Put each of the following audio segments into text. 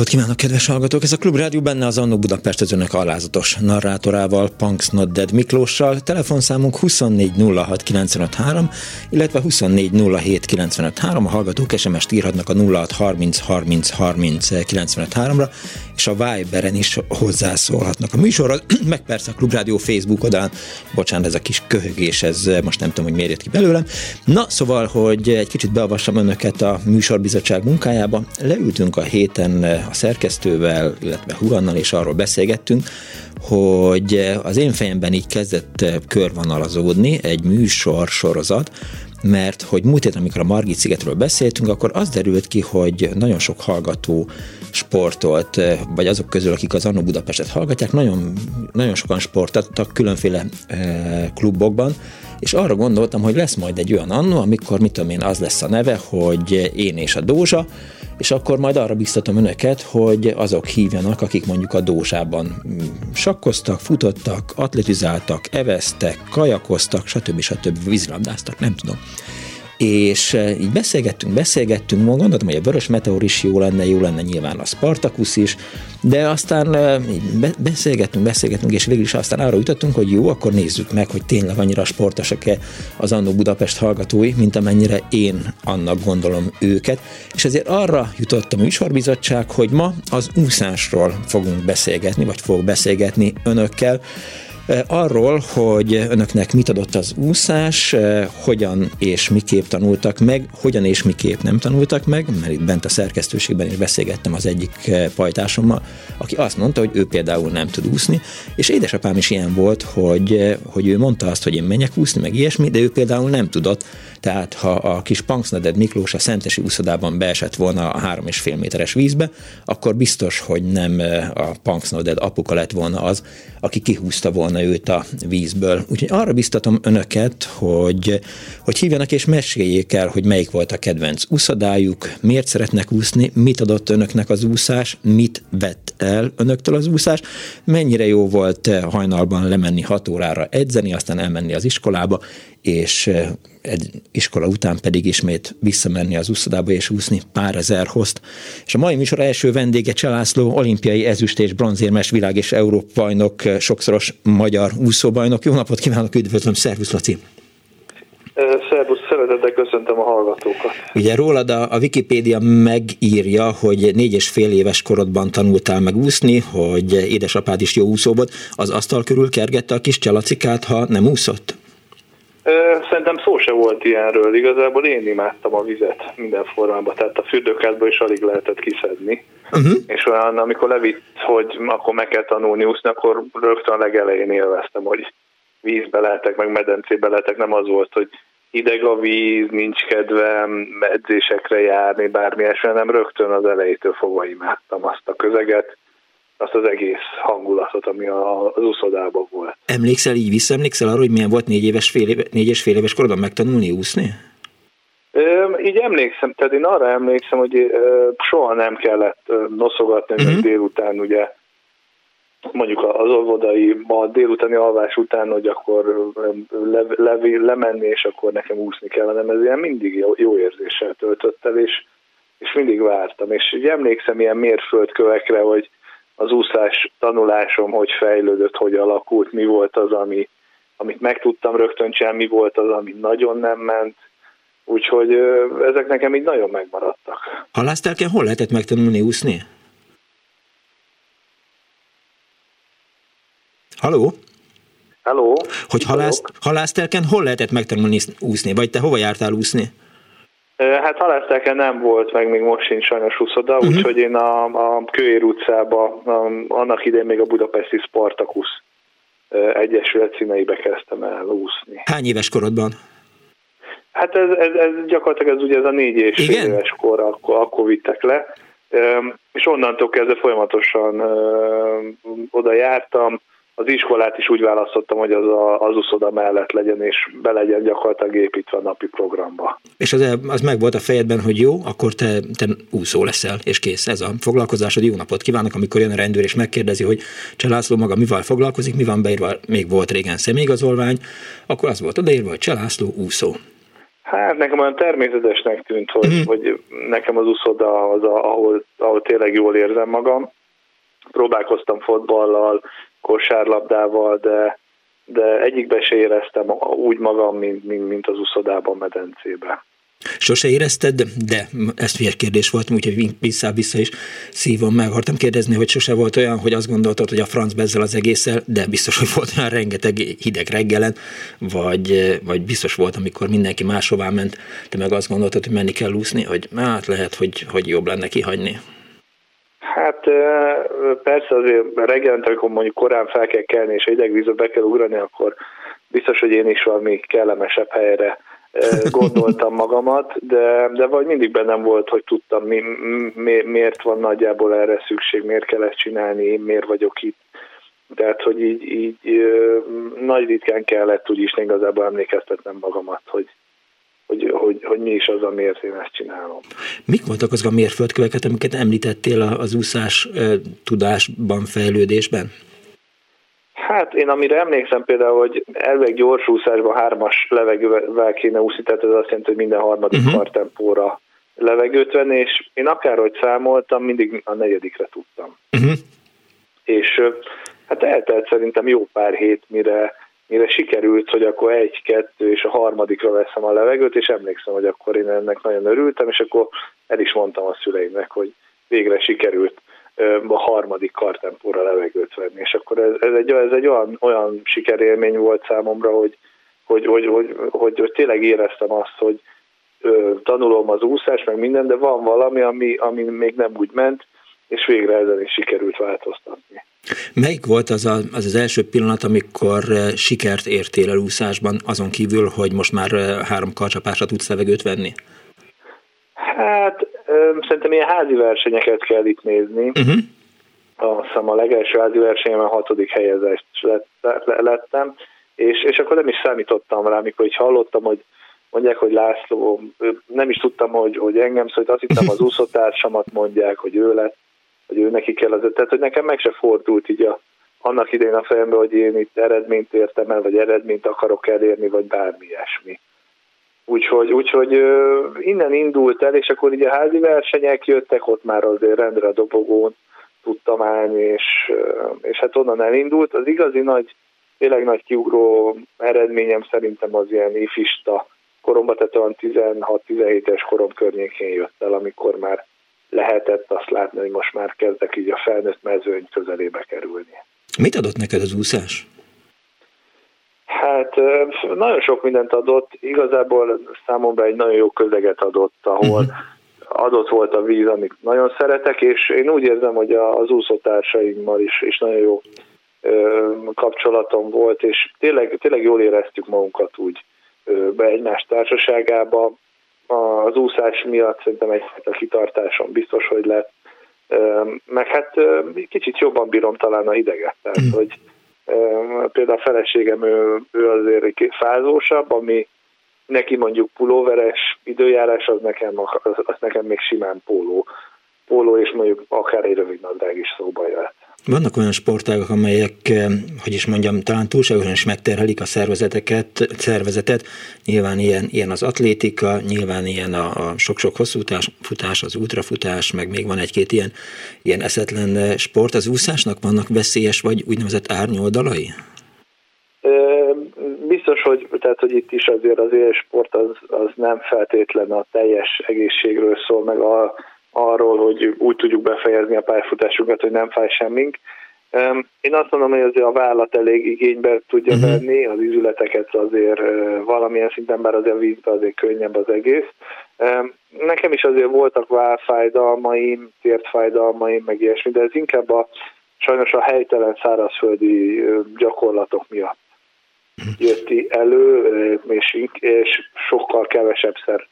Napot kívánok, kedves hallgatók! Ez a Klub Rádió benne az Annó Budapest az önök alázatos narrátorával, Punks Not Dead Miklóssal. Telefonszámunk 2406953, illetve 2407953. A hallgatók SMS-t írhatnak a 06303030 ra és a Viberen is hozzászólhatnak a műsorral, meg persze a Klubrádió Facebook oldalán. Bocsánat, ez a kis köhögés, ez most nem tudom, hogy miért jött ki belőlem. Na, szóval, hogy egy kicsit beavassam önöket a műsorbizottság munkájába. Leültünk a héten a szerkesztővel, illetve Hurannal, és arról beszélgettünk, hogy az én fejemben így kezdett körvonalazódni egy műsor sorozat, mert hogy múlt héten, amikor a Margit szigetről beszéltünk, akkor az derült ki, hogy nagyon sok hallgató sportolt, vagy azok közül, akik az Annó Budapestet hallgatják, nagyon, nagyon sokan sportoltak különféle e, klubokban, és arra gondoltam, hogy lesz majd egy olyan annó, amikor, mit tudom én, az lesz a neve, hogy én és a Dózsa, és akkor majd arra biztatom önöket, hogy azok hívjanak, akik mondjuk a Dózsában sakkoztak, futottak, atletizáltak, eveztek, kajakoztak, stb. stb. vízilabdáztak, nem tudom és eh, így beszélgettünk, beszélgettünk, gondoltam, hogy a Vörös Meteor is jó lenne, jó lenne nyilván a Spartacus is, de aztán eh, beszélgettünk, beszélgettünk, és végül is aztán arra jutottunk, hogy jó, akkor nézzük meg, hogy tényleg annyira sportosak-e az Annó Budapest hallgatói, mint amennyire én annak gondolom őket, és ezért arra jutott a műsorbizottság, hogy ma az úszásról fogunk beszélgetni, vagy fog beszélgetni önökkel, arról, hogy önöknek mit adott az úszás, hogyan és miképp tanultak meg, hogyan és miképp nem tanultak meg, mert itt bent a szerkesztőségben is beszélgettem az egyik pajtásommal, aki azt mondta, hogy ő például nem tud úszni, és édesapám is ilyen volt, hogy, hogy ő mondta azt, hogy én menjek úszni, meg ilyesmi, de ő például nem tudott, tehát ha a kis Punksneded Miklós a Szentesi úszodában beesett volna a három és fél méteres vízbe, akkor biztos, hogy nem a Punksneded apuka lett volna az, aki kihúzta volna őt a vízből. Úgyhogy arra biztatom önöket, hogy, hogy hívjanak és meséljék el, hogy melyik volt a kedvenc úszodájuk, miért szeretnek úszni, mit adott önöknek az úszás, mit vett el önöktől az úszás, mennyire jó volt hajnalban lemenni hat órára edzeni, aztán elmenni az iskolába, és egy iskola után pedig ismét visszamenni az úszodába és úszni pár ezer hozt. És a mai műsor első vendége Cselászló, olimpiai ezüst és bronzérmes világ és Európa bajnok, sokszoros magyar úszóbajnok. Jó napot kívánok, üdvözlöm, szervusz Laci! Szervusz, szeretettel köszöntöm a hallgatókat. Ugye rólad a, a Wikipédia megírja, hogy négy és fél éves korodban tanultál meg úszni, hogy édesapád is jó úszó volt. Az asztal körül kergette a kis csalacikát, ha nem úszott? Szerintem szó se volt ilyenről. Igazából én imádtam a vizet minden formában, tehát a fürdőkádból is alig lehetett kiszedni. Uh-huh. És olyan, amikor levitt, hogy akkor meg kell tanulni úszni, akkor rögtön a legelején élveztem, hogy vízbe lehetek, meg medencébe lehetek. Nem az volt, hogy hideg a víz, nincs kedvem edzésekre járni, bármi esetben, nem rögtön az elejétől fogva imádtam azt a közeget, azt az egész hangulatot, ami az úszodában volt. Emlékszel így, visszaemlékszel arra, hogy milyen volt négy, éves, fél éve, négy és fél éves korodban megtanulni úszni? Ö, így emlékszem, tehát én arra emlékszem, hogy ö, soha nem kellett ö, noszogatni, uh-huh. délután ugye mondjuk az óvodai, a délutáni alvás után, hogy akkor le, le, lemenni, és akkor nekem úszni kellene, ez ilyen mindig jó, jó érzéssel töltött el, és, és mindig vártam. És így emlékszem ilyen mérföldkövekre, hogy az úszás tanulásom hogy fejlődött, hogy alakult, mi volt az, ami, amit meg tudtam rögtön csinálni, mi volt az, ami nagyon nem ment, úgyhogy ezek nekem így nagyon megmaradtak. Halásztelken hol lehetett megtanulni úszni? Haló? Haló? Hogy halász, halásztelken hol lehetett megtanulni úszni, vagy te hova jártál úszni? Hát halásztelken nem volt, meg még most sincs sajnos úszoda, uh-huh. úgyhogy én a, a Kőér utcába, a, annak idején még a Budapesti Spartakusz Egyesület színeibe kezdtem el úszni. Hány éves korodban? Hát ez, ez, ez gyakorlatilag ez ugye ez a négy és fél éves kor, akkor, akkor vittek le, és onnantól kezdve folyamatosan oda jártam, az iskolát is úgy választottam, hogy az a, az uszoda mellett legyen, és be legyen gyakorlatilag építve a napi programba. És az, az meg volt a fejedben, hogy jó, akkor te, te úszó leszel, és kész, ez a foglalkozásod, jó napot kívánok, amikor jön a rendőr és megkérdezi, hogy Cselászló maga mivel foglalkozik, mi van beírva, még volt régen személyigazolvány, akkor az volt odaírva, hogy Cselászló úszó. Hát nekem olyan természetesnek tűnt, hogy, mm. hogy nekem az úszoda az, ahol, ahol tényleg jól érzem magam. Próbálkoztam fotballal, kosárlabdával, de, de egyikbe se éreztem úgy magam, mint, mint, mint az uszodában, medencébe. Sose érezted, de ez hülye kérdés volt, úgyhogy vissza-vissza is szívom meg akartam kérdezni, hogy sose volt olyan, hogy azt gondoltad, hogy a franc bezzel az egésszel, de biztos, hogy volt olyan rengeteg hideg reggelen, vagy, vagy biztos volt, amikor mindenki máshová ment, te meg azt gondoltad, hogy menni kell úszni, hogy hát lehet, hogy, hogy jobb lenne kihagyni. Hát persze azért reggelente, amikor mondjuk korán fel kell kelni, és idegvízbe be kell ugrani, akkor biztos, hogy én is valami kellemesebb helyre gondoltam magamat, de, de vagy mindig bennem volt, hogy tudtam, mi, mi, miért van nagyjából erre szükség, miért kell ezt csinálni, én miért vagyok itt. Tehát, hogy így, így nagy ritkán kellett úgyis igazából emlékeztetnem magamat, hogy, hogy, hogy, hogy mi is az, amiért én ezt csinálom. Mik voltak azok a mérföldköveket, amiket említettél az úszás tudásban, fejlődésben? Hát én amire emlékszem például, hogy elveg gyors úszásban hármas levegővel kéne úszni, tehát ez azt jelenti, hogy minden harmadik uh-huh. kartempóra levegőt venni, és én akárhogy számoltam, mindig a negyedikre tudtam. Uh-huh. És hát eltelt szerintem jó pár hét, mire mire sikerült, hogy akkor egy, kettő, és a harmadikra veszem a levegőt, és emlékszem, hogy akkor én ennek nagyon örültem, és akkor el is mondtam a szüleimnek, hogy végre sikerült a harmadik kartempóra levegőt venni, és akkor ez, ez, egy, ez egy olyan, olyan sikerélmény volt számomra, hogy, hogy, hogy, hogy, hogy, hogy tényleg éreztem azt, hogy ö, tanulom az úszást, meg minden, de van valami, ami, ami még nem úgy ment, és végre ezen is sikerült változtatni. Melyik volt az, a, az az első pillanat, amikor eh, sikert értél el úszásban, azon kívül, hogy most már eh, három karcsapásra tudsz levegőt venni? Hát szerintem ilyen házi versenyeket kell itt nézni. Uh-huh. Azt hiszem a legelső házi versenyemen a hatodik helyezést lett, lettem, és, és akkor nem is számítottam rá, amikor így hallottam, hogy mondják, hogy László, nem is tudtam, hogy, hogy engem szólt, azt hittem az úszótársamat mondják, hogy ő lett, hogy ő neki kell az tehát hogy nekem meg se fordult így a, annak idején a fejembe, hogy én itt eredményt értem el, vagy eredményt akarok elérni, vagy bármi ilyesmi. Úgyhogy, úgyhogy innen indult el, és akkor ugye a házi versenyek jöttek, ott már azért rendre a dobogón tudtam állni, és, és hát onnan elindult. Az igazi nagy, tényleg nagy kiugró eredményem szerintem az ilyen ifista koromban, tehát olyan 16-17-es korom környékén jött el, amikor már lehetett azt látni, hogy most már kezdek így a felnőtt mezőny közelébe kerülni. Mit adott neked az úszás? Hát nagyon sok mindent adott, igazából számomra egy nagyon jó közeget adott, ahol uh-huh. adott volt a víz, amit nagyon szeretek, és én úgy érzem, hogy az úszótársaimmal is, is nagyon jó kapcsolatom volt, és tényleg, tényleg jól éreztük magunkat úgy be egymás társaságába, az úszás miatt szerintem egyfajta kitartásom biztos, hogy lett. Meg hát kicsit jobban bírom talán a hideget, tehát mm. hogy például a feleségem ő, ő azért fázósabb, ami neki mondjuk pulóveres időjárás, az nekem, az, az nekem még simán póló. Póló és mondjuk akár egy rövid nadrág is szóba jöhet. Vannak olyan sportágak, amelyek, eh, hogy is mondjam, talán túlságosan is megterhelik a szervezeteket, szervezetet. Nyilván ilyen, ilyen az atlétika, nyilván ilyen a, a sok-sok hosszútás, futás, az ultrafutás, meg még van egy-két ilyen, ilyen eszetlen eh, sport. Az úszásnak vannak veszélyes vagy úgynevezett árnyoldalai? Biztos, hogy, tehát, hogy itt is azért az élsport az, az nem feltétlen a teljes egészségről szól, meg a, arról, hogy úgy tudjuk befejezni a pályafutásunkat, hogy nem fáj semmink. Én azt mondom, hogy azért a vállat elég igénybe tudja uh-huh. venni, az üzleteket azért valamilyen szinten, bár azért a vízbe azért könnyebb az egész. Nekem is azért voltak válfájdalmaim, tértfájdalmaim, meg ilyesmi, de ez inkább a sajnos a helytelen szárazföldi gyakorlatok miatt jött elő, és, és sokkal kevesebbszer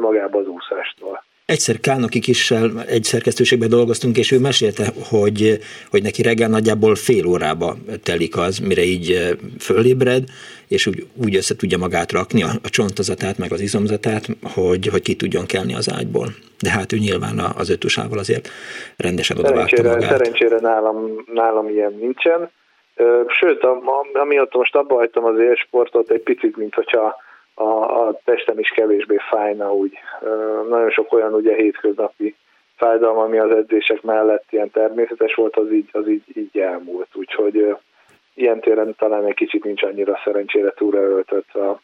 magába az úszástól. Egyszer Kánoki kissel egy szerkesztőségben dolgoztunk, és ő mesélte, hogy, hogy neki reggel nagyjából fél órába telik az, mire így eh, fölébred, és úgy, úgy össze tudja magát rakni, a, a csontozatát, meg az izomzatát, hogy, hogy ki tudjon kelni az ágyból. De hát ő nyilván az ötusával azért rendesen oda szerencsére, magát. Szerencsére nálam, nálam ilyen nincsen. Sőt, amiatt most abba hagytam az élsportot, egy picit, mint hogyha a, a testem is kevésbé fájna úgy. Nagyon sok olyan ugye hétköznapi fájdalma, ami az edzések mellett ilyen természetes volt, az így, az így, így elmúlt. Úgyhogy ilyen téren talán egy kicsit nincs annyira szerencsére túlraöltött a,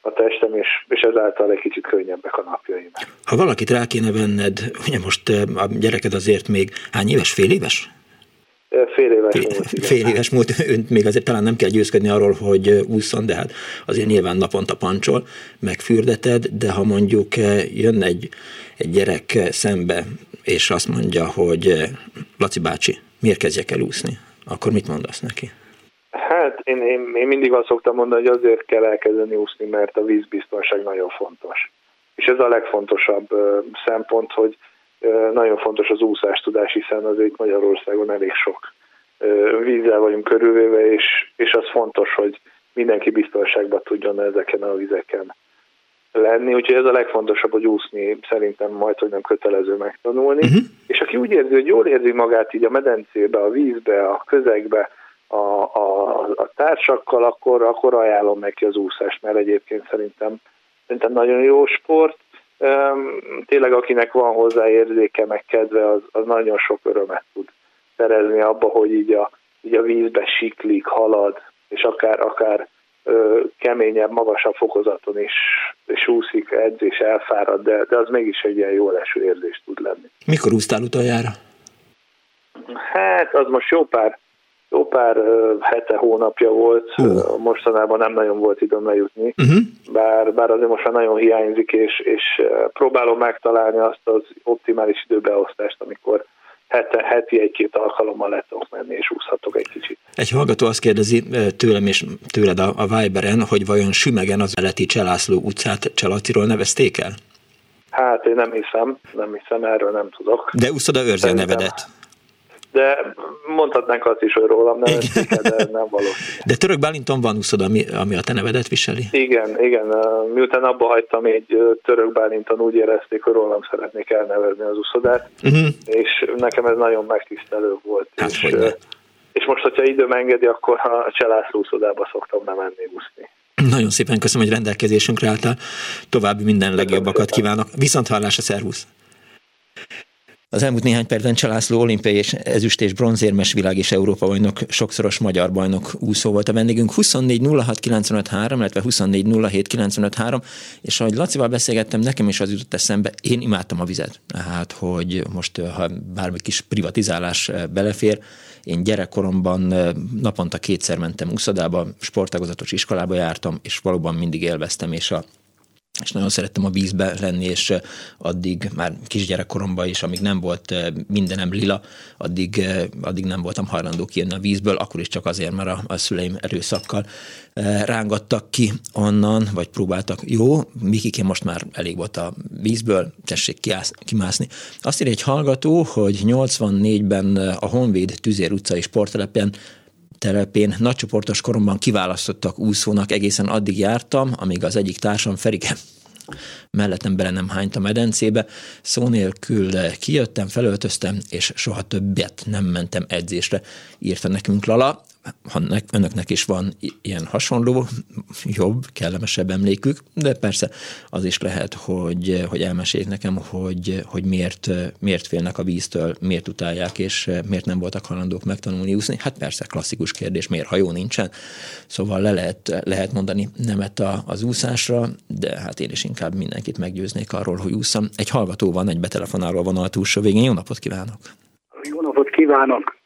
a testem, és, és ezáltal egy kicsit könnyebbek a napjaim. Ha valakit rá kéne venned, ugye most a gyereked azért még hány éves, fél éves? Fél éves fél, múlt. Igen. Fél éves múlt, önt még azért talán nem kell győzködni arról, hogy úszon, de hát azért nyilván naponta pancsol, megfürdeted, de ha mondjuk jön egy, egy gyerek szembe, és azt mondja, hogy Laci bácsi, miért kezdjek el úszni? Akkor mit mondasz neki? Hát én, én, én mindig azt szoktam mondani, hogy azért kell elkezdeni úszni, mert a vízbiztonság nagyon fontos. És ez a legfontosabb szempont, hogy nagyon fontos az úszástudás, hiszen azért Magyarországon elég sok vízzel vagyunk körülvéve, és, és az fontos, hogy mindenki biztonságban tudjon ezeken a vizeken lenni, úgyhogy ez a legfontosabb, hogy úszni szerintem majd, hogy nem kötelező megtanulni. Uh-huh. És aki úgy érzi, hogy jól érzi magát így a medencébe, a vízbe, a közegbe, a, a, a társakkal, akkor, akkor ajánlom neki az úszást, mert egyébként szerintem, szerintem nagyon jó sport, tényleg akinek van hozzá érzéke, meg kedve, az, az nagyon sok örömet tud szerezni abba, hogy így a, így a vízbe siklik, halad, és akár, akár ö, keményebb, magasabb fokozaton is, és úszik, edzés, elfárad, de, de az mégis egy ilyen jó leső érzés tud lenni. Mikor úsztál utoljára? Hát, az most jó pár jó pár hete, hónapja volt, uh. mostanában nem nagyon volt időm lejutni, uh-huh. bár, bár azért most már nagyon hiányzik, és, és próbálom megtalálni azt az optimális időbeosztást, amikor hete, heti egy-két alkalommal le tudok menni, és úszhatok egy kicsit. Egy hallgató azt kérdezi tőlem és tőled a, a Viberen, hogy vajon Sümegen az Eleti Cselászló utcát Cselaciról nevezték el? Hát én nem hiszem, nem hiszem, erről nem tudok. De úszod a őrzi nevedet? De mondhatnánk azt is, hogy rólam nem de nem valószínű. De Török Bálinton van úszod, ami, ami a te nevedet viseli? Igen, igen. Miután abba hagytam, egy Török Bálinton úgy érezték, hogy rólam szeretnék elnevezni az úszodát, uh-huh. és nekem ez nagyon megtisztelő volt. Hát, és, és most, hogyha időm engedi, akkor a Cselászló úszodába szoktam nem menni úszni. Nagyon szépen köszönöm, hogy rendelkezésünkre álltál. További minden legjobbakat kívánok. Viszont hallásra, szervusz! Az elmúlt néhány percben Csalászló olimpiai és ezüst és bronzérmes világ és Európa bajnok, sokszoros magyar bajnok úszó volt a vendégünk. 24 06 illetve 24 és ahogy Lacival beszélgettem, nekem is az jutott eszembe, én imádtam a vizet. Hát, hogy most, ha bármi kis privatizálás belefér, én gyerekkoromban naponta kétszer mentem úszodába, sportagozatos iskolába jártam, és valóban mindig élveztem, és a és nagyon szerettem a vízbe lenni, és addig már kisgyerekkoromban is, amíg nem volt mindenem lila, addig, addig nem voltam hajlandó kijönni a vízből, akkor is csak azért, mert a, a szüleim erőszakkal rángattak ki onnan, vagy próbáltak, jó, Mikikén most már elég volt a vízből, tessék kiász, kimászni. Azt írja egy hallgató, hogy 84-ben a Honvéd Tüzér utcai sporttelepen telepén nagycsoportos koromban kiválasztottak úszónak, egészen addig jártam, amíg az egyik társam Ferike mellettem bele nem hányt a medencébe, szó nélkül kijöttem, felöltöztem, és soha többet nem mentem edzésre, írta nekünk Lala ha önöknek is van ilyen hasonló, jobb, kellemesebb emlékük, de persze az is lehet, hogy, hogy elmeséljék nekem, hogy, hogy miért, miért félnek a víztől, miért utálják, és miért nem voltak hajlandók megtanulni úszni. Hát persze, klasszikus kérdés, miért hajó nincsen. Szóval le lehet, lehet mondani nemet a, az úszásra, de hát én is inkább mindenkit meggyőznék arról, hogy úszom. Egy hallgató van, egy betelefonáló van a túlsó végén. Jó napot kívánok! Jó napot kívánok!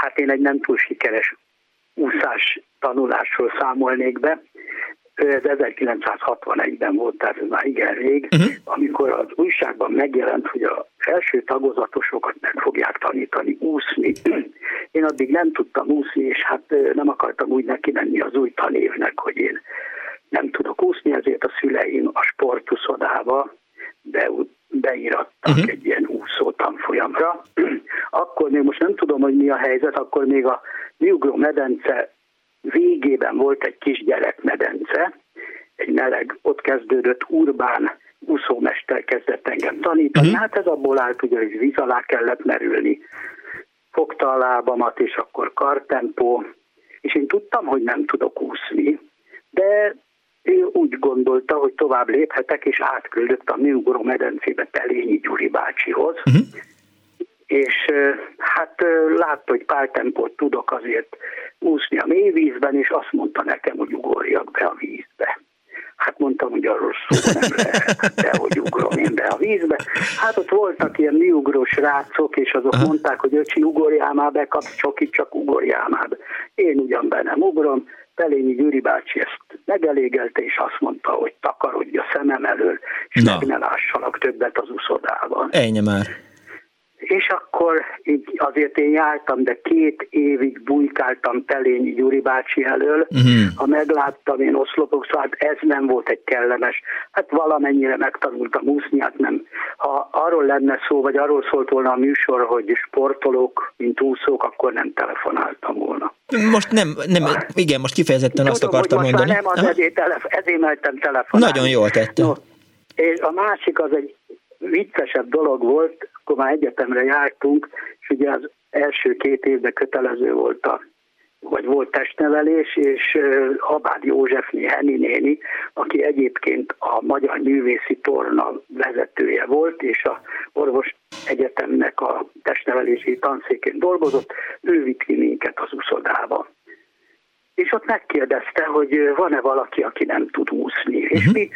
Hát én egy nem túl sikeres úszás tanulásról számolnék be. Ez 1961-ben volt, tehát ez már igen rég, uh-huh. amikor az újságban megjelent, hogy a felső tagozatosokat meg fogják tanítani úszni. Én addig nem tudtam úszni, és hát nem akartam úgy neki menni az új tanévnek, hogy én nem tudok úszni, ezért a szüleim a sportuszodába be, beirattak uh-huh. egy ilyen úszó tanfolyamra. akkor még most nem tudom, hogy mi a helyzet, akkor még a Nyugró medence végében volt egy kisgyerek medence, egy meleg, ott kezdődött urbán úszómester kezdett engem tanítani, uh-huh. hát ez abból állt, ugye, hogy víz alá kellett merülni. Fogta a lábamat, és akkor kartempó, és én tudtam, hogy nem tudok úszni, de ő úgy gondolta, hogy tovább léphetek, és átküldött a Műugró medencébe Telényi Gyuri bácsihoz, uh-huh. és hát látta, hogy pár tempót tudok azért úszni a mélyvízben, és azt mondta nekem, hogy ugorjak be a vízbe. Hát mondtam, hogy arról szó nem lehet, de hogy ugrom én be a vízbe. Hát ott voltak ilyen miugrós rácok, és azok Aha. mondták, hogy öcsi, ugorjál már be, kapsz csokit, csak ugorjál már be. Én ugyan be nem ugrom, Pelényi Gyuri bácsi ezt megelégelte, és azt mondta, hogy takarodj a szemem elől, és Na. meg ne lássalak többet az uszodában. Ennyi már és akkor így azért én jártam, de két évig bujkáltam Telényi Gyuri bácsi elől, uh-huh. ha megláttam én oszlopok, szóval hát ez nem volt egy kellemes. Hát valamennyire megtanultam úszni, hát nem. Ha arról lenne szó, vagy arról szólt volna a műsor, hogy sportolók, mint úszók, akkor nem telefonáltam volna. Most nem, nem igen, most kifejezetten Tudom, azt akartam hogy most mondani. nem az ezért, telef- ezért mertem telefonálni. Nagyon jól tette. No, és a másik az egy viccesebb dolog volt, akkor már egyetemre jártunk, és ugye az első két évben kötelező volt a vagy volt testnevelés, és Habád Józsefné Henni néni, aki egyébként a Magyar Művészi Torna vezetője volt, és a orvos egyetemnek a testnevelési tanszékén dolgozott, ő vitt ki minket az uszodába és ott megkérdezte, hogy van-e valaki, aki nem tud úszni. Uh-huh. És mhm. mi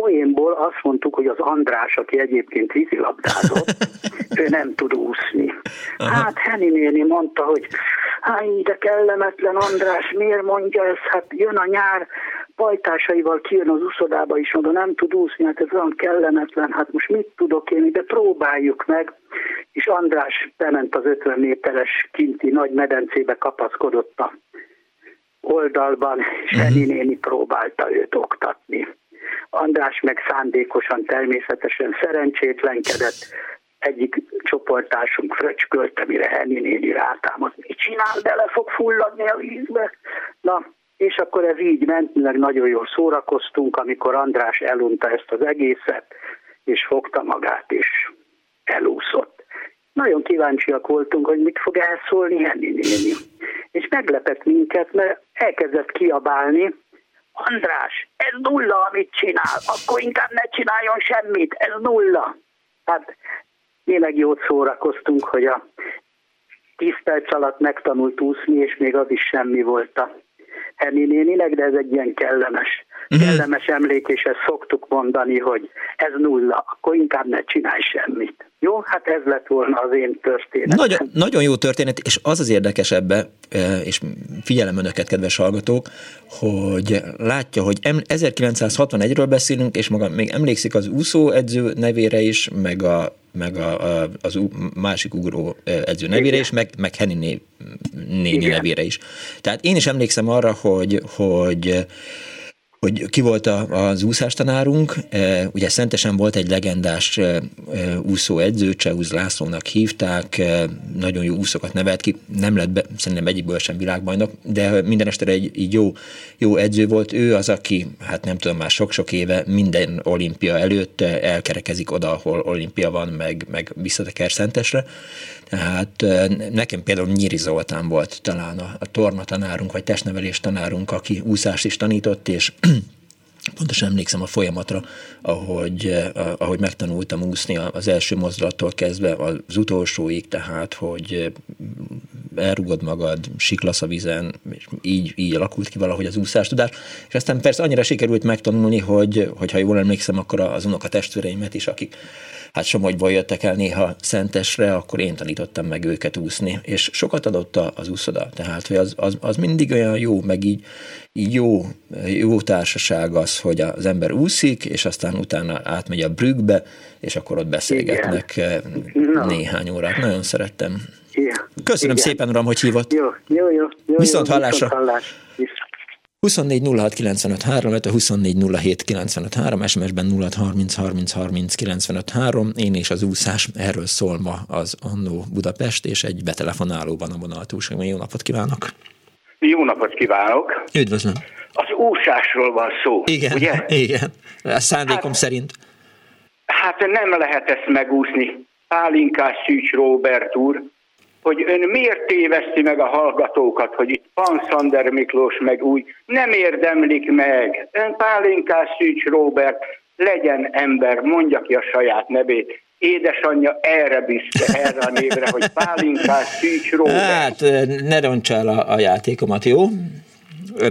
poénból azt mondtuk, hogy az András, aki egyébként vízilabdázott, ő nem tud úszni. Hát Henny néni mondta, hogy hány de kellemetlen András, miért mondja ezt? Hát jön a nyár, pajtásaival kijön az uszodába is, oda nem tud úszni, hát ez olyan kellemetlen, hát most mit tudok én, de próbáljuk meg. És András bement az 50 méteres kinti nagy medencébe kapaszkodott a oldalban, és uh-huh. Néni próbálta őt oktatni. András meg szándékosan természetesen szerencsétlenkedett, egyik csoportásunk fröcskölte, mire Henni néni rátámadt. Mit csinál, bele fog fulladni a vízbe? Na, és akkor ez így ment, meg nagyon jól szórakoztunk, amikor András elunta ezt az egészet, és fogta magát, és elúszott. Nagyon kíváncsiak voltunk, hogy mit fog elszólni Henni néni. És meglepett minket, mert elkezdett kiabálni, András, ez nulla, amit csinál, akkor inkább ne csináljon semmit, ez nulla. Hát meg jót szórakoztunk, hogy a tíz perc alatt megtanult úszni, és még az is semmi volt a Henni néninek, de ez egy ilyen kellemes. Kellemes emlék, és ezt szoktuk mondani, hogy ez nulla, akkor inkább ne csinálj semmit. Jó, hát ez lett volna az én történetem. Nagyon, nagyon jó történet, és az az érdekes ebbe, e, és figyelem önöket, kedves hallgatók, hogy látja, hogy 1961-ről beszélünk, és maga még emlékszik az úszóedző nevére is, meg a meg a, a, az másik ugró e, edző nevére Igen. is, meg, meg Henny néni Igen. nevére is. Tehát én is emlékszem arra, hogy, hogy hogy ki volt az úszástanárunk, e, ugye Szentesen volt egy legendás e, e, úszóedző, Csehúz Lászlónak hívták, nagyon jó úszokat nevelt ki, nem lett be, szerintem egyikből sem világbajnok, de minden este egy, egy jó, jó edző volt. Ő az, aki, hát nem tudom, már sok-sok éve minden olimpia előtt elkerekezik oda, ahol olimpia van, meg, meg visszateker Szentesre. Tehát nekem például Nyíri Zoltán volt talán a, a torna tanárunk, vagy testnevelés tanárunk, aki úszást is tanított, és pontosan emlékszem a folyamatra, ahogy, eh, ahogy megtanultam úszni az első mozdulattól kezdve az utolsóig, tehát, hogy elrugod magad, siklasz a vizen, és így, így alakult ki valahogy az úszástudás. És aztán persze annyira sikerült megtanulni, hogy, ha jól emlékszem, akkor az unok testvéreimet is, akik hát Somogyból jöttek el néha Szentesre, akkor én tanítottam meg őket úszni, és sokat adott az úszoda, tehát hogy az, az, az mindig olyan jó, meg így, így jó, jó társaság az, hogy az ember úszik, és aztán utána átmegy a brüggbe, és akkor ott beszélgetnek Igen. néhány órát. Nagyon szerettem. Igen. Köszönöm Igen. szépen, uram, hogy hívott. Jó, jó, jó. jó Viszont hallásra. Viszont hallás. 24 06 95 3, illetve 24 07 95 3, SMS-ben 06 30 30 30 95 3. Én és az úszás, erről szól ma az Annó Budapest, és egy betelefonálóban a vonal túlság. Jó napot kívánok! Jó napot kívánok! Üdvözlöm! Az úszásról van szó, igen, ugye? Igen, a szándékom hát, szerint. Hát nem lehet ezt megúszni. Pálinkás Szűcs Róbert úr, hogy ön miért téveszti meg a hallgatókat, hogy itt Sander Miklós meg úgy nem érdemlik meg. Ön Pálinkás Szűcs Róbert legyen ember, mondja ki a saját nevét. Édesanyja erre büszke, erre a névre, hogy Pálinkás Szűcs Róbert. Hát ne roncsál a, a játékomat, jó?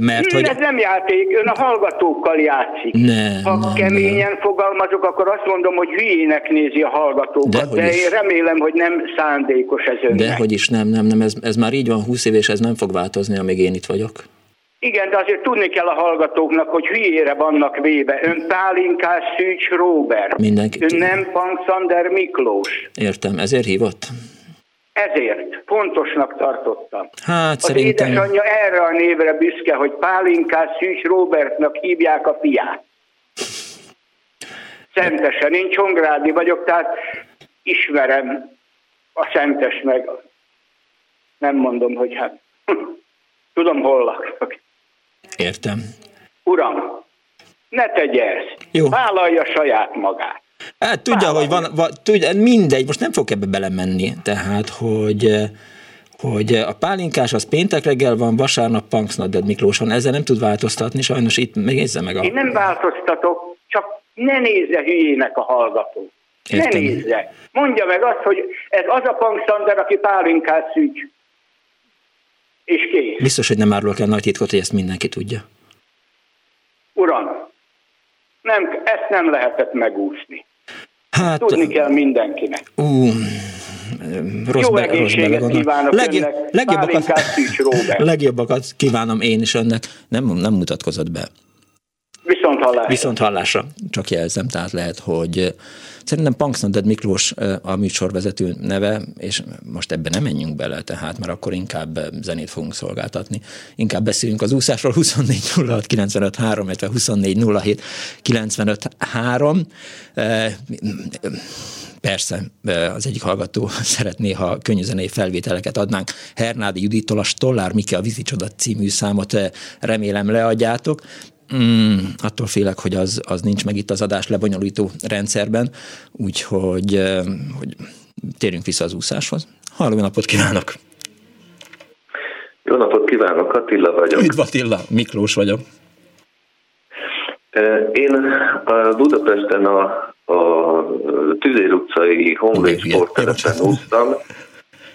Mert, hogy... Ez nem játék, ön a hallgatókkal játszik. Nem, ha nem, keményen nem. fogalmazok, akkor azt mondom, hogy hülyének nézi a hallgatókat, de, de én remélem, hogy nem szándékos ez önnek. Dehogy is nem, nem, nem, ez, ez már így van 20 év, és ez nem fog változni, amíg én itt vagyok. Igen, de azért tudni kell a hallgatóknak, hogy hülyére vannak véve. Ön Pálinkás Szűcs Róbert. Mindenki. Ön nem Panksander Miklós. Értem, ezért hívott? Ezért fontosnak tartottam. Hát az szerintem... édesanyja erre a névre büszke, hogy Pálinkás Szűcs Robertnak hívják a fiát. Szentesen. Én Csongrádi vagyok, tehát ismerem a Szentes meg. Nem mondom, hogy hát tudom, hol lakok. Értem. Uram, ne tegye ezt. Jó. Vállalja saját magát. Hát tudja, hogy van, van tudja, mindegy, most nem fog ebbe belemenni, tehát, hogy hogy a pálinkás az péntek reggel van, vasárnap Punksnadded Miklós van, ezzel nem tud változtatni, sajnos itt nézze meg a... Én nem változtatok, csak ne nézze hülyének a hallgató. Értem. Ne nézze. Mondja meg azt, hogy ez az a Punksander, aki pálinkás szűcs. És kész. Biztos, hogy nem árulok el nagy titkot, hogy ezt mindenki tudja. Uram, nem, ezt nem lehetett megúszni. Hát, Tudni kell mindenkinek. Ú, rossz Jó be, egészséget rossz kívánok Legjobb, önnek, legjobbakat, legjobbakat kívánom én is önnek. Nem, nem mutatkozott be. Viszont hallásra. Viszont hallásra. Csak jelzem, tehát lehet, hogy szerintem Punksnoded Miklós a műsorvezető neve, és most ebben nem menjünk bele, tehát, mert akkor inkább zenét fogunk szolgáltatni. Inkább beszéljünk az úszásról 24 06 95 3, illetve 24 07 95 3. Persze, az egyik hallgató szeretné, ha könnyűzenei felvételeket adnánk. Hernádi Judittól a Stollár Miki a Vízicsoda című számot remélem leadjátok. Mm, attól félek, hogy az, az nincs meg itt az adás lebonyolító rendszerben, úgyhogy hogy térjünk vissza az úszáshoz. Halló, napot kívánok! Jó napot kívánok, Attila vagyok. Üdv Attila, Miklós vagyok. Én a Budapesten a, a Tüzér utcai Honvéd sportterepen úsztam.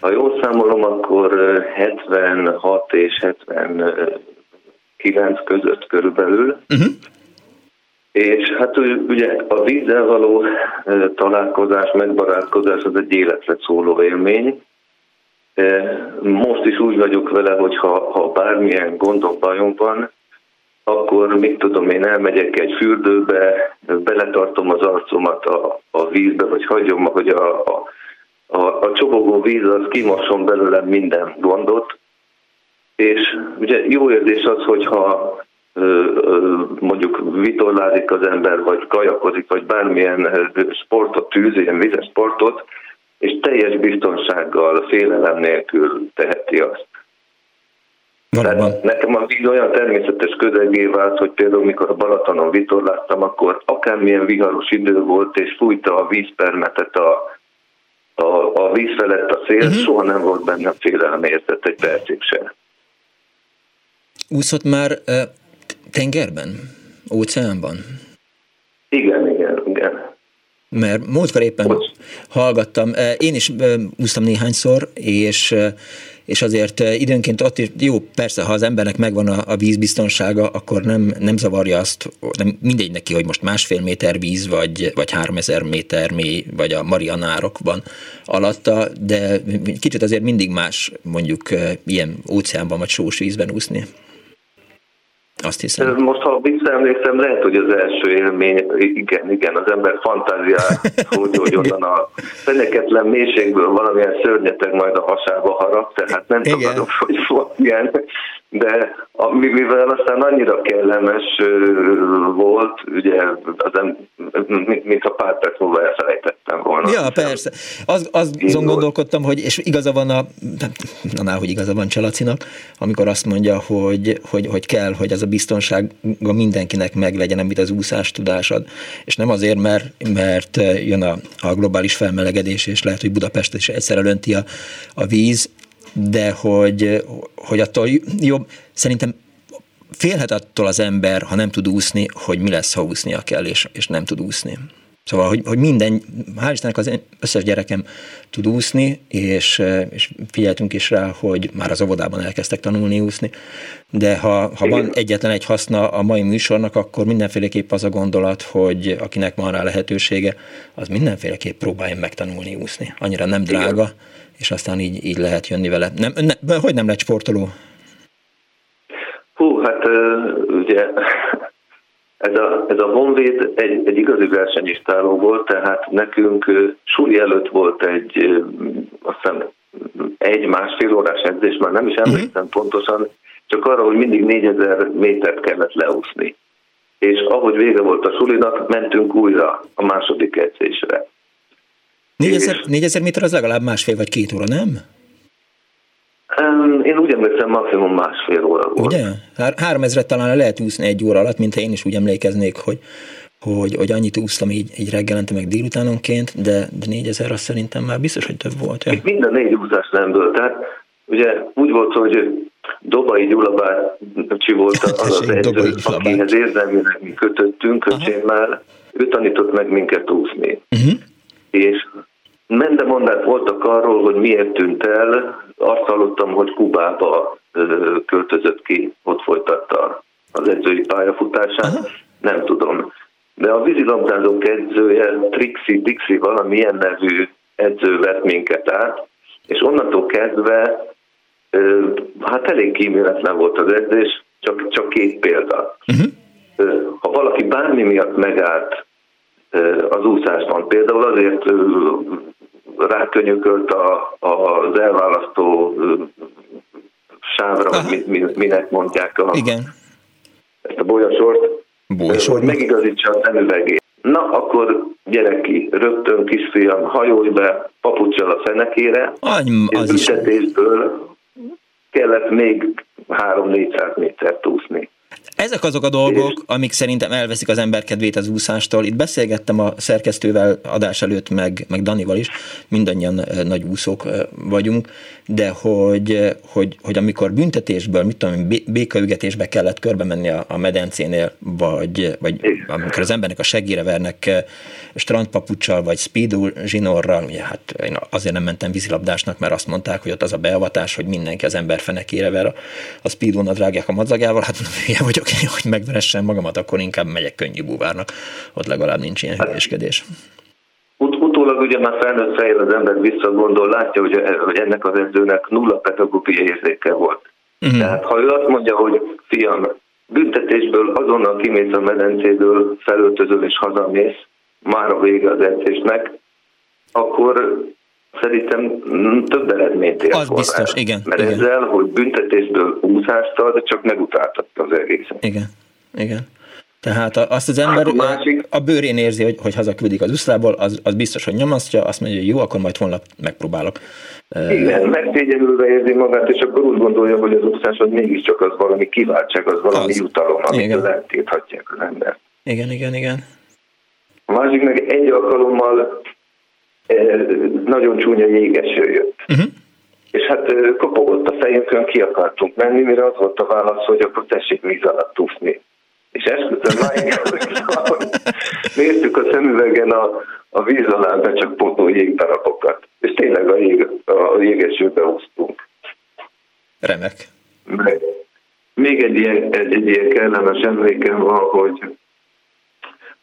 Ha jól számolom, akkor 76 és 70 9 között körülbelül. Uh-huh. És hát ugye a vízzel való találkozás, megbarátkozás az egy életre szóló élmény. Most is úgy vagyok vele, hogy ha, ha bármilyen gondom, bajom van, akkor mit tudom én, elmegyek egy fürdőbe, beletartom az arcomat a, a vízbe, vagy hagyom, hogy a, a, a, a csobogó víz az kimosson belőlem minden gondot, és ugye jó érzés az, hogyha mondjuk vitorlázik az ember, vagy kajakozik, vagy bármilyen sportot tűz, ilyen vizes sportot, és teljes biztonsággal, félelem nélkül teheti azt. Tehát nekem a víz olyan természetes közegé vált, hogy például mikor a Balatonon vitorláztam, akkor akármilyen viharos idő volt, és fújta a vízpermetet a, a, a víz felett a szél, uh-huh. soha nem volt benne félelem érzet egy percig sem. Úszott már tengerben? óceánban? Igen, igen, igen. Mert múltkor éppen Bocs. hallgattam, én is úsztam néhányszor, és és azért időnként ott is, jó, persze, ha az embernek megvan a, a vízbiztonsága, akkor nem, nem zavarja azt, nem mindegy neki, hogy most másfél méter víz, vagy, vagy három ezer méter mély, vagy a Marianárokban alatta, de kicsit azért mindig más mondjuk ilyen óceánban vagy sós vízben úszni. Azt hiszem. Most, ha visszaemlékszem, lehet, hogy az első élmény, igen, igen, az ember fantáziát, hogy, hogy onnan a feneketlen mélységből valamilyen szörnyeteg majd a hasába harap, tehát nem igen. tudom, hogy volt ilyen de mivel aztán annyira kellemes volt, ugye, az, mint a pár perc múlva elfelejtettem volna. Ja, persze. Az, az azon gondolkodtam, hogy, és igaza van a, na, hogy igaza van Csalacinak, amikor azt mondja, hogy, hogy, hogy kell, hogy ez a biztonság mindenkinek meglegyen, amit az úszás tudásad. És nem azért, mert, mert jön a, a globális felmelegedés, és lehet, hogy Budapest is egyszerre önti a, a víz, de hogy, hogy attól jobb, szerintem félhet attól az ember, ha nem tud úszni, hogy mi lesz, ha úsznia kell, és, és nem tud úszni. Szóval, hogy, hogy minden, hál' Istennek az összes gyerekem tud úszni, és, és figyeltünk is rá, hogy már az óvodában elkezdtek tanulni úszni, de ha, ha van egyetlen egy haszna a mai műsornak, akkor mindenféleképp az a gondolat, hogy akinek van rá lehetősége, az mindenféleképp próbálja megtanulni úszni. Annyira nem drága, Igen és aztán így, így lehet jönni vele. Nem, ne, hogy nem lett sportoló? Hú, hát ugye ez a, ez a Honvéd egy, egy igazi versenyistáló volt, tehát nekünk suli előtt volt egy, azt hiszem, egy-másfél órás edzés, már nem is mhm. emlékszem uh-huh. pontosan, csak arra, hogy mindig 4000 métert kellett leúszni. És ahogy vége volt a sulinak, mentünk újra a második edzésre. 4000, 4000 méter az legalább másfél vagy két óra, nem? Én úgy emlékszem, maximum másfél óra volt. Ugye? 3000 talán lehet úszni egy óra alatt, mint én is úgy emlékeznék, hogy, hogy, hogy annyit úsztam így, így reggelente, meg délutánonként, de, de 4000 az szerintem már biztos, hogy több volt. Ja? Minden négy úszás nem volt. Tehát ugye úgy volt, hogy Dobai Gyula bácsi volt az az edző, akihez érzelmileg mi kötöttünk, öcsémmel, ő tanított meg minket úszni. Uh-huh. És Mendemondák voltak arról, hogy miért tűnt el. Azt hallottam, hogy Kubába költözött ki, ott folytatta az edzői pályafutását. Aha. Nem tudom. De a vízilabdázók edzője, Trixi Dixi valamilyen nevű edző vett minket át, és onnantól kezdve hát elég kíméletlen volt az edzés, csak, csak két példa. Uh-huh. Ha valaki bármi miatt megállt az úszásban, például azért rákönyökölt a, az elválasztó sávra, hogy mi, minek mondják a, Igen. ezt a bolyasort, hogy megigazítsa a szemüvegét. Na, akkor gyere ki, rögtön kisfiam, hajolj be papucsal a fenekére, Any, és büntetésből kellett még 3-400 métert úszni. Ezek azok a dolgok, amik szerintem elveszik az ember kedvét az úszástól. Itt beszélgettem a szerkesztővel adás előtt, meg, meg Danival is, mindannyian nagy úszók vagyunk, de hogy, hogy, hogy amikor büntetésből, mit tudom, békaügetésbe kellett körbe menni a, a medencénél, vagy, vagy amikor az embernek a segére vernek strandpapucsal, vagy speedo zsinorral, ugye hát én azért nem mentem vízilabdásnak, mert azt mondták, hogy ott az a beavatás, hogy mindenki az ember fenekére ver a, a speedo nadrágják a madzagával, hát ilyen vagyok hogy megveressen magamat, akkor inkább megyek könnyű búvárnak, ott legalább nincs ilyen hülyeskedés. Ut- utólag ugye már felnőtt fejjel az ember visszagondol, látja, hogy, hogy ennek az edzőnek nulla pedagógiai érzéke volt. Uh-huh. Tehát ha ő azt mondja, hogy fiam, büntetésből azonnal kimész a medencéből, felöltözöl és hazamész, már a vége az edzésnek, akkor szerintem több eredményt ért Az volna biztos, el. igen. Mert igen. ezzel, hogy büntetésből úszást ad, csak megutáltatta az egészet. Igen, igen. Tehát azt az ember a, másik... a bőrén érzi, hogy, hogy hazaküldik az uszlából, az, az biztos, hogy nyomasztja, azt mondja, hogy jó, akkor majd holnap megpróbálok. Igen, megszégyenülve érzi magát, és akkor úgy gondolja, hogy az úszás az mégiscsak az valami kiváltság, az valami az. jutalom, amit eltéthatják az ember. Igen, igen, igen. A másik meg egy alkalommal nagyon csúnya jégeső jött. Uh-huh. És hát kopogott a fejünkön, ki akartunk menni, mire az volt a válasz, hogy akkor tessék víz alatt úszni. És esküszöm emlékszem, néztük a szemüvegen a, a víz alá becsapódó jégdarabokat, és tényleg a, jég, a jégesőbe úsztunk. Remek. Meg, még egy ilyen, egy, egy ilyen kellemes emlékem van, hogy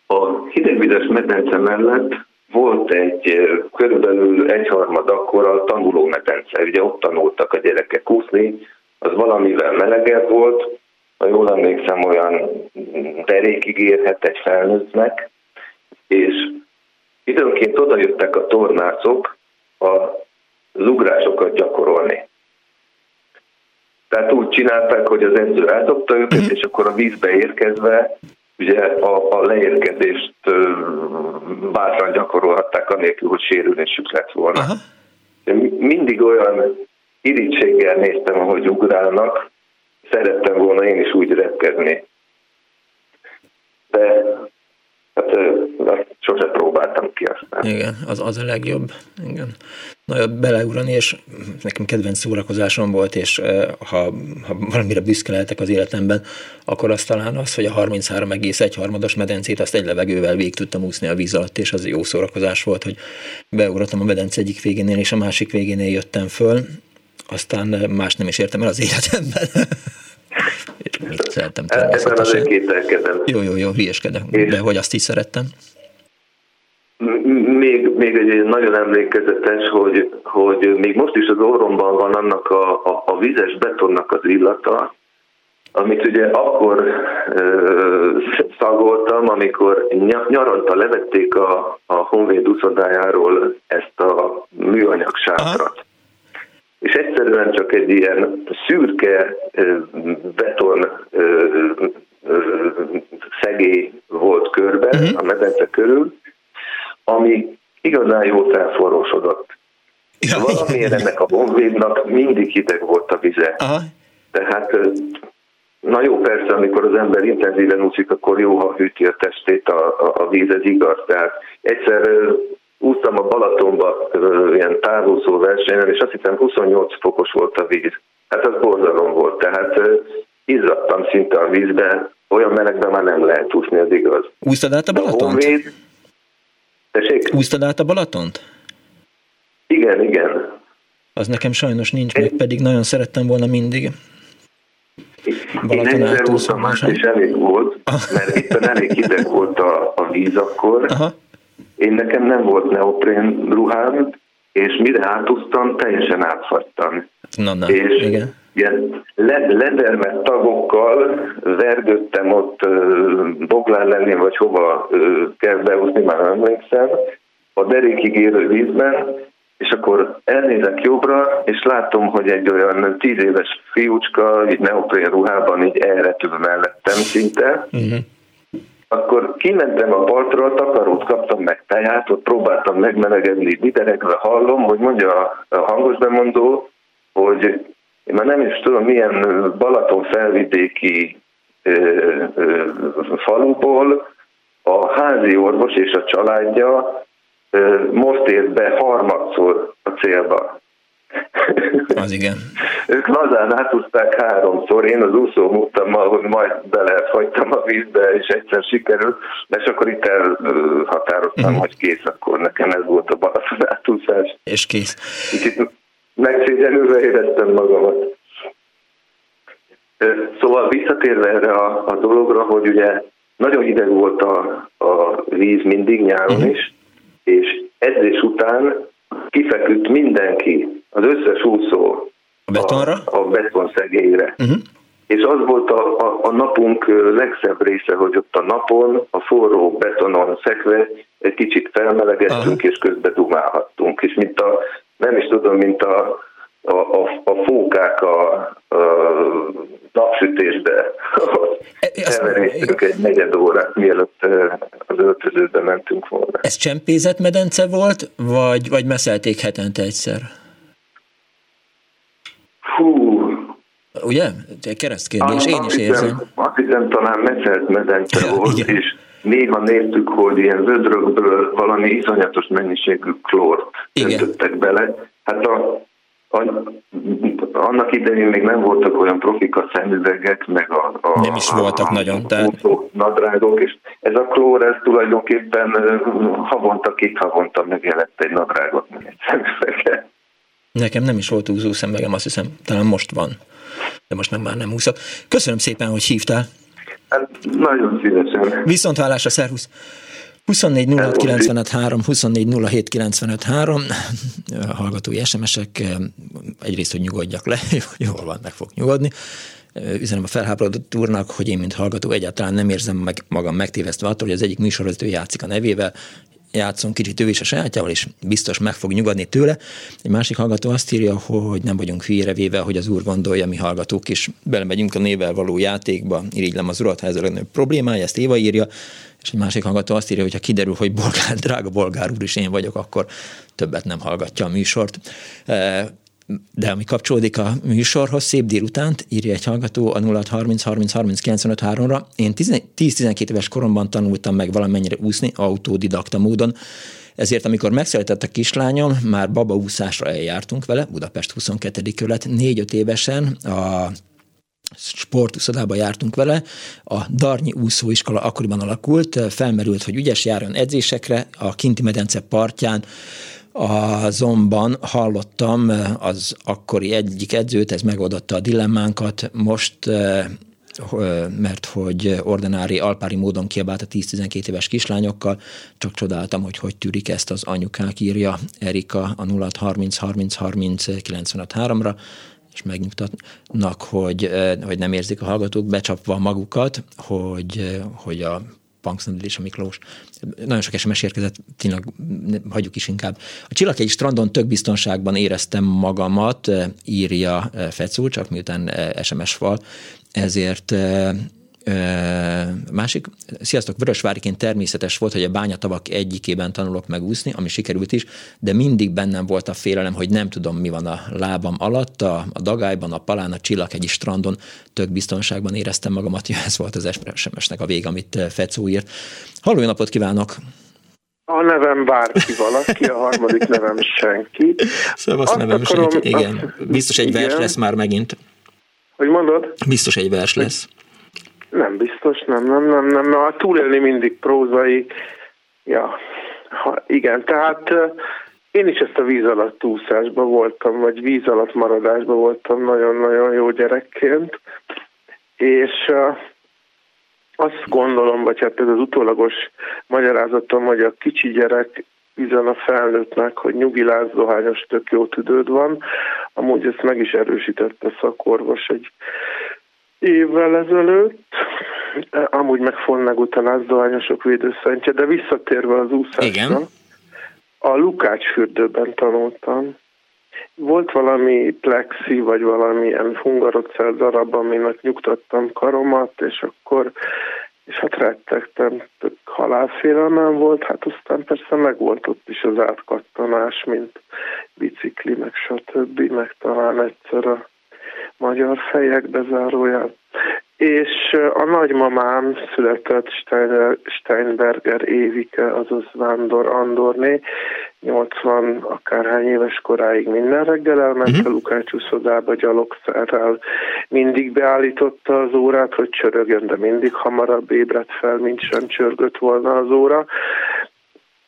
a hidegvizes medence mellett volt egy körülbelül egyharmad akkor a tanuló medence. Ugye ott tanultak a gyerekek úszni, az valamivel melegebb volt, ha jól emlékszem, olyan derékig érhet egy felnőttnek, és időnként oda jöttek a tornácok a lugrásokat gyakorolni. Tehát úgy csinálták, hogy az edző eldobta őket, uh-huh. és akkor a vízbe érkezve ugye a, a leérkezést bátran gyakorolhatták, anélkül, hogy sérülésük lett volna. Uh-huh. Mindig olyan irítséggel néztem, ahogy ugrálnak, szerettem volna én is úgy repkedni. De hát azt sose próbáltam ki aztán. Igen, az, az a legjobb. Igen. Na, beleugrani, és nekem kedvenc szórakozásom volt, és ha, ha valamire büszke lehetek az életemben, akkor az talán az, hogy a 33,1 harmados medencét azt egy levegővel végig tudtam úszni a víz alatt, és az jó szórakozás volt, hogy beugrottam a medence egyik végénél, és a másik végénél jöttem föl, aztán más nem is értem el az életemben. Mit szerettem természetesen. Jó, jó, jó, hülyeskedek, de hogy azt is szerettem. Még, még egy nagyon emlékezetes, hogy, hogy még most is az orromban van annak a, a, a vizes betonnak az illata, amit ugye akkor ö, szagoltam, amikor nyaranta levették a, a Honvéd uszodájáról ezt a műanyag sátrat és egyszerűen csak egy ilyen szürke beton szegély volt körbe uh-huh. a medence körül, ami igazán jól felforrósodott. Ja, Valamiért ennek a honvédnak mindig hideg volt a vize. Aha. Tehát Na jó, persze, amikor az ember intenzíven úszik, akkor jó, ha hűti a testét a, a, a víz, ez igaz. Tehát egyszer úsztam a Balatonba ilyen távúszó versenyen, és azt hiszem 28 fokos volt a víz. Hát az borzalom volt, tehát izzadtam szinte a vízbe, olyan melegben már nem lehet úszni, az igaz. Úsztad át a Balatont? A honvéd... Úsztad át a Balatont? Igen, igen. Az nekem sajnos nincs, meg pedig nagyon szerettem volna mindig. Balaton Én egyszer úsztam, és elég volt, mert itt elég hideg volt a, a víz akkor, Aha én nekem nem volt neoprén ruhám, és mire átúztam, teljesen átfagytam. Na, na, és igen. ilyen ledermet tagokkal vergődtem ott Boglán lenni, vagy hova kell beúzni, már nem emlékszem, a derékig érő vízben, és akkor elnézek jobbra, és látom, hogy egy olyan tíz éves fiúcska, így neoprén ruhában így elretül mellettem szinte, uh-huh akkor kimentem a partra, takarót kaptam meg teját, ott próbáltam megmelegedni, videregve hallom, hogy mondja a hangos bemondó, hogy én már nem is tudom milyen Balaton felvidéki faluból a házi orvos és a családja most ért be harmadszor a célba. Az igen. ők lazán átúzták háromszor, én az úszó múltammal, hogy majd belefagytam a vízbe, és egyszer sikerült, és akkor itt elhatároztam, uh-huh. hogy kész, akkor nekem ez volt a Balaton átúszás. És kész. Kicsit megszégyenülve éreztem magamat. Szóval visszatérve erre a, a dologra, hogy ugye nagyon hideg volt a, a víz mindig nyáron uh-huh. is, és edzés után kifeküdt mindenki, az összes úszó a betonra? A, a betonszegélyre. Uh-huh. És az volt a, a, a napunk legszebb része, hogy ott a napon, a forró betonon szekve egy kicsit felmelegedtünk, uh-huh. és közben dumálhattunk. És mint a, nem is tudom, mint a, a, a, a fókák a, a napsütésbe elverésztünk egy negyed órát, mielőtt az öltözőbe mentünk volna. Ez csempézett medence volt, vagy, vagy meszelték hetente egyszer? Hú, Ugye? Keresztkérdés, én is érzem. Hiszem, azt hiszem talán messzelt medence ja, volt, igen. és néha néztük, hogy ilyen vödrökből valami iszonyatos mennyiségű klórt öntöttek bele. Hát a, annak idején még nem voltak olyan profik a szemüvegek, meg a, a nem is voltak a, nagyon, a, tehát... nadrágok, és ez a klór, ez tulajdonképpen havonta, két havonta megjelent egy nadrágot, meg egy szemüveget. Nekem nem is volt úszó szemüvegem, azt hiszem, talán most van, de most nem már nem úszok. Köszönöm szépen, hogy hívtál. Hát, nagyon szívesen. Viszont hallásra, szervusz! 24 06 95 3, 24 07 95 3, hallgatói SMS-ek, egyrészt, hogy nyugodjak le, jól van, meg fog nyugodni. Üzenem a felháborodott úrnak, hogy én, mint hallgató, egyáltalán nem érzem meg magam megtévesztve attól, hogy az egyik műsorvezető játszik a nevével, játszom kicsit ő is a sajátjával, és biztos meg fog nyugodni tőle. Egy másik hallgató azt írja, hogy nem vagyunk hülyére véve, hogy az úr gondolja, mi hallgatók is belemegyünk a nével való játékba, irigylem az urat, ha ez a legnagyobb problémája, ezt Éva írja, és egy másik hallgató azt írja, hogy ha kiderül, hogy bolgár, drága bolgár úr is én vagyok, akkor többet nem hallgatja a műsort. De ami kapcsolódik a műsorhoz, szép délutánt, írja egy hallgató a 0630 30 30 95 3-ra. Én 10-12 éves koromban tanultam meg valamennyire úszni autodidakta módon, ezért amikor megszületett a kislányom, már babaúszásra eljártunk vele, Budapest 22. kölet, 4-5 évesen a sportuszodába jártunk vele, a Darnyi úszóiskola akkoriban alakult, felmerült, hogy ügyes járjon edzésekre, a Kinti medence partján Azonban hallottam az akkori egyik edzőt, ez megoldotta a dilemmánkat, most mert hogy ordinári, alpári módon kiabált a 10-12 éves kislányokkal, csak csodáltam, hogy hogy tűrik ezt az anyukák, írja Erika a 0 30 30 30 95 3-ra, és megnyugtatnak, hogy, hogy nem érzik a hallgatók becsapva magukat, hogy, hogy a Punksnadil és a Miklós. Nagyon sok SMS érkezett, tényleg hagyjuk is inkább. A Csillaghegy strandon tök biztonságban éreztem magamat, írja Fecú, csak miután SMS fal, ezért Másik, sziasztok, Vörösváriként természetes volt, hogy a bányatavak egyikében tanulok megúszni, ami sikerült is, de mindig bennem volt a félelem, hogy nem tudom, mi van a lábam alatt, a, a dagályban, a palán, a csillaghegyi strandon, tök biztonságban éreztem magamat, ja, ez volt az SMS-nek a vég, amit Fecó írt. Halló, napot kívánok! A nevem bárki valaki, a harmadik nevem senki. Szevasz nevem akarom, senki, igen. Biztos egy igen. vers lesz már megint. Hogy mondod? Biztos egy vers lesz. Nem biztos, nem, nem, nem, nem. Na, túlélni mindig prózai. Ja, ha, igen, tehát én is ezt a víz alatt úszásban voltam, vagy víz alatt maradásban voltam nagyon-nagyon jó gyerekként, és azt gondolom, vagy hát ez az utólagos magyarázatom, hogy a kicsi gyerek üzen a felnőttnek, hogy nyugilás, dohányos, tök jó tüdőd van. Amúgy ezt meg is erősítette szakorvos egy évvel ezelőtt, amúgy meg Fonneg után dohányosok védőszentje, de visszatérve az úszásra, Igen. a Lukács fürdőben tanultam. Volt valami plexi, vagy valamilyen hungarocell darab, aminek nyugtattam karomat, és akkor és hát rettegtem, halálfélelmem volt, hát aztán persze meg volt ott is az átkattanás, mint bicikli, meg stb., meg talán egyszer a magyar fejek bezáróján. És a nagymamám született Steiner, Steinberger Évike, azaz Vándor Andorné, 80 akárhány éves koráig minden reggel elment uh-huh. a Lukács uszodába gyalogszerrel. Mindig beállította az órát, hogy csörögjön, de mindig hamarabb ébredt fel, mint sem csörgött volna az óra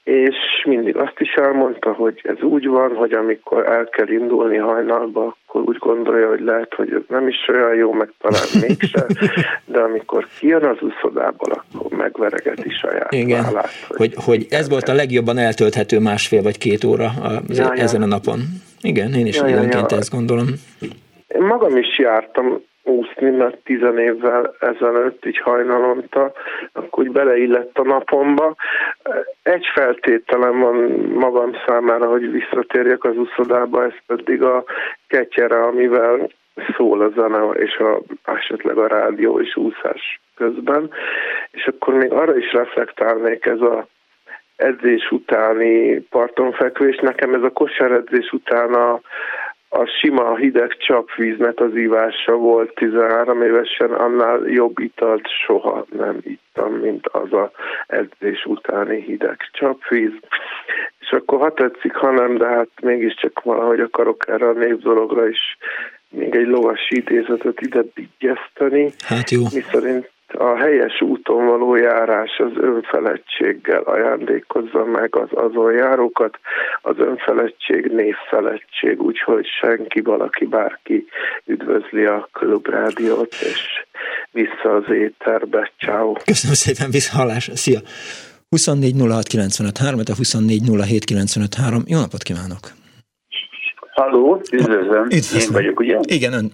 és mindig azt is elmondta, hogy ez úgy van, hogy amikor el kell indulni hajnalba, akkor úgy gondolja, hogy lehet, hogy ez nem is olyan jó, meg talán mégse, de amikor kijön az uszodából, akkor megveregeti saját Igen, vállát, hogy, hogy, hogy ez volt a legjobban eltölthető másfél vagy két óra az, ja, ezen a napon. Igen, én is ja, ja, ja. ezt gondolom. Én magam is jártam úszni, mert tizen évvel ezelőtt így hajnalonta, akkor úgy beleillett a napomba. Egy feltételem van magam számára, hogy visszatérjek az uszodába, ez pedig a ketyere, amivel szól a zene, és a, esetleg a rádió és úszás közben. És akkor még arra is reflektálnék ez a edzés utáni partonfekvés. Nekem ez a kosáredzés után a, a sima hideg csapvíznek az ívása volt 13 évesen, annál jobb italt soha nem ittam, mint az a edzés utáni hideg csapvíz. És akkor ha tetszik, ha nem, de hát mégiscsak valahogy akarok erre a népdologra is még egy lovas idézetet ide bigyeszteni. Hát jó. Mi szerint a helyes úton való járás az önfeledtséggel ajándékozza meg az azon járókat, az önfeledtség névfeledtség, úgyhogy senki, valaki, bárki üdvözli a klubrádiót, és vissza az éterbe. Ciao. Köszönöm szépen, visszahallás. Szia! 24 06 95 3, a 24 07 95 3. Jó napot kívánok! Halló, üdvözlöm. Üdvözlöm. Én vagyok, ugye? Igen, ön.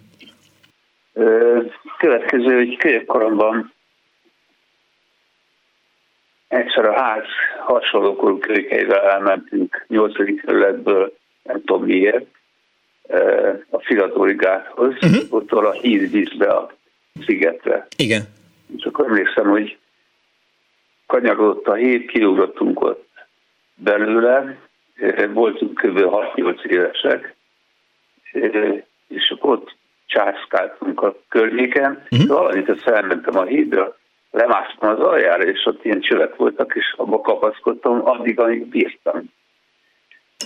Következő, hogy középkoromban egyszer a ház hasonlókorú kölykeivel elmentünk 8. kerületből, nem tudom miért, a Filatóri gáthoz, uh-huh. ott a hídvízbe a szigetre. Igen. És akkor emlékszem, hogy kanyarodott a hét, kiugrottunk ott belőle, voltunk kb. 6-8 évesek, és akkor ott császkáltunk a környéken, uh-huh. valamit azt felmentem a hídra, lemásztam az aljára, és ott ilyen csövek voltak, és abba kapaszkodtam addig, amíg bírtam.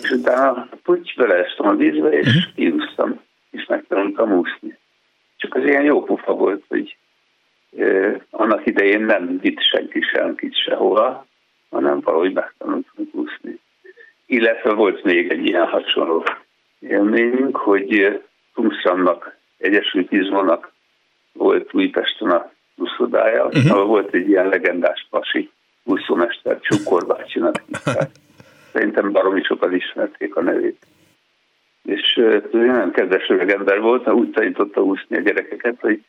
És utána puty beleestem a vízbe, és uh-huh. kiúztam, és megtanultam úszni. Csak az ilyen jó pufa volt, hogy eh, annak idején nem vitt senki senkit sehova, hanem valahogy megtanultam úszni. Illetve volt még egy ilyen hasonló élményünk, hogy Tungsramnak, Egyesült Izmónak volt Újpesten a úszodája, uh-huh. ahol volt egy ilyen legendás pasi úszómester, Csukor bácsinak Szerintem baromi sokan ismerték a nevét. És ez nagyon kedves ember volt, úgy tanította úszni a gyerekeket, hogy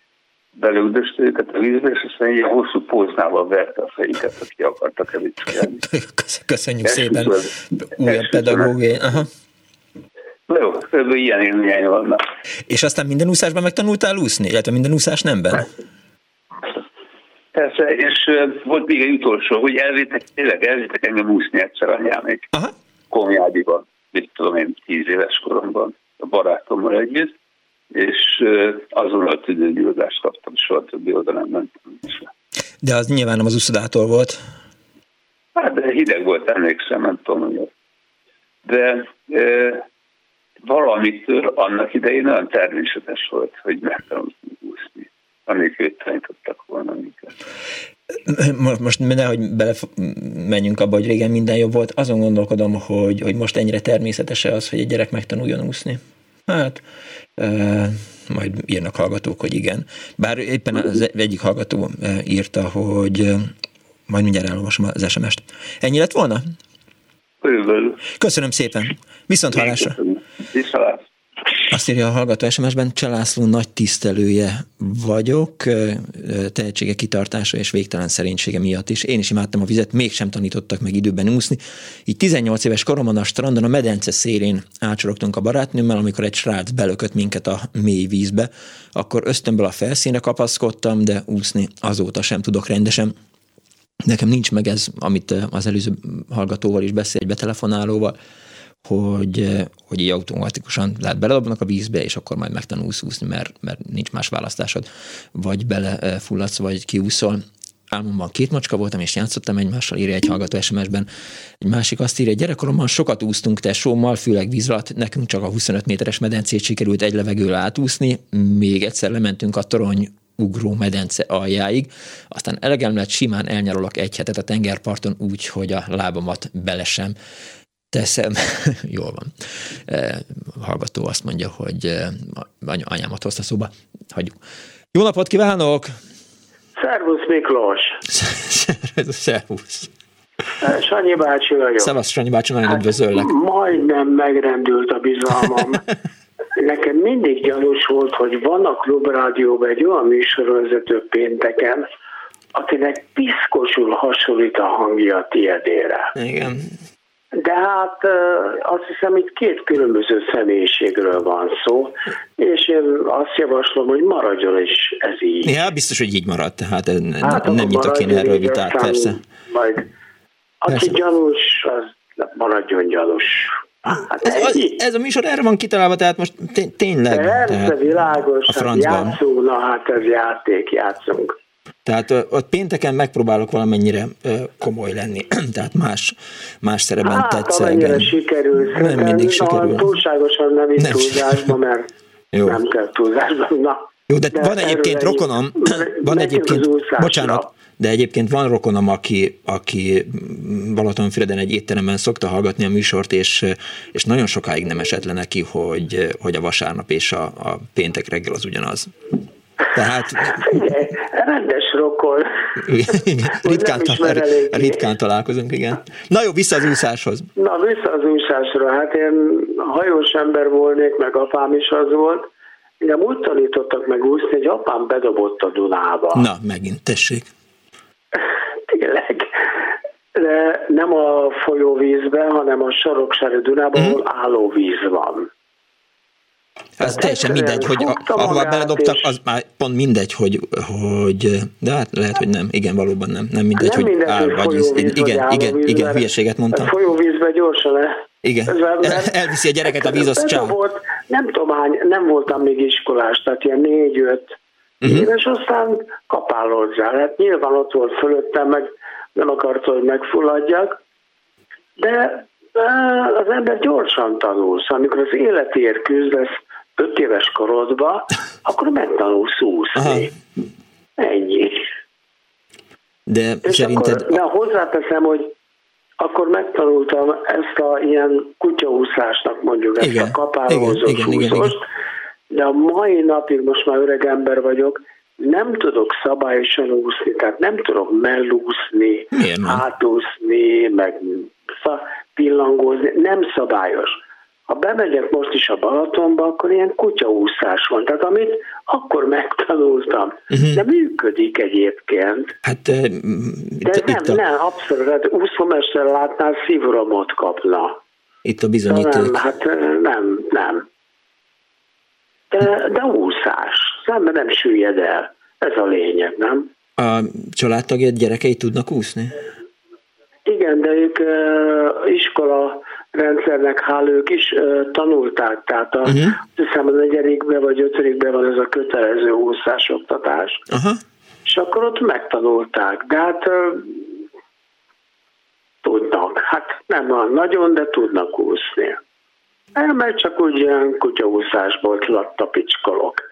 beleüdöste őket a vízbe, és aztán ilyen hosszú póznával verte a fejüket, aki akartak evicskélni. Köszönjük szépen, újabb pedagógiai. Aha. Jó, kb. ilyen élményeim vannak. És aztán minden úszásban megtanultál úszni, illetve minden úszás nemben? Persze, és volt még egy utolsó, hogy elvétek, tényleg elvétek engem úszni egyszer anyámék. Aha. Komjádiban, mit tudom én, tíz éves koromban, a barátommal együtt, és azonnal tüdőgyulladást kaptam, soha többi oda nem mentem. De az nyilván nem az uszodától volt. Hát de hideg volt, emlékszem, nem tudom, hogy De e, valamitől annak idején olyan természetes volt, hogy megtanultam úszni, amíg őt tanítottak volna minket. Most nehogy bele menjünk abba, hogy régen minden jobb volt, azon gondolkodom, hogy, hogy most ennyire természetes az, hogy egy gyerek megtanuljon úszni. Hát, e, majd írnak hallgatók, hogy igen. Bár éppen az egyik hallgató írta, hogy majd mindjárt elolvasom az SMS-t. Ennyi lett volna? Körülbelül. Köszönöm szépen. Viszont hallásra. Viszont azt írja a hallgató SMS-ben, Cselászló nagy tisztelője vagyok, tehetsége kitartása és végtelen szerénysége miatt is. Én is imádtam a vizet, mégsem tanítottak meg időben úszni. Így 18 éves koromban a strandon a medence szélén ácsorogtunk a barátnőmmel, amikor egy srác belökött minket a mély vízbe, akkor ösztönből a felszínre kapaszkodtam, de úszni azóta sem tudok rendesen. Nekem nincs meg ez, amit az előző hallgatóval is beszél, egy betelefonálóval, hogy, hogy így automatikusan lehet beledobnak a vízbe, és akkor majd megtanulsz úszni, mert, mert nincs más választásod. Vagy belefulladsz, vagy kiúszol. Álmomban két macska voltam, és játszottam egymással, írja egy hallgató SMS-ben. Egy másik azt írja, gyerekkoromban sokat úsztunk tesómmal, főleg víz alatt, nekünk csak a 25 méteres medencét sikerült egy levegőre átúszni, még egyszer lementünk a torony ugró medence aljáig, aztán elegem lett, simán elnyarolok egy hetet a tengerparton úgy, hogy a lábamat bele sem teszem. Jól van. E, hallgató azt mondja, hogy e, anyámat hozta szóba. Hagyjuk. Jó napot kívánok! Szervusz Miklós! Szervusz! Sanyi bácsi vagyok. Szevasz, Sanyi bácsi, nagyon hát üdvözöllek. Majdnem megrendült a bizalmam. Nekem mindig gyanús volt, hogy van a Klubrádióban egy olyan műsorvezető pénteken, akinek piszkosul hasonlít a hangja a tiedére. Igen. De hát azt hiszem, itt két különböző személyiségről van szó, és én azt javaslom, hogy maradjon is ez így. Ja, biztos, hogy így marad, tehát hát, nem nyitok én erről vitát, persze. Majd aki persze. gyanús, az maradjon gyanús. Hát ez, az, ez a műsor erre van kitalálva, tehát most tényleg. Persze, tehát világos, a francban. játszunk, na hát ez játék, játszunk. Tehát ott pénteken megpróbálok valamennyire komoly lenni, tehát más, más szerepben hát, tetszelgen. sikerül. Nem mindig sikerül. Túlságosan nem is túlzásba, mert Jó. Nem kell túlzásban. Na, jó, de, de van egyébként rokonom, van egyébként, bocsánat, de egyébként van rokonom, aki, aki Balatonfüreden egy étteremben szokta hallgatni a műsort, és, és nagyon sokáig nem esett le neki, hogy, hogy a vasárnap és a, a péntek reggel az ugyanaz. Tehát... Figyelj, rokon. ritkán, ta, ritkán találkozunk, igen. Na jó, vissza az úszáshoz. Na, vissza az úszásra. Hát én hajós ember volnék, meg apám is az volt. Engem úgy tanítottak meg úszni, hogy apám bedobott a Dunába. Na, megint, tessék. Tényleg. De nem a folyóvízbe, hanem a saroksári Dunában, mm. ahol állóvíz van. Ez teljesen mindegy, hogy a, ahova beledobtak, az már pont mindegy, hogy, hogy de hát lehet, hogy nem, igen, valóban nem, nem mindegy, nem hogy mindegy, áll, vagy víz, igen, vagy igen, igen, hülyeséget mondtam. A folyóvízbe gyorsan le. Igen, elviszi a gyereket a víz, az csá. Volt, nem tudom hány, nem voltam még iskolás, tehát ilyen négy-öt uh-huh. éves, aztán kapálódzál. Hát nyilván ott volt fölöttem, meg nem akarta, hogy megfulladjak, de az ember gyorsan tanulsz. Amikor az életért küzdesz öt éves korodba, akkor megtanulsz úszni. Aha. Ennyi. De És szerinted... Akkor, de hozzáteszem, hogy akkor megtanultam ezt a ilyen kutyaúszásnak mondjuk, igen, ezt a kapálózós igen, igen, igen. de a mai napig most már öreg ember vagyok, nem tudok szabályosan úszni, tehát nem tudok mellúszni, hátúszni, meg pillangózni, nem szabályos. Ha bemegyek most is a Balatonba, akkor ilyen kutyaúszás van. Tehát amit akkor megtanultam, uh-huh. de működik egyébként. Hát, de nem, a... nem, abszolút. Hát úszómester látnál szívromot kapna. Itt a bizonyíték. Nem, hát nem, nem. De, de úszás. Szemben nem süllyed el. Ez a lényeg, nem? A családtagjad gyerekei tudnak úszni? Igen, de ők uh, iskola rendszernek hál' ők is uh, tanulták, tehát a, uh-huh. hiszem a negyedikben vagy ötödikben van ez a kötelező úszásoktatás. Uh-huh. És akkor ott megtanulták, de hát uh, tudnak. Hát nem van nagyon, de tudnak úszni. Mert csak úgy ilyen kutyaúszásból lattapicskolok.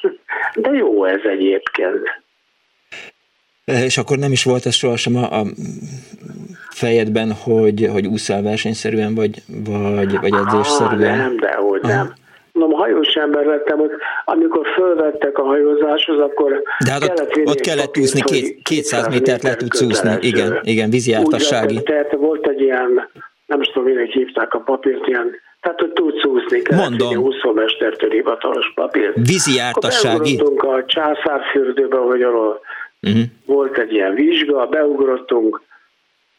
De jó ez egyébként. És akkor nem is volt ez sohasem a, a fejedben, hogy, hogy úszál versenyszerűen, vagy, vagy, vagy edzésszerűen? Nem, de hogy nem. Mondom, hajós ember lettem, hogy amikor fölvettek a hajózáshoz, akkor De hát ott kellett, ott kellett úszni, két, 200 métert le tudsz úszni, igen, igen, vízjártassági. Tehát volt egy ilyen, nem is tudom, minek hívták a papírt, ilyen tehát, hogy tudsz úszni. Mondom. Úszómestertől hivatalos papír. Vízjártassági. Akkor a császárfürdőbe, hogy arról uh-huh. volt egy ilyen vizsga, beugrottunk,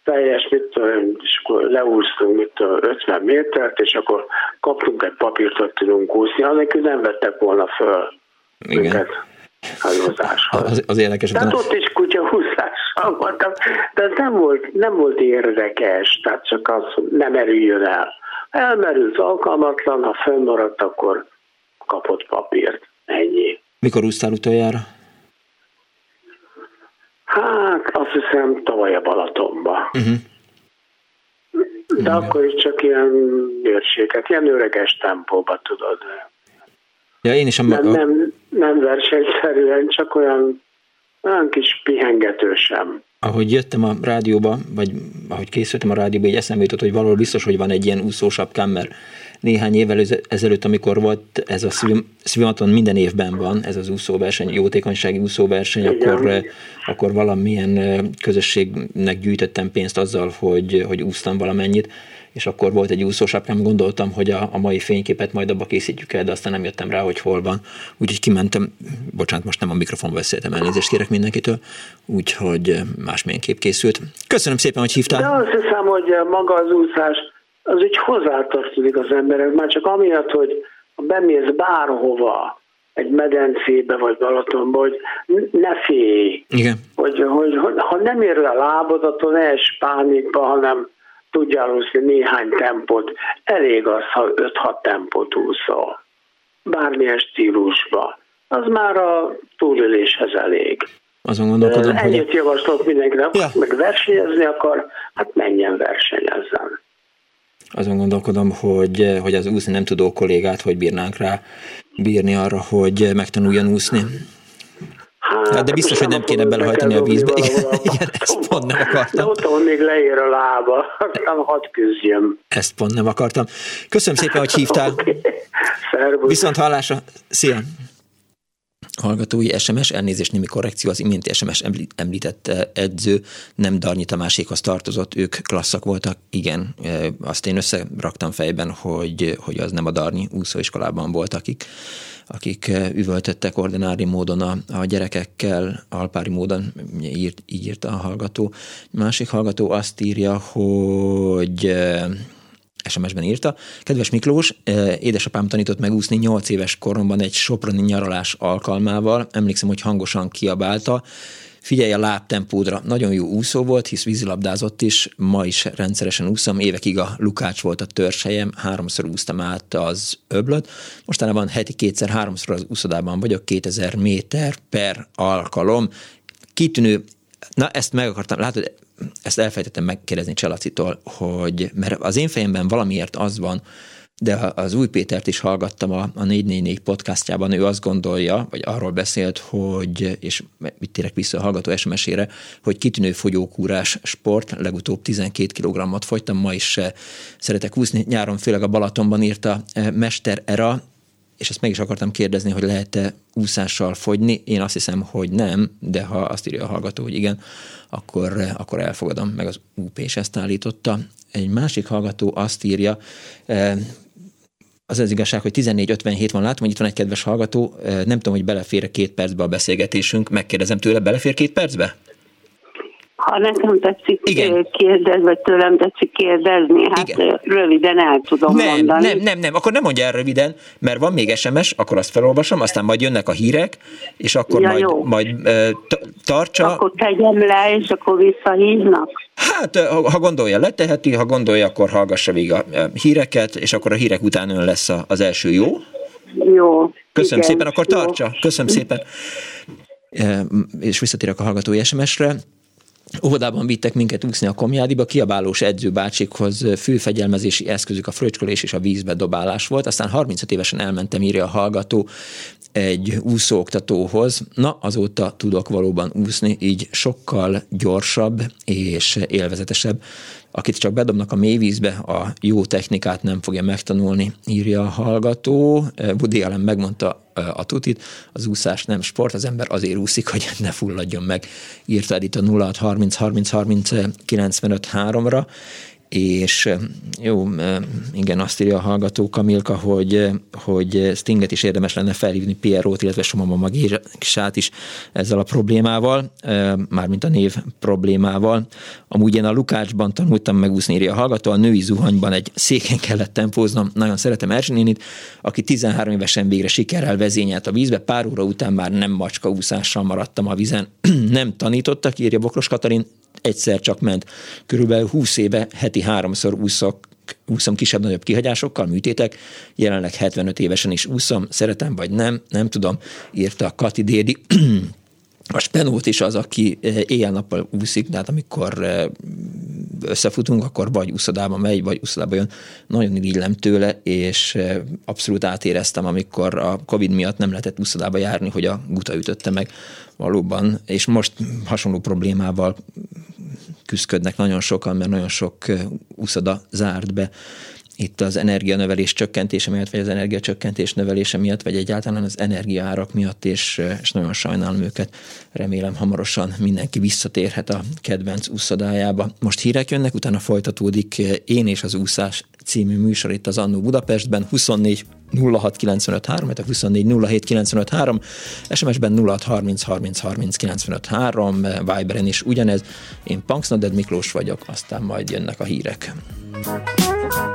teljes, mit tudom, és akkor leúztunk, mit tudom, 50 métert, és akkor kaptunk egy papírt, hogy tudunk úszni, anélkül nem vettek volna föl Igen. minket Az, az érdekes. Tehát ott is kutyahúzással voltam, de ez nem volt, nem volt érdekes, tehát csak az nem erüljön el. Elmerült alkalmatlan, ha fönnmaradt, akkor kapott papírt. Ennyi. Mikor úsztál utoljára? Hát azt hiszem tavaly a Balatonba. Uh-huh. De Igen. akkor is csak ilyen mérséket, ilyen öreges tempóba tudod. Ja, én is a... nem, nem, nem versenyszerűen, csak olyan, olyan kis pihengetősem. Ahogy jöttem a rádióba, vagy ahogy készültem a rádióba, egy eszembe jutott, hogy valahol biztos, hogy van egy ilyen úszósapkám, mert néhány évvel ezelőtt, amikor volt ez a Swimaton minden évben van, ez az úszóverseny, jótékonysági úszóverseny, akkor, akkor valamilyen közösségnek gyűjtöttem pénzt azzal, hogy, hogy úsztam valamennyit, és akkor volt egy úszósapkám, gondoltam, hogy a, a mai fényképet majd abba készítjük el, de aztán nem jöttem rá, hogy hol van. Úgyhogy kimentem, bocsánat, most nem a mikrofonba beszéltem, elnézést kérek mindenkitől, úgyhogy másmilyen kép készült. Köszönöm szépen, hogy hívtál. De azt hiszem, hogy maga az úszás az úgy hozzátartozik az emberek, már csak amiatt, hogy bemész bárhova, egy medencébe vagy Balatonba, hogy ne félj. Igen. Hogy, hogy, hogy, ha nem ér le a lábadat, ne es pánikba, hanem tudjál úszni néhány tempót. Elég az, ha 5-6 tempót úszol. Bármilyen stílusba. Az már a túléléshez elég. Azon gondolkodom, Ennyit hogy... javaslok mindenkinek, ja. meg versenyezni akar, hát menjen versenyezzen. azon gondolkodom, hogy, hogy az úszni nem tudó kollégát, hogy bírnánk rá bírni arra, hogy megtanuljon úszni. Hát, de biztos, hogy nem kéne belehajtani a vízbe. Igen, igen, ezt pont nem akartam. De ott még leér a lába, nem hadd küzdjem. Ezt pont nem akartam. Köszönöm szépen, hogy hívtál. Okay. Viszont hallásra. Szia! hallgatói SMS, elnézést némi korrekció, az iménti SMS említett edző nem Darnyi Tamásékhoz tartozott, ők klasszak voltak, igen, azt én összeraktam fejben, hogy, hogy az nem a Darnyi úszóiskolában volt, akik, akik üvöltöttek ordinári módon a, a gyerekekkel, alpári módon, írt, így írta a hallgató. Másik hallgató azt írja, hogy SMS-ben írta. Kedves Miklós, eh, édesapám tanított megúszni 8 éves koromban egy soproni nyaralás alkalmával. Emlékszem, hogy hangosan kiabálta. Figyelj a lábtempódra. Nagyon jó úszó volt, hisz vízilabdázott is, ma is rendszeresen úszom. Évekig a Lukács volt a törzshelyem, háromszor úsztam át az öblöt. Mostanában heti kétszer, háromszor az úszodában vagyok, 2000 méter per alkalom. Kitűnő Na, ezt meg akartam, látod, ezt elfejtettem megkérdezni Cselacitól, hogy mert az én fejemben valamiért az van, de az Új Pétert is hallgattam a, a 444 podcastjában, ő azt gondolja, vagy arról beszélt, hogy, és mit térek vissza a hallgató SMS-ére, hogy kitűnő fogyókúrás sport, legutóbb 12 kg-ot fogytam, ma is szeretek úszni, nyáron főleg a Balatonban írta eh, Mester Era, és ezt meg is akartam kérdezni, hogy lehet-e úszással fogyni. Én azt hiszem, hogy nem, de ha azt írja a hallgató, hogy igen, akkor, akkor elfogadom, meg az UP is ezt állította. Egy másik hallgató azt írja, eh, az az igazság, hogy 14.57 van, látom, hogy itt van egy kedves hallgató, nem tudom, hogy belefér két percbe a beszélgetésünk, megkérdezem tőle, belefér két percbe? Ha nekem tetszik Igen. kérdezni, vagy tőlem tetszik kérdezni, hát Igen. röviden el tudom nem, mondani. Nem, nem, nem, akkor nem mondja el röviden, mert van még SMS, akkor azt felolvasom, aztán majd jönnek a hírek, és akkor ja, majd, jó. majd tartsa. Akkor tegyem le, és akkor visszahívnak? Hát, ha, gondolja, leteheti, ha gondolja, akkor hallgassa végig a híreket, és akkor a hírek után ön lesz az első, jó? Jó. Köszönöm Igen, szépen, akkor tartsa. Jó. Köszönöm szépen. És visszatérek a hallgatói SMS-re. Óvodában vittek minket úszni a komjádiba, kiabálós edzőbácsikhoz főfegyelmezési eszközük a fröcskölés és a vízbe dobálás volt. Aztán 35 évesen elmentem, írja a hallgató, egy úszóoktatóhoz. Na, azóta tudok valóban úszni, így sokkal gyorsabb és élvezetesebb. Akit csak bedobnak a mélyvízbe, a jó technikát nem fogja megtanulni, írja a hallgató. Woody Allen megmondta a tutit, az úszás nem sport, az ember azért úszik, hogy ne fulladjon meg. Írta itt a 0630 30 30 95 3-ra, és jó, igen, azt írja a hallgató Kamilka, hogy, hogy Stinget is érdemes lenne felhívni Pierrot, illetve Somama Magésát is ezzel a problémával, mármint a név problémával. Amúgy én a Lukácsban tanultam megúszni, írja a hallgató, a női zuhanyban egy széken kellett tempóznom. Nagyon szeretem Erzsinénit, aki 13 évesen végre sikerrel vezényelt a vízbe, pár óra után már nem macska úszással maradtam a vizen. nem tanítottak, írja Bokros Katalin, egyszer csak ment. Körülbelül 20 éve heti háromszor úszok úszom kisebb-nagyobb kihagyásokkal, műtétek, jelenleg 75 évesen is úszom, szeretem vagy nem, nem tudom, írta a Kati Dédi. A Spenót is az, aki eh, éjjel-nappal úszik, de hát amikor eh, összefutunk, akkor vagy úszodába megy, vagy úszodába jön. Nagyon irigylem tőle, és eh, abszolút átéreztem, amikor a Covid miatt nem lehetett úszodába járni, hogy a guta ütötte meg valóban, és most hasonló problémával küzdködnek nagyon sokan, mert nagyon sok úszoda zárt be itt az energianövelés csökkentése miatt, vagy az energiacsökkentés növelése miatt, vagy egyáltalán az energiaárak miatt, és, és nagyon sajnálom őket. Remélem hamarosan mindenki visszatérhet a kedvenc úszodájába. Most hírek jönnek, utána folytatódik Én és az úszás című műsor itt az Annó Budapestben, 24 06 95 3, 24 07 95 3, SMS-ben 06 30 30 30 95 3, Viberen is ugyanez. Én Punksnoded Miklós vagyok, aztán majd jönnek a hírek. rádiót,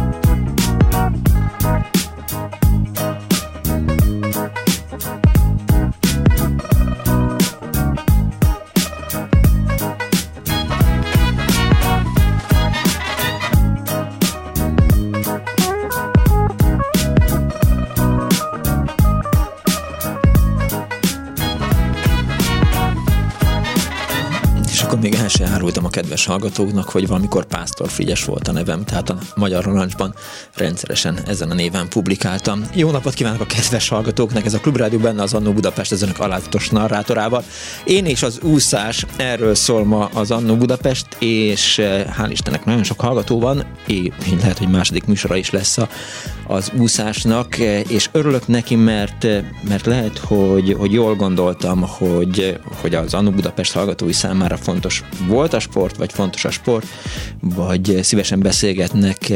Kedves hallgatóknak, hogy valamikor Pásztor Frigyes volt a nevem, tehát a Magyar Rolancsban rendszeresen ezen a néven publikáltam. Jó napot kívánok a kedves hallgatóknak, ez a Klubrádió benne az Annó Budapest az önök alázatos narrátorával. Én és az úszás, erről szól ma az Annó Budapest, és eh, hál' Istennek nagyon sok hallgató van, és lehet, hogy második műsora is lesz a, az úszásnak, eh, és örülök neki, mert, eh, mert lehet, hogy, hogy jól gondoltam, hogy, hogy az Annó Budapest hallgatói számára fontos volt a sport, vagy fontos a sport, vagy szívesen beszélgetnek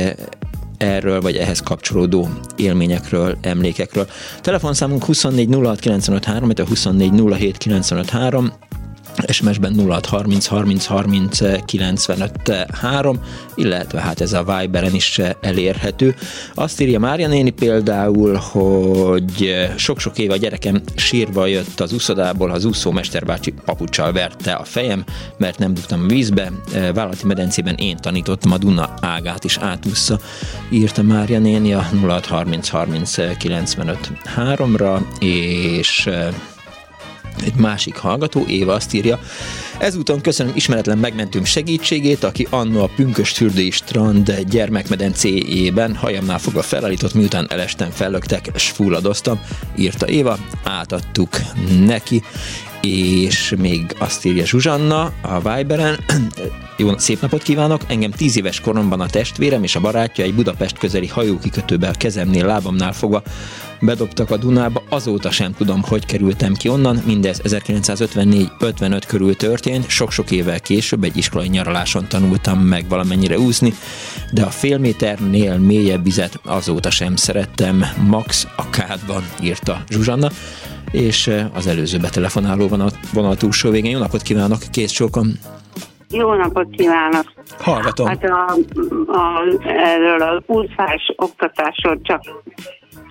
erről, vagy ehhez kapcsolódó élményekről, emlékekről. Telefonszámunk 24 06 95 3, 24 07 95 3, SMS-ben 0630 30 30 95 3, illetve hát ez a Viberen is elérhető. Azt írja Mária néni például, hogy sok-sok éve a gyerekem sírva jött az úszodából, az úszó mesterbácsi papucsal verte a fejem, mert nem dugtam vízbe. Vállalati medencében én tanítottam a Duna ágát is átúszza, írta Mária néni a 0630 30 95 3-ra, és egy másik hallgató, Éva azt írja, Ezúton köszönöm ismeretlen megmentőm segítségét, aki annó a Pünkös fürdői strand gyermekmedencéjében hajamnál fogva felállított, miután elesten fellöktek, s fulladoztam, írta Éva, átadtuk neki és még azt írja Zsuzsanna a Viberen, jó szép napot kívánok, engem tíz éves koromban a testvérem és a barátja egy Budapest közeli hajókikötőbe a kezemnél, lábamnál fogva bedobtak a Dunába, azóta sem tudom, hogy kerültem ki onnan, mindez 1954-55 körül történt, sok-sok évvel később egy iskolai nyaraláson tanultam meg valamennyire úszni, de a fél méternél mélyebb vizet azóta sem szerettem, max a kádban, írta Zsuzsanna és az előző betelefonáló van a vonal túlsó végén. Jó napot kívánok, kész sokan. Jó napot kívánok! Hallgatom. Hát a, a, erről az úszás oktatásról csak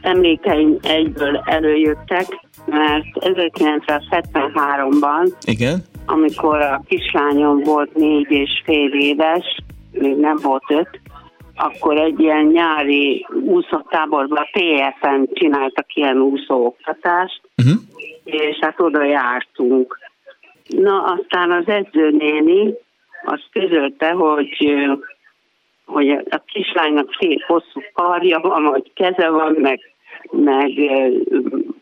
emlékeim egyből előjöttek, mert 1973-ban, Igen. amikor a kislányom volt négy és fél éves, még nem volt öt, akkor egy ilyen nyári úszótáborban a TFN csináltak ilyen úszóoktatást, uh-huh. és hát oda jártunk. Na, aztán az edzőnéni azt közölte, hogy hogy a kislánynak szép hosszú karja van, vagy keze van, meg, meg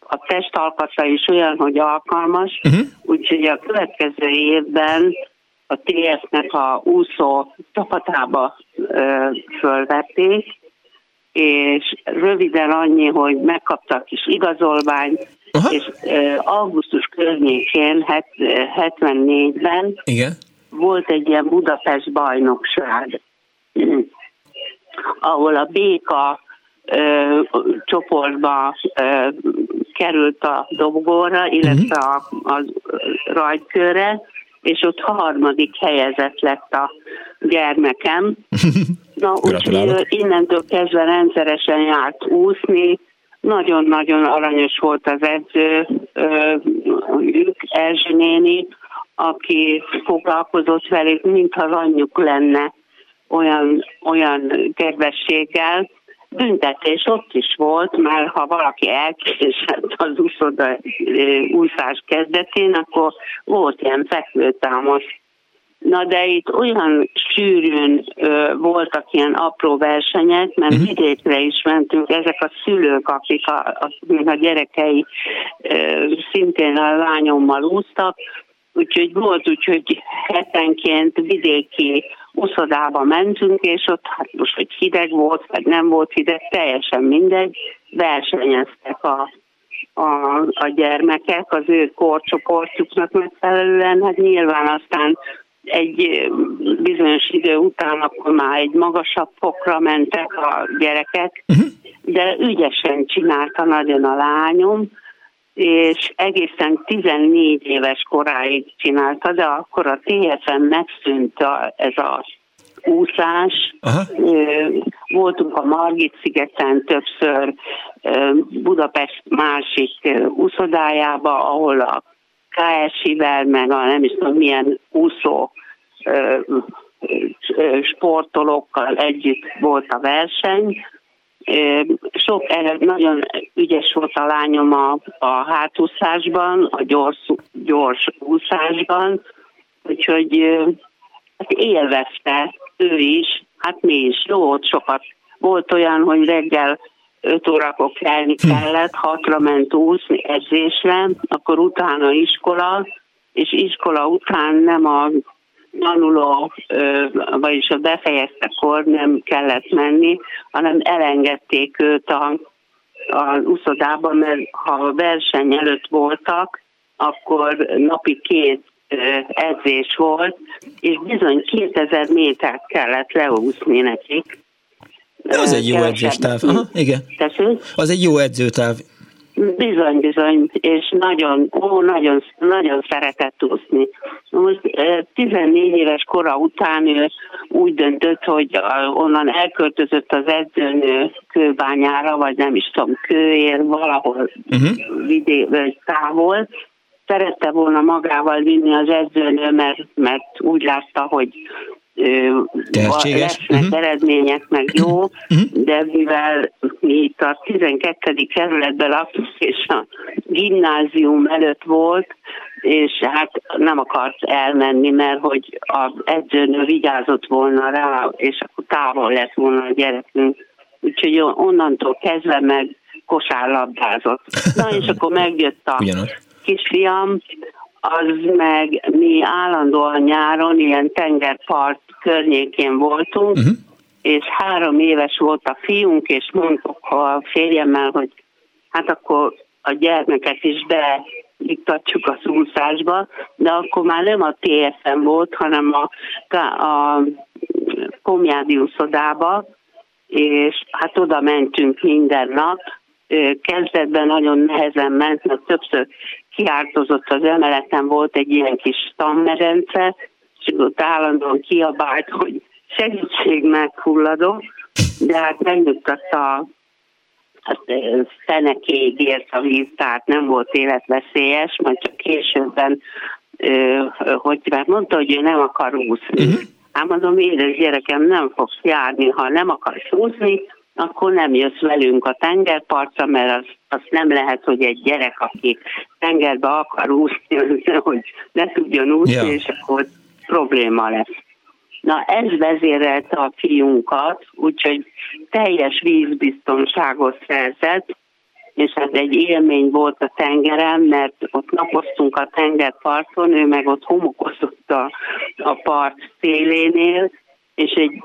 a testalkata is olyan, hogy alkalmas, uh-huh. úgyhogy a következő évben a TS-nek a úszó csapatába ö, fölvették, és röviden annyi, hogy megkaptak kis igazolványt, Aha. és ö, augusztus környékén, het, 74-ben Igen. volt egy ilyen Budapest bajnokság, ahol a Béka ö, csoportba ö, került a dobogóra, illetve uh-huh. a, a rajtkörre, és ott harmadik helyezett lett a gyermekem. Na, úgyhogy innentől kezdve rendszeresen járt úszni, nagyon-nagyon aranyos volt az edző, ők, Erzsi néni, aki foglalkozott velük, mintha az anyjuk lenne olyan, olyan kedvességgel, büntetés ott is volt, mert ha valaki elkésett az úszoda úszás kezdetén, akkor volt ilyen fekvőtámasz. Na de itt olyan sűrűn ö, voltak ilyen apró versenyek, mert uh-huh. vidékre is mentünk, ezek a szülők, akik a, a, a gyerekei ö, szintén a lányommal úsztak, úgyhogy volt úgy, hogy hetenként vidéki uszodába mentünk, és ott hát most, hogy hideg volt, vagy nem volt hideg, teljesen mindegy, versenyeztek a, a, a gyermekek az ő korcsoportjuknak megfelelően, hát nyilván aztán egy bizonyos idő után akkor már egy magasabb fokra mentek a gyerekek, uh-huh. de ügyesen csinálta nagyon a lányom, és egészen 14 éves koráig csinálta, de akkor a TFN megszűnt a, ez a úszás. Aha. Voltunk a Margit szigeten többször, Budapest másik úszodájába, ahol a KSI-vel, meg a nem is tudom milyen úszó sportolókkal együtt volt a verseny. Sok, nagyon ügyes volt a lányom a, a hátúszásban, a gyors, gyors úszásban, úgyhogy hát élvezte ő is, hát mi is, jó, ott sokat. Volt olyan, hogy reggel 5 órakor kelni hm. kellett, hatra ment úszni edzésre, akkor utána iskola, és iskola után nem a tanuló, vagyis a befejeztekor nem kellett menni, hanem elengedték őt a, a uszodában, mert ha a verseny előtt voltak, akkor napi két edzés volt, és bizony 2000 métert kellett leúszni nekik. Az egy jó edzéstáv. Aha, igen. Tessék? Az egy jó edzőtáv. Bizony, bizony, és nagyon, ó, nagyon, nagyon szeretett úszni. Most 14 éves kora után ő úgy döntött, hogy onnan elköltözött az edzőnő kőbányára, vagy nem is tudom, kőér, valahol uh-huh. vidé, vagy távol. Szerette volna magával vinni az edzőnő, mert, mert úgy látta, hogy Tehetséges. lesznek uh-huh. eredmények, meg jó, uh-huh. de mivel mi itt a 12. kerületben laktunk, és a gimnázium előtt volt, és hát nem akart elmenni, mert hogy az edzőnő vigyázott volna rá, és akkor távol lett volna a gyerekünk. Úgyhogy onnantól kezdve meg kosárlabdázott. Na és akkor megjött a Ugyanaz. kisfiam, az meg mi állandóan nyáron ilyen tengerpart környékén voltunk, uh-huh. és három éves volt a fiunk, és mondtuk a férjemmel, hogy hát akkor a gyermeket is beiktatjuk a szúszásba, de akkor már nem a TSM volt, hanem a, a Komjádi úszodába, és hát oda mentünk minden nap, kezdetben nagyon nehezen ment, mert többször kiártozott az emeleten, volt egy ilyen kis tanmerence, és ott állandóan kiabált, hogy segítség meghulladok, de hát megnyugtatta hát fenekéig ért a víz, tehát nem volt életveszélyes, majd csak későbben, hogy mert mondta, hogy ő nem akar úszni. Uh-huh. Hát mondom, édes gyerekem, nem fogsz járni, ha nem akarsz úszni, akkor nem jössz velünk a tengerpartra, mert az, az nem lehet, hogy egy gyerek, aki tengerbe akar úszni, hogy ne tudjon úszni, ja. és akkor probléma lesz. Na ez vezérelte a fiunkat, úgyhogy teljes vízbiztonságot szerzett, és ez egy élmény volt a tengeren, mert ott napoztunk a tengerparton, ő meg ott homokozott a, a part szélénél, és egy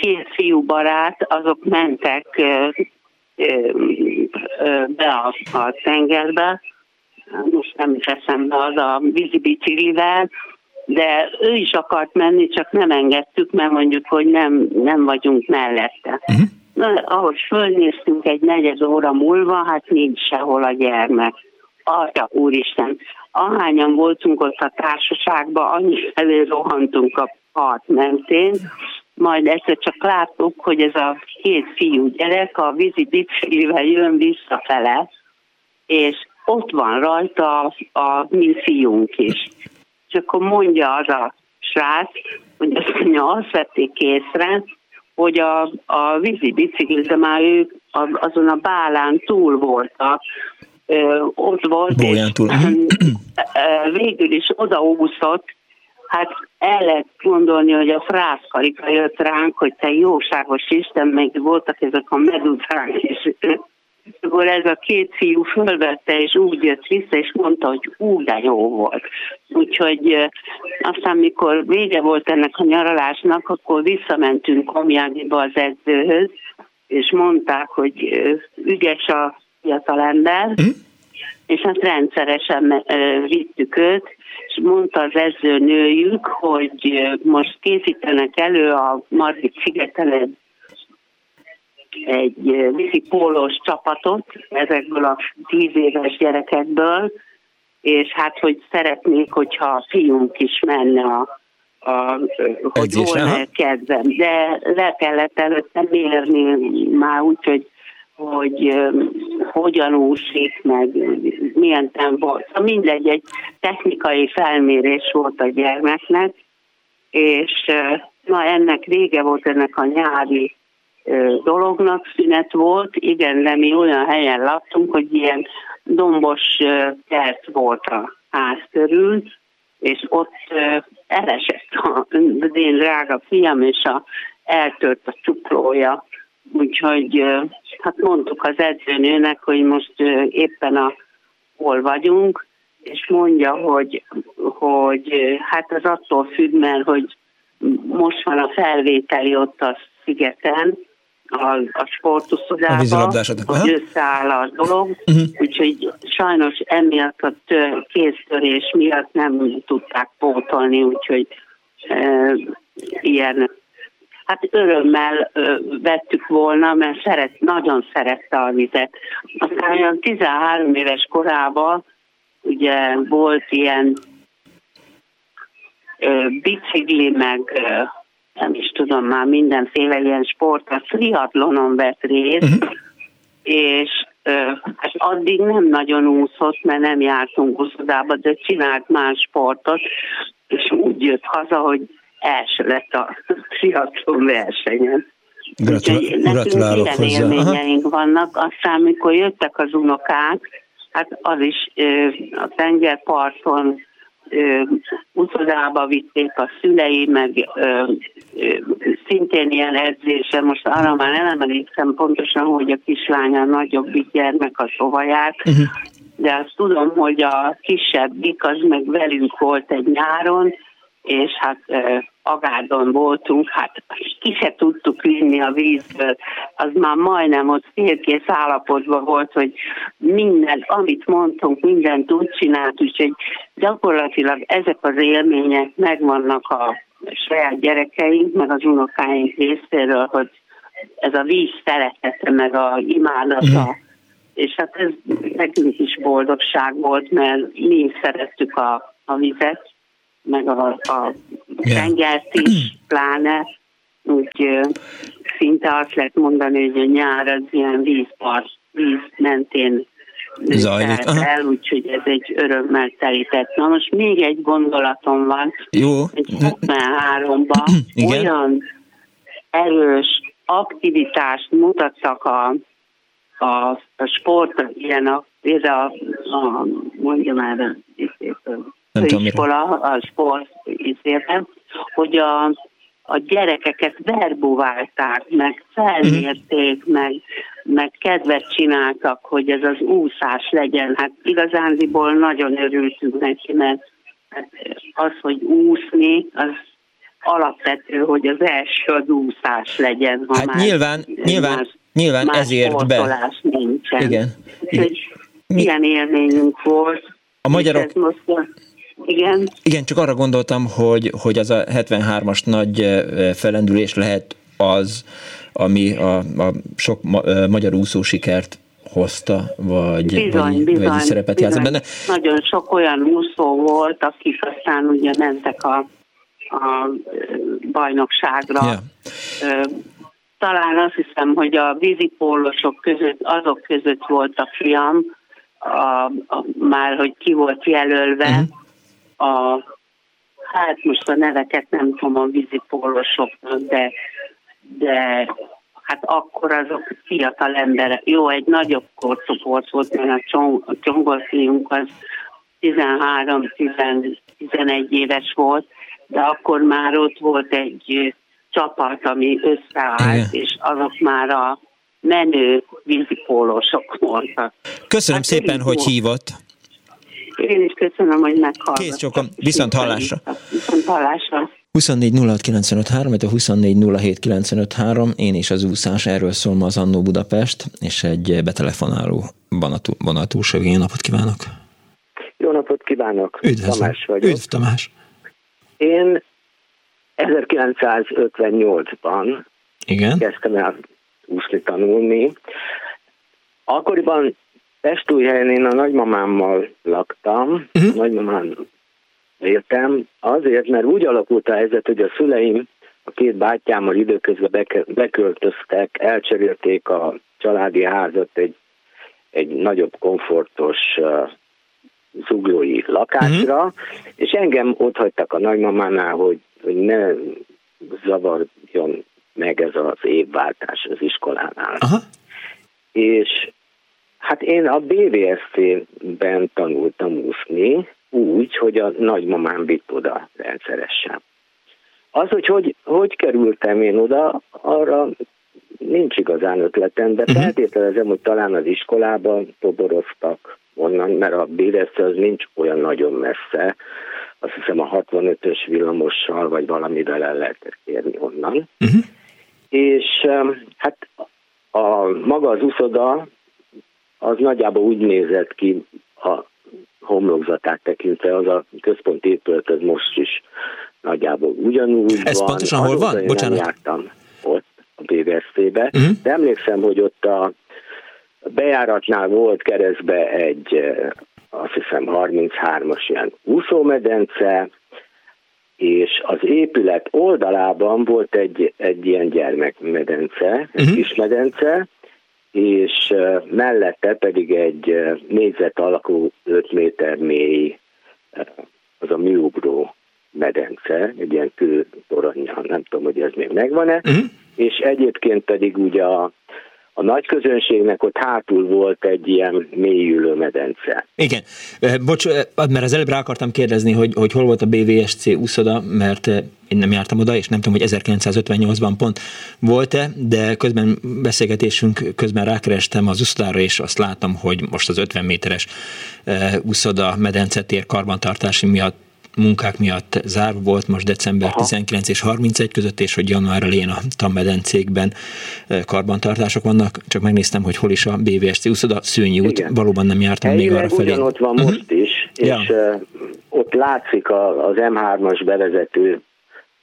két fiú barát, azok mentek be a, a tengerbe, most nem is eszembe az a vízibiciklivel, de ő is akart menni, csak nem engedtük, mert mondjuk, hogy nem, nem vagyunk mellette. Uh-huh. Na, ahogy fölnéztünk egy negyed óra múlva, hát nincs sehol a gyermek. Atya úristen, ahányan voltunk ott a társaságban, annyi felé rohantunk a part mentén, majd egyszer csak láttuk, hogy ez a két fiú gyerek a vízi biciklivel jön visszafele, és ott van rajta a, a mi fiunk is. És akkor mondja az a srác, hogy azt mondja, azt vették észre, hogy a, a vízi biciklize már ők azon a bálán túl voltak, ö, ott volt, Bóján és túl. végül is odaúszott, hát el lehet gondolni, hogy a frászkarika jött ránk, hogy te jóságos Isten, meg voltak ezek a meduzák, és akkor ez a két fiú fölvette, és úgy jött vissza, és mondta, hogy úgy de jó volt. Úgyhogy aztán, mikor vége volt ennek a nyaralásnak, akkor visszamentünk Komjádiba az edzőhöz, és mondták, hogy ügyes a fiatalember, mm. és hát rendszeresen vittük őt, és mondta az edzőnőjük, hogy most készítenek elő a Margit szigeten egy egy vízi pólós csapatot ezekből a tíz éves gyerekekből, és hát, hogy szeretnék, hogyha a fiunk is menne a, a hogy volna kedvem, de le kellett előtte mérni már úgy, hogy hogy hogyan úszik, meg milyen volt. Mindegy, egy technikai felmérés volt a gyermeknek, és na ennek vége volt ennek a nyári dolognak, szünet volt, igen, de mi olyan helyen laktunk, hogy ilyen dombos kert volt a ház körül, és ott elesett az én drága fiam, és a, eltört a csuklója. Úgyhogy hát mondtuk az edzőnőnek, hogy most éppen a hol vagyunk, és mondja, hogy, hogy hát az attól függ, mert hogy most van a felvételi ott a szigeten, a, a sportuszodában, hogy összeáll a dolog, uh-huh. úgyhogy sajnos emiatt a tör, kéztörés miatt nem tudták pótolni, úgyhogy e, ilyen hát örömmel ö, vettük volna, mert szeret, nagyon szerette a vizet. Aztán olyan 13 éves korában ugye volt ilyen ö, bicikli, meg ö, nem is tudom már mindenféle ilyen sport, a triatlonon vett részt, uh-huh. és hát addig nem nagyon úszott, mert nem jártunk úszodába, de csinált más sportot, és úgy jött haza, hogy első lett a triatlon versenyen. Gratul- gratulálok ilyen élményeink vannak. Aztán, amikor jöttek az unokák, hát az is a tengerparton utodába vitték a szülei, meg ö, ö, szintén ilyen edzése, most arra már nem emlékszem pontosan, hogy a kislánya a nagyobbik gyermek a sovaját, uh-huh. de azt tudom, hogy a kisebbik az meg velünk volt egy nyáron, és hát Agárdon voltunk, hát ki se tudtuk vinni a vízből, az már majdnem ott félkész állapotban volt, hogy minden, amit mondtunk, mindent úgy csinált, úgyhogy gyakorlatilag ezek az élmények megvannak a saját gyerekeink, meg az unokáink részéről, hogy ez a víz szeretete, meg a imádata, mm. és hát ez nekünk is boldogság volt, mert mi is szerettük a, a vizet, meg a, a tengert is, pláne, úgy szinte azt lehet mondani, hogy a nyár az ilyen vízpart, víz mentén zajlik el, úgyhogy ez egy örömmel telített. Na most még egy gondolatom van. Jó. Egy 63-ban olyan erős aktivitást mutattak a, a, a sport, ilyen a, a, a mondjam már, nem főiskola, a sport izében, hogy a, a gyerekeket verbuválták, meg felmérték, uh-huh. meg, meg kedvet csináltak, hogy ez az úszás legyen. Hát igazándiból nagyon örültünk neki, mert hát az, hogy úszni, az alapvető, hogy az első az úszás legyen. Ha hát már nyilván, nyilván, más, nyilván más ezért be. Nincsen. Igen. Úgyhogy ilyen élményünk volt. A magyarok, most igen. Igen, csak arra gondoltam, hogy, hogy az a 73-as nagy felendülés lehet az, ami a, a sok ma, magyar úszó sikert hozta, vagy, bizony, vagy, bizony, vagy szerepet játszott benne. Nagyon sok olyan úszó volt, akik aztán ugye mentek a, a bajnokságra. Yeah. Talán azt hiszem, hogy a vízipólosok között, azok között volt a fiam, a, a, már hogy ki volt jelölve, uh-huh a, hát most a neveket nem tudom a vízipólosoknak, de, de hát akkor azok fiatal emberek. Jó, egy nagyobb korcsoport volt, mert a, csong, a csongolfiunk az 13-11 éves volt, de akkor már ott volt egy csapat, ami összeállt, Igen. és azok már a menő vízipólósok voltak. Köszönöm hát szépen, hogy hívott. Én is köszönöm, hogy meghallgattak. Kész csókom, viszont hallásra. Viszont hallásra. 24 a 24 én és az úszás, erről szól ma az Annó Budapest, és egy betelefonáló van a túlsó Jó napot kívánok! Jó napot kívánok! Üdvözlöm. Tamás vagyok. Üdv, Tamás! Én 1958-ban Igen? kezdtem el úszni tanulni. Akkoriban Pestújhelyen én a nagymamámmal laktam, uh-huh. nagymamám éltem, azért, mert úgy alakult a helyzet, hogy a szüleim a két bátyámmal időközben beköltöztek, elcserélték a családi házat egy, egy nagyobb komfortos uh, zuglói lakásra, uh-huh. és engem ott hagytak a nagymamánál, hogy, hogy ne zavarjon meg ez az évváltás az iskolánál. Aha. És hát én a BVSC-ben tanultam úszni, úgy, hogy a nagymamám vitt oda rendszeresen. Az, hogy, hogy hogy kerültem én oda, arra nincs igazán ötletem, de uh-huh. feltételezem, hogy talán az iskolában toboroztak onnan, mert a BVSC az nincs olyan nagyon messze, azt hiszem a 65-ös villamossal, vagy valamivel el lehetett kérni onnan. Uh-huh. És hát a maga az uszoda az nagyjából úgy nézett ki a homlokzatát tekintve, az a központi épület, az most is nagyjából ugyanúgy Ez van. pontosan hol van? Bocsánat. Nem jártam ott a BVSZ-be, uh-huh. Mhm. de emlékszem, hogy ott a bejáratnál volt keresztbe egy, eh, azt hiszem 33-as ilyen úszómedence, és az épület oldalában volt egy, egy ilyen gyermekmedence, egy uh-huh. kis medence, és mellette pedig egy négyzet alakú 5 méter mély, az a műugró medence, egy ilyen kőtoronyjal, nem tudom, hogy ez még megvan-e, uh-huh. és egyébként pedig ugye a a nagy közönségnek ott hátul volt egy ilyen mélyülő medence. Igen. Bocs, mert az előbb rá akartam kérdezni, hogy, hogy hol volt a BVSC úszoda, mert én nem jártam oda, és nem tudom, hogy 1958-ban pont volt-e, de közben beszélgetésünk közben rákerestem az úszodára, és azt látom, hogy most az 50 méteres úszoda medencetér karbantartási miatt munkák miatt zárva volt most december Aha. 19 és 31 között, és hogy január elején a Tammedencékben karbantartások vannak. Csak megnéztem, hogy hol is a BVSC úszoda, Szőnyi út, Igen. valóban nem jártam Helyileg még arra felé. ugyanott van uh-huh. most is, és ja. ott látszik az M3-as bevezető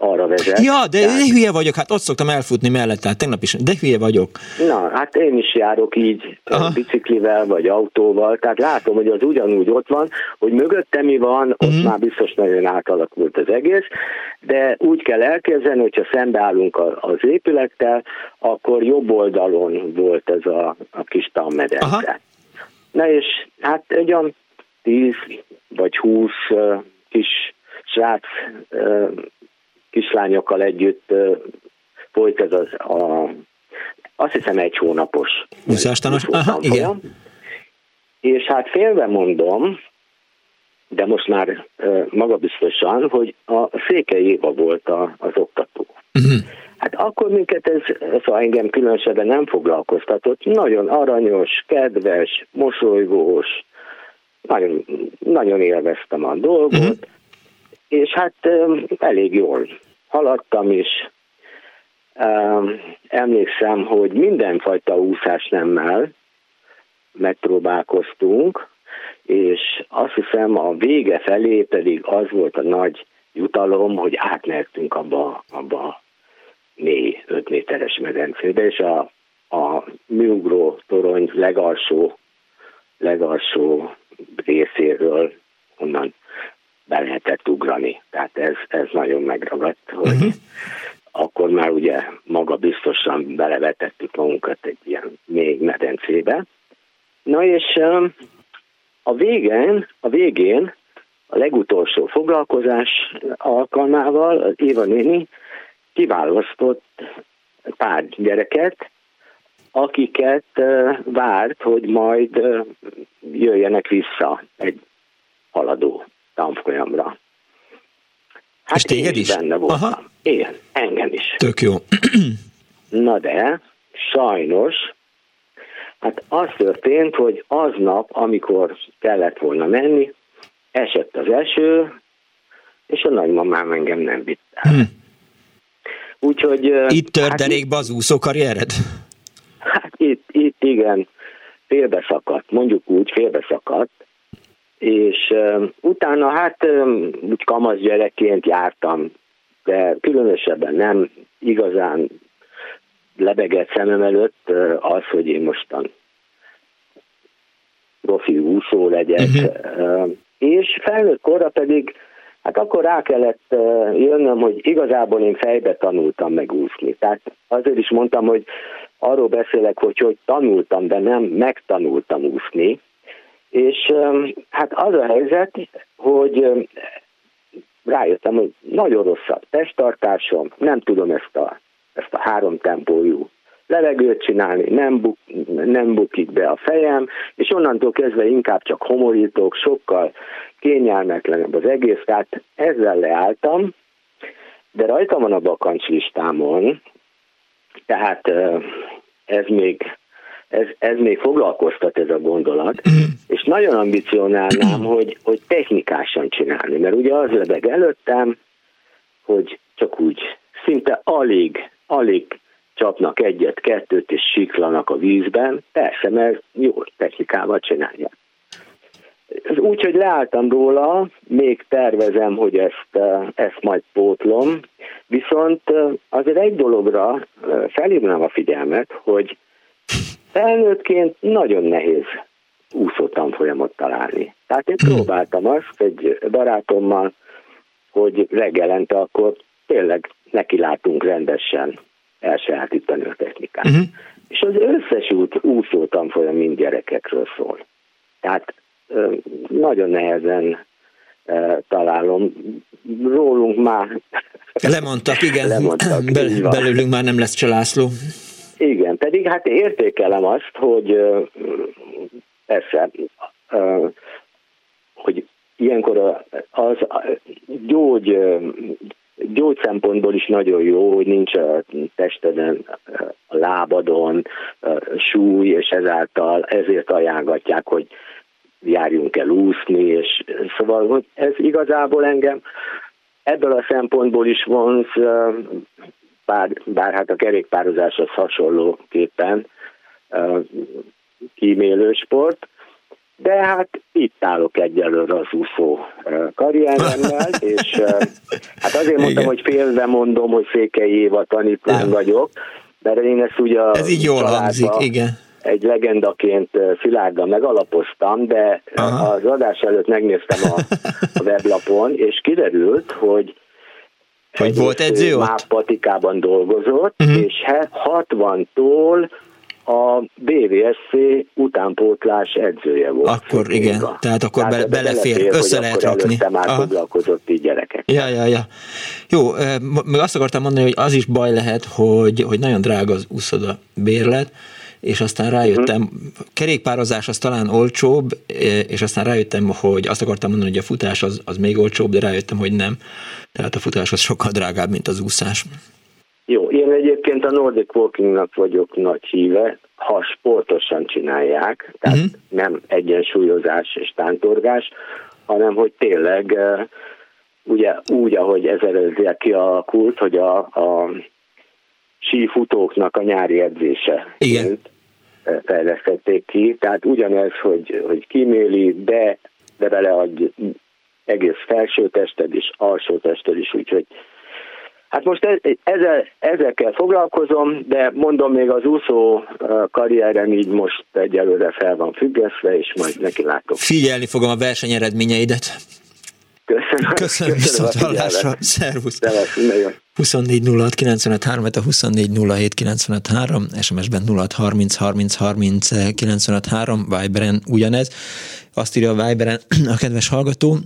arra vezet. Ja, de, tehát... de hülye vagyok, hát ott szoktam elfutni mellett, tehát tegnap is, de hülye vagyok. Na, hát én is járok így Aha. biciklivel vagy autóval, tehát látom, hogy az ugyanúgy ott van, hogy mögötte mi van, ott uh-huh. már biztos nagyon átalakult az egész, de úgy kell elképzelni, hogyha szembeállunk az épülettel, akkor jobb oldalon volt ez a, a kis tanmedence. Na és hát egy olyan 10 vagy 20 uh, kis srác kislányokkal együtt folyt ez az a, azt hiszem egy hónapos. Úszástanos? Aha, igen. És hát félve mondom, de most már magabiztosan, hogy a Székely Éva volt a, az oktató. Uh-huh. Hát akkor minket ez, szóval engem különösebben nem foglalkoztatott. Nagyon aranyos, kedves, mosolygós, nagyon, nagyon élveztem a dolgot. Uh-huh és hát elég jól haladtam is. Emlékszem, hogy mindenfajta úszás nemmel megpróbálkoztunk, és azt hiszem a vége felé pedig az volt a nagy jutalom, hogy átmertünk abba, abba mély 5 méteres medencébe, és a, a műugró torony legalsó, legalsó részéről onnan be lehetett ugrani. Tehát ez, ez nagyon megragadt, hogy uh-huh. akkor már ugye maga biztosan belevetettük magunkat egy ilyen még medencébe. Na és a végén, a végén a legutolsó foglalkozás alkalmával az Éva néni kiválasztott pár gyereket, akiket várt, hogy majd jöjjenek vissza egy haladó tanfolyamra. Hát És téged is? Benne voltam. Aha. Igen, engem is. Tök jó. Na de, sajnos, hát az történt, hogy aznap, amikor kellett volna menni, esett az eső, és a nagymamám engem nem vitt el. Hm. Úgyhogy... Itt tört hát derékbe az úszókarriered? Hát itt, itt igen, félbeszakadt, mondjuk úgy félbeszakadt, és utána hát úgy kamasz gyerekként jártam, de különösebben nem igazán lebegett szemem előtt az, hogy én mostan profi úszó legyek, uh-huh. és felnőtt korra pedig Hát akkor rá kellett jönnöm, hogy igazából én fejbe tanultam megúszni. Tehát azért is mondtam, hogy arról beszélek, hogy hogy tanultam, de nem megtanultam úszni. És hát az a helyzet, hogy rájöttem, hogy nagyon rossz testtartásom, nem tudom ezt a, ezt a három tempójú levegőt csinálni, nem, buk, nem bukik be a fejem, és onnantól kezdve inkább csak homorítok, sokkal kényelmetlenebb az egész, tehát ezzel leálltam, de rajta van a bakancs listámon, tehát ez még, ez, ez még foglalkoztat ez a gondolat, nagyon ambicionálnám, hogy, hogy technikásan csinálni, mert ugye az lebeg előttem, hogy csak úgy szinte alig, alig csapnak egyet-kettőt és siklanak a vízben, persze, mert jó technikával csinálják. Úgy, hogy leálltam róla, még tervezem, hogy ezt, ezt majd pótlom, viszont azért egy dologra felhívnám a figyelmet, hogy felnőttként nagyon nehéz úszó tanfolyamot találni. Tehát én próbáltam azt egy barátommal, hogy reggelente akkor tényleg nekilátunk rendesen elsajátítani a technikát. Uh-huh. És az összes út, úszó tanfolyam mind gyerekekről szól. Tehát nagyon nehezen találom. Rólunk már... Lemondtak, igen. Lemondtak, Be, belőlünk már nem lesz Csalászló. Igen, pedig hát értékelem azt, hogy persze, hogy ilyenkor az gyógy gyógy szempontból is nagyon jó, hogy nincs a testeden, a lábadon súly, és ezáltal ezért ajánlatják, hogy járjunk el úszni, és szóval hogy ez igazából engem ebből a szempontból is vonz, bár, bár hát a kerékpározás az hasonlóképpen kímélő sport, de hát itt állok egyelőre az úszó karrieremmel, és hát azért mondtam, Igen. hogy félve mondom, hogy Székely Éva tanítvány ja. vagyok, mert én ezt ugye a Ez így jól hangzik, igen. Egy legendaként szilárdan megalapoztam, de Aha. az adás előtt megnéztem a, a weblapon, és kiderült, hogy hogy volt edző ott? Patikában dolgozott, uh-huh. és 60-tól a BVSC utánpótlás edzője volt. Akkor igen, igen. tehát akkor tehát be, belefér, belefér, össze lehet rakni. már Aha. foglalkozott így gyerekek. Ja, ja, ja. Jó, meg azt akartam mondani, hogy az is baj lehet, hogy, hogy nagyon drága az úszoda bérlet, és aztán rájöttem, uh-huh. kerékpározás az talán olcsóbb, és aztán rájöttem, hogy azt akartam mondani, hogy a futás az, az még olcsóbb, de rájöttem, hogy nem. Tehát a futás az sokkal drágább, mint az úszás. Jó, én egyébként a Nordic Walkingnak vagyok nagy híve, ha sportosan csinálják, tehát uh-huh. nem egyensúlyozás és tántorgás, hanem hogy tényleg ugye úgy, ahogy ezer kialakult, hogy a, a sífutóknak a nyári edzése. Igen. Fejlesztették ki, tehát ugyanez, hogy, hogy kiméli, de, de beleadj egész felső tested is, alsó tested is, úgyhogy Hát most ezzel, ezzel kell foglalkozom, de mondom még az úszó karrierem így most egyelőre fel van függesztve, és majd neki látok. Figyelni fogom a verseny eredményeidet. Köszönöm. Köszönöm, viszont hallásra. Szervusz. 24 06 95 3, a 24 07 95 3, SMS-ben 06 30 30 30 95 3, Viberen ugyanez. Azt írja a Viberen a kedves hallgató,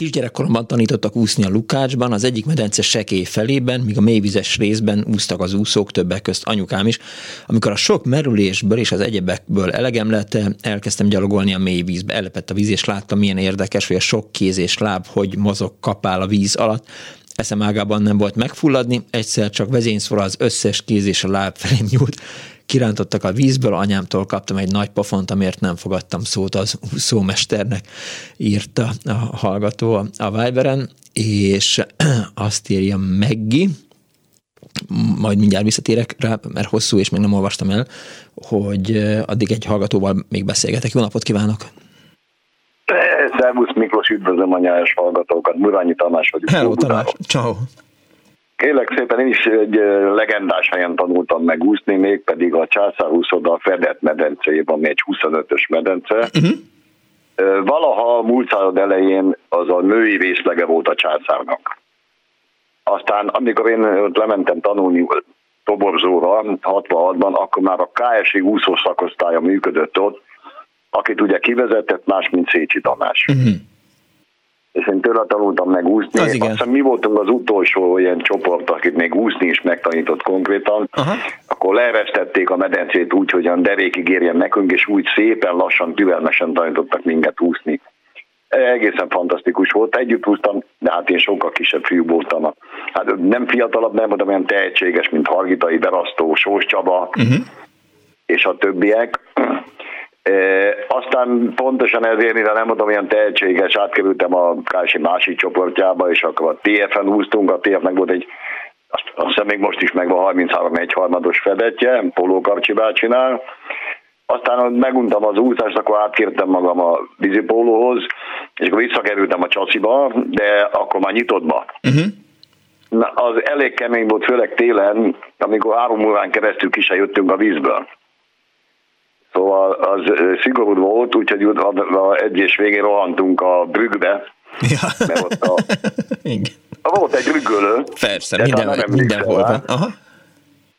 Kisgyerekkoromban tanítottak úszni a Lukácsban, az egyik medence sekély felében, míg a mélyvizes részben úsztak az úszók, többek közt anyukám is. Amikor a sok merülésből és az egyebekből elegem lett, elkezdtem gyalogolni a mély vízbe. Ellepett a víz, és láttam, milyen érdekes, hogy a sok kéz és láb, hogy mozog, kapál a víz alatt. Eszem ágában nem volt megfulladni, egyszer csak vezényszóra az összes kéz és a láb felém nyúlt kirántottak a vízből, anyámtól kaptam egy nagy pofont, amiért nem fogadtam szót az úszómesternek, írta a hallgató a, a Viberen, és azt írja Meggi, majd mindjárt visszatérek rá, mert hosszú, és még nem olvastam el, hogy addig egy hallgatóval még beszélgetek. Jó napot kívánok! Szervusz Miklós, üdvözlöm a nyáros hallgatókat. Murányi Tamás vagyok. Hello Tamás, ciao. Kérlek szépen, én is egy legendás helyen tanultam meg úszni, mégpedig a császárúszoda fedett medencéjében, ami egy 25-ös medence. Uh-huh. Valaha a múlt század elején az a női részlege volt a császárnak. Aztán amikor én ott lementem tanulni toborzóra 66-ban, akkor már a KSI úszó szakosztálya működött ott, akit ugye kivezetett más, mint Szécsi Tamás. Uh-huh és én tőle tanultam meg úszni. Az igen. Aztán mi voltunk az utolsó ilyen csoport, akit még úszni is megtanított konkrétan. Aha. Akkor leeresztették a medencét úgy, hogy a derékig érjen nekünk, és úgy szépen lassan, türelmesen tanítottak minket úszni. Egészen fantasztikus volt. Együtt úsztam, de hát én sokkal kisebb fiú voltam. Hát nem fiatalabb, nem voltam olyan tehetséges, mint Hargitai, Berasztó, Sós Csaba, uh-huh. és a többiek E, aztán pontosan ezért, mivel nem mondom ilyen tehetséges, átkerültem a Kási másik csoportjába, és akkor a TF-en úsztunk, a TF-nek volt egy azt, azt hiszem még most is megvan 33 1 harmados fedetje, Poló Karcsi bácsinál. Aztán meguntam az úszást, akkor átkértem magam a vízipólóhoz, és akkor visszakerültem a csasziba, de akkor már nyitottba. Uh-huh. Na, az elég kemény volt, főleg télen, amikor három órán keresztül ki se jöttünk a vízből. Szóval az szigorú volt, úgyhogy a egyes végén rohantunk a brüggbe, ja. mert ott a, volt egy brüggölő. Persze, minden, mindenhol van. Aha.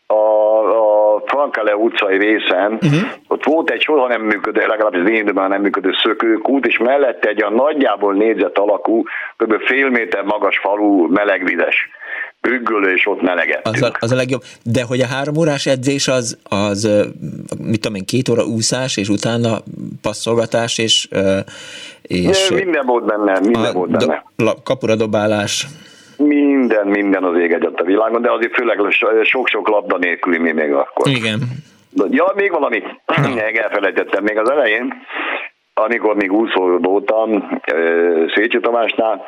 A, a Frankele utcai részen, uh-huh. ott volt egy soha nem működő, legalábbis én időben nem működő szökőkút, és mellette egy a nagyjából négyzet alakú, kb. fél méter magas falu melegvizes üggölő, és ott melegettünk. Az a, az a legjobb. De hogy a három órás edzés az, az mit tudom én, két óra úszás, és utána passzolgatás, és... és De minden volt benne, minden volt benne. Do, kapura dobálás. Minden, minden az ég egyet a világon, de azért főleg sok-sok labda nélküli mi még akkor. Igen. Ja, még valami, elfelejtettem még az elején, amikor még úszó voltam Szécsi Tamásnál,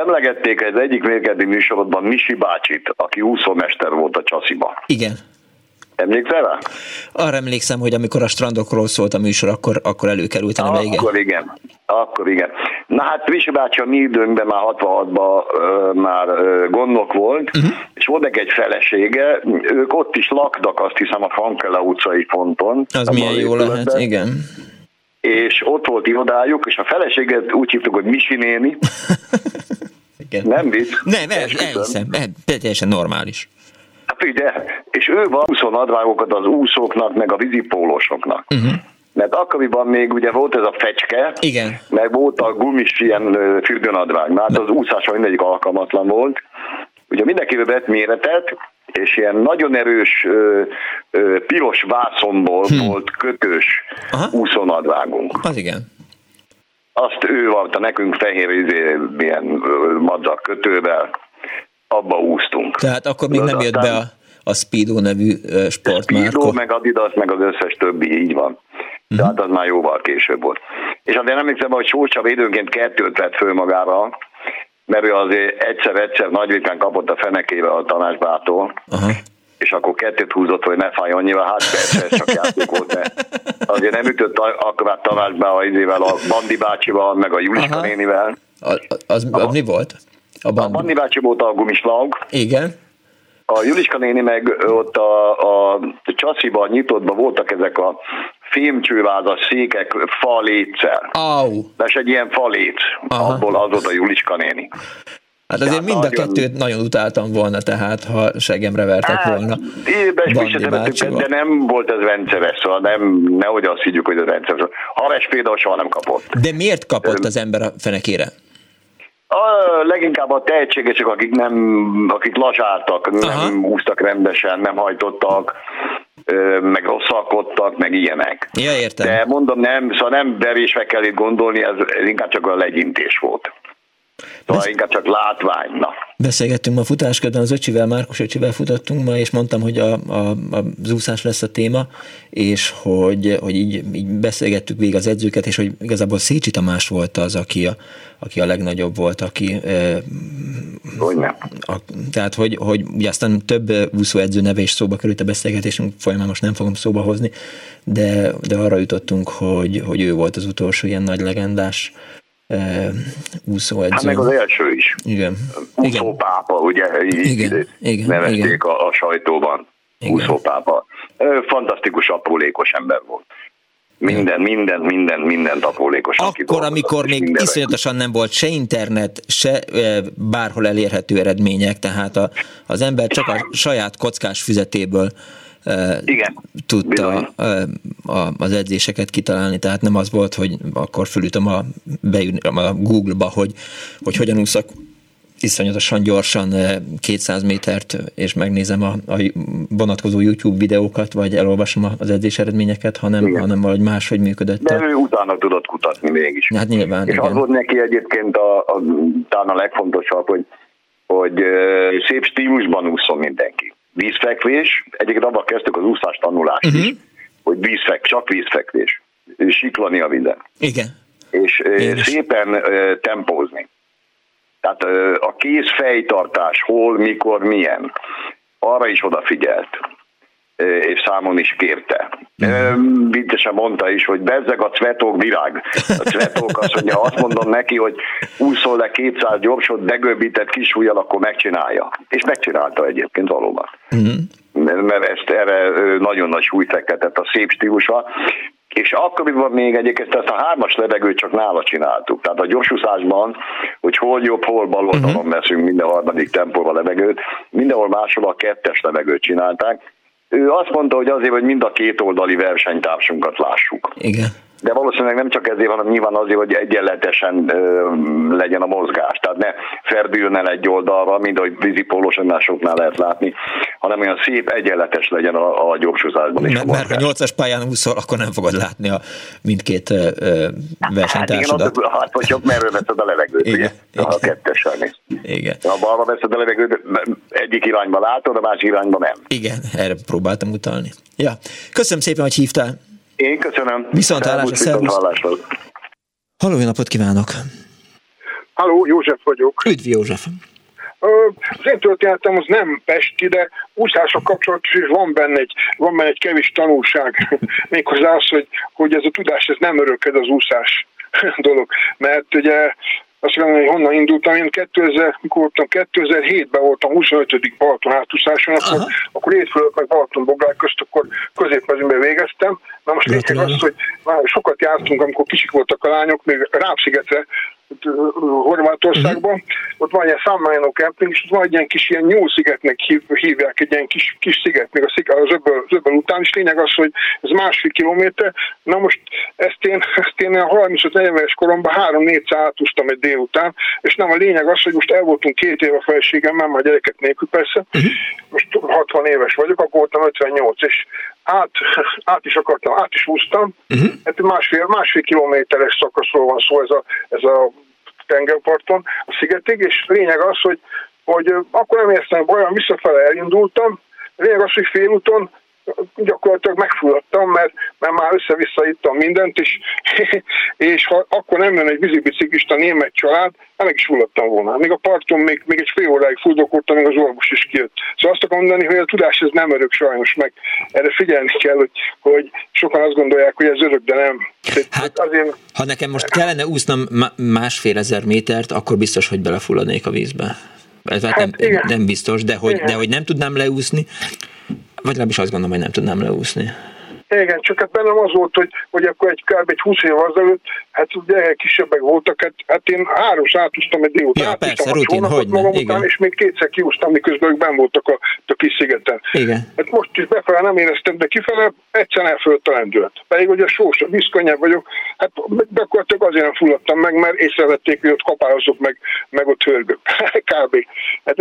Emlegették az egyik mérkedni műsorodban Misi bácsit, aki úszómester volt a Csasziba. Igen. Emlékszel rá? Arra emlékszem, hogy amikor a strandokról szólt a műsor, akkor, akkor előkerült a neve, igen. Akkor igen. Akkor igen. Na hát Misi bácsi a mi időnkben már 66-ban uh, már uh, gondok volt, uh-huh. és volt egy felesége, ők ott is laktak, azt hiszem a Frankele utcai ponton. Az milyen jó lehet, igen és ott volt irodájuk, és a feleséget úgy hívtuk, hogy Misi néni. Igen. Nem vicc? Nem, el, elhiszem, teljesen normális. Hát ugye, és ő van úszó nadrágokat az úszóknak, meg a vízipólósoknak. Uh-huh. Mert akkoriban még ugye volt ez a fecske, Igen. meg volt a gumis ilyen fürdőnadrág, mert az úszásra mindegyik alkalmatlan volt. Ugye mindenki vett méretet, és ilyen nagyon erős ö, ö, piros vászonból hm. volt kötős Aha. úszonadvágunk. Az igen. Azt ő varta nekünk fehér izé, ilyen madzak kötővel, abba úsztunk. Tehát akkor még nem jött be a, a Speedo nevű sportmárka. Speedo, meg Adidas, meg az összes többi, így van. Uh-huh. hát az már jóval később volt. És azért emlékszem, hogy Sócsa időnként kettőt vett föl magára, mert ő azért egyszer-egyszer nagyvitán kapott a fenekébe a tanácsbától, uh-huh. és akkor kettőt húzott, hogy ne fájjon nyilván, hát persze, ez csak játék volt, de azért nem ütött akkor a tanácsba a izével, a Bandi bácsival, meg a Juliska uh-huh. nénivel. A, az, az, mi volt? A Bandi, a Bandi bácsi volt a gumislaug. Igen. A Juliska néni meg ott a, a Csasziban nyitottban voltak ezek a fémcsővázas székek faléccel. Au. És egy ilyen falét, Aha. abból az a Juliska néni. Hát azért mind a kettőt nagyon utáltam volna, tehát ha segemre vertek hát, volna. Évben de nem volt ez rendszeres, szóval nem, nehogy azt higgyük, hogy ez rendszeres. Haves például soha nem kapott. De miért kapott az ember a fenekére? A, leginkább a tehetségesek, akik, nem, akik lazsáltak, Aha. nem úsztak rendesen, nem hajtottak, meg rosszalkodtak, meg ilyenek. Ja, értem. De mondom, nem, szóval nem verésre kell itt gondolni, ez, ez inkább csak a legyintés volt. Szóval Besz... inkább csak látvány. Na. Beszélgettünk ma futáskörben, az öcsivel, Márkus öcsivel futottunk ma, és mondtam, hogy a, a, a zúszás lesz a téma, és hogy, hogy így, így beszélgettük végig az edzőket, és hogy igazából Szécsi Tamás volt az, aki a, aki a legnagyobb volt, aki... E, A, tehát, hogy, hogy ugye aztán több úszóedző neve is szóba került a beszélgetésünk folyamán, most nem fogom szóba hozni, de, de arra jutottunk, hogy, hogy ő volt az utolsó ilyen nagy legendás úszóedző. Hát meg az első is. Igen. Úszópápa, ugye? Igen. Igen. Nevezték Igen. A, a sajtóban. Igen. Úszópápa. Fantasztikus aprólékos ember volt. Minden, minden, minden, minden aprólékos. Akkor, amikor még minden iszonyatosan nem volt se internet, se bárhol elérhető eredmények, tehát a, az ember csak a saját kockás füzetéből igen, tudta a, az edzéseket kitalálni, tehát nem az volt, hogy akkor fölütöm a, a Google-ba, hogy, hogy hogyan úszak iszonyatosan gyorsan 200 métert, és megnézem a, a vonatkozó YouTube videókat, vagy elolvasom az edzés eredményeket, hanem, Igen. hanem valahogy máshogy működött. De ő utána tudott kutatni mégis. Hát nyilván, És igen. az volt neki egyébként a, a, talán a legfontosabb, hogy, hogy szép stílusban úszom mindenki vízfekvés, egyébként abban kezdtük az úszás tanulást uh-huh. is, hogy vízfek, csak vízfekvés, siklani a vizen. Igen. És Én szépen is. tempózni. Tehát a kéz fejtartás, hol, mikor, milyen, arra is odafigyelt és számon is kérte. Mm. Viccesen mondta is, hogy bezzeg a cvetók virág. A cvetók azt mondja, azt mondom neki, hogy úszol le 200 gyorsot, begöbbített kis ujjal, akkor megcsinálja. És megcsinálta egyébként valóban. Mm. Mert ezt erre nagyon nagy súlyt fektetett a szép stílusa. És akkoriban még egyébként ezt a hármas levegőt csak nála csináltuk. Tehát a gyorsúszásban, hogy hol jobb, hol bal oldalon uh-huh. veszünk minden harmadik tempóval levegőt, mindenhol máshol a kettes levegőt csinálták, ő azt mondta, hogy azért, hogy mind a két oldali versenytársunkat lássuk. Igen. De valószínűleg nem csak ezért, hanem nyilván azért, hogy egyenletesen ö, legyen a mozgás. Tehát ne ferdüljön el egy oldalra, mint ahogy vízipólósan másoknál lehet látni, hanem olyan szép, egyenletes legyen a, a gyorsúzásban. Mert, mert ha nyolcas pályán úszol, akkor nem fogod látni a mindkét ö, versenytársadat. Hát igen, hát hogyha merről veszed a levegőt, igen, ugye? Igen. A kettessel mész. Igen. Ha balra veszed a levegőt, egyik irányba látod, a másik irányba nem. Igen, erre próbáltam utalni. Ja. Köszönöm szépen, hogy hívtál. Én köszönöm. Viszont hallásra, szervusz. Halló, jó napot kívánok! Halló, József vagyok. Üdv József! Az én történetem az nem pesti, de úszások kapcsolatos, és van benne egy, van benne egy kevés tanulság. Méghozzá az, hogy, hogy ez a tudás ez nem öröked az úszás dolog. Mert ugye azt mondom, hogy honnan indultam. Én 2000, mikor voltam, 2007-ben voltam 25. Balaton átúszáson, akkor, akkor Étfölött meg Balaton Boglák közt, akkor középmezőben végeztem. Na most lényeg az, hogy már sokat jártunk, amikor kicsik voltak a lányok, még Rápszigetre, Horvátországban, uh-huh. ott van ilyen San camping, és ott van egy ilyen kis ilyen nyúlszigetnek hív, hívják, egy ilyen kis, kis sziget, még a sziget, az öböl, az öböl után, és lényeg az, hogy ez másfél kilométer, na most ezt én, ezt én a 35 éves koromban három-négyszer átúztam egy délután, és nem a lényeg az, hogy most el voltunk két éve a felségemmel, már gyereket nélkül persze, uh-huh. most 60 éves vagyok, akkor voltam 58, és át, át is akartam, át is úsztam, uh-huh. hát másfél, másfél kilométeres szakaszról van szó ez a, ez a tengerparton, a szigetig, és lényeg az, hogy, hogy akkor nem éreztem bajon, visszafele elindultam, lényeg az, hogy félúton gyakorlatilag megfulladtam, mert, mert már össze-vissza ittam mindent, és, és ha akkor nem jön egy vízibiciklista német család, hát meg is fulladtam volna. Még a parton még, még egy fél óráig fuldokoltam, még az orvos is kijött. Szóval azt akarom mondani, hogy a tudás ez nem örök sajnos, meg erre figyelni kell, hogy, hogy sokan azt gondolják, hogy ez örök, de nem. Hát, azért... ha nekem most kellene úsznom másfél ezer métert, akkor biztos, hogy belefulladnék a vízbe. Ez hát nem, nem biztos, de hogy, de hogy nem tudnám leúszni, vagy legalábbis azt gondolom, hogy nem tudnám leúszni. Igen, csak hát bennem az volt, hogy, hogy akkor egy kb. egy 20 év azelőtt, hát ugye kisebbek voltak, hát, hát én három átúztam egy délután, ja, persze, rutin, hogy magam igen. után, és még kétszer kiúztam, miközben ők ben voltak a, a kis szigeten. Igen. Hát most is befele nem éreztem, de kifele egyszerűen elfölött a lendület. Pedig ugye sós, vízkönnyebb vagyok, hát gyakorlatilag azért nem fulladtam meg, mert észrevették, hogy ott kapálozok meg, meg ott hörgök. kb. Hát,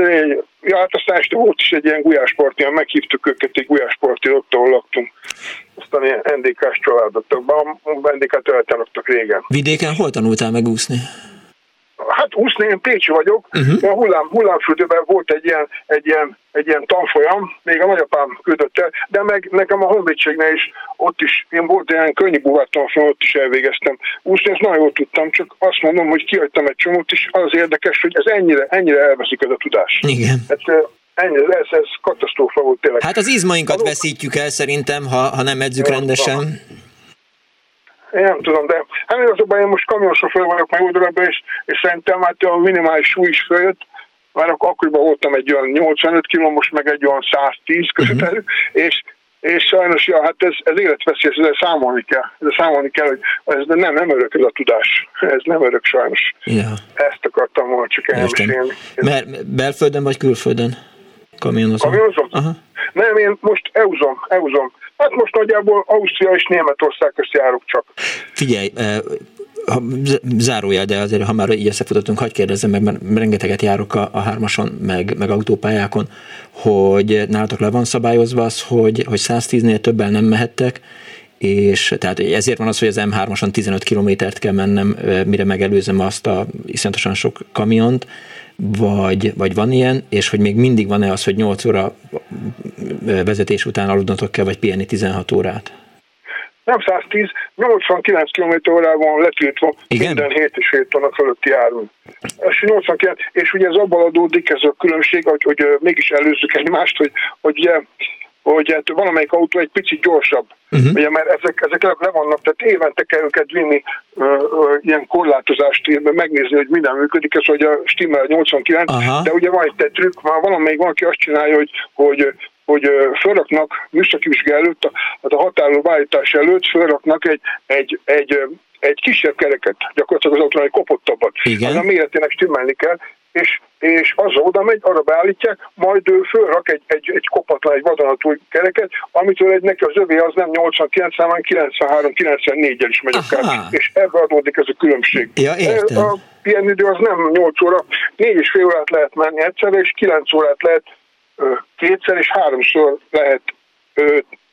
ja, hát aztán este volt is egy ilyen gulyásparti, meghívtuk őket egy gulyásparti, ott, ahol laktunk ilyen NDK-s családokban, NDK-t eltanultak régen. Vidéken hol tanultál megúszni? Hát úszni, én Pécsi vagyok, uh-huh. a hullám, hullámfürdőben volt egy ilyen, egy, ilyen, egy ilyen tanfolyam, még a nagyapám küldött el, de meg nekem a honvédségnél is ott is, én volt ilyen könnyű buvát tanfolyam, ott is elvégeztem. Úszni ezt nagyon jól tudtam, csak azt mondom, hogy kihagytam egy csomót, és az érdekes, hogy ez ennyire, ennyire elveszik ez a tudás. Igen. Hát, ennyi, ez, ez katasztrófa volt tényleg. Hát az izmainkat Való... veszítjük el szerintem, ha, ha nem edzük rendesen. Én nem tudom, de hát az a baj, én most kamionsofőr vagyok meg oldalában, és, és szerintem hát a minimális súly is följött, mert akkor akkoriban voltam egy olyan 85 kg, most meg egy olyan 110 között, uh-huh. és és sajnos, ja, hát ez, ez életveszélyes, ezzel számolni kell. Ezzel számolni kell, hogy ez nem, nem örök ez a tudás. Ez nem örök sajnos. Ja. Ezt akartam volna csak elmesélni. Mert belföldön vagy külföldön kamionozom? Kamionozom? Aha. Nem, én most euzom, euzom. Hát most nagyjából Ausztria és Németország közt járok csak. Figyelj, eh, ha, zárójel, de azért, ha már így összefutottunk, hagyd kérdezzem meg, mert rengeteget járok a, a hármason, meg, meg autópályákon, hogy nálatok le van szabályozva az, hogy, hogy 110-nél többen nem mehettek, és tehát ezért van az, hogy az M3-ason 15 kilométert kell mennem, mire megelőzem azt a iszonyatosan sok kamiont, vagy, vagy van ilyen, és hogy még mindig van-e az, hogy 8 óra vezetés után aludnotok kell, vagy pihenni 16 órát? nem 110, 89 km órában letiltva Igen? minden 7 és 7 tonna fölötti járunk. És 89, és ugye ez abban adódik ez a különbség, hogy, hogy mégis előzzük egymást, hogy, hogy ugye hogy hát valamelyik autó egy picit gyorsabb, uh-huh. ugye, mert ezek, ezek le, vannak, tehát évente kell őket vinni uh, uh, ilyen korlátozást, megnézni, hogy minden működik, ez hogy a stimmel 89, Aha. de ugye van egy trükk, már valamelyik valaki azt csinálja, hogy, hogy hogy fölraknak műszaki vizsga előtt, a, hát a határoló beállítás előtt fölraknak egy, egy, egy, egy kisebb kereket, gyakorlatilag az autón egy kopottabbat. Igen. Az a méretének stimmelni kell, és, és az oda megy, arra beállítják, majd ő fölrak egy, egy, egy kopatlan, egy vadonatúj kereket, amitől egy neki az övé az nem 89, hanem 93-94-el is megy akár. És ebbe adódik ez a különbség. Ja, értem. A pihenőidő az nem 8 óra, 4 és fél órát lehet menni egyszerre, és 9 órát lehet kétszer és háromszor lehet,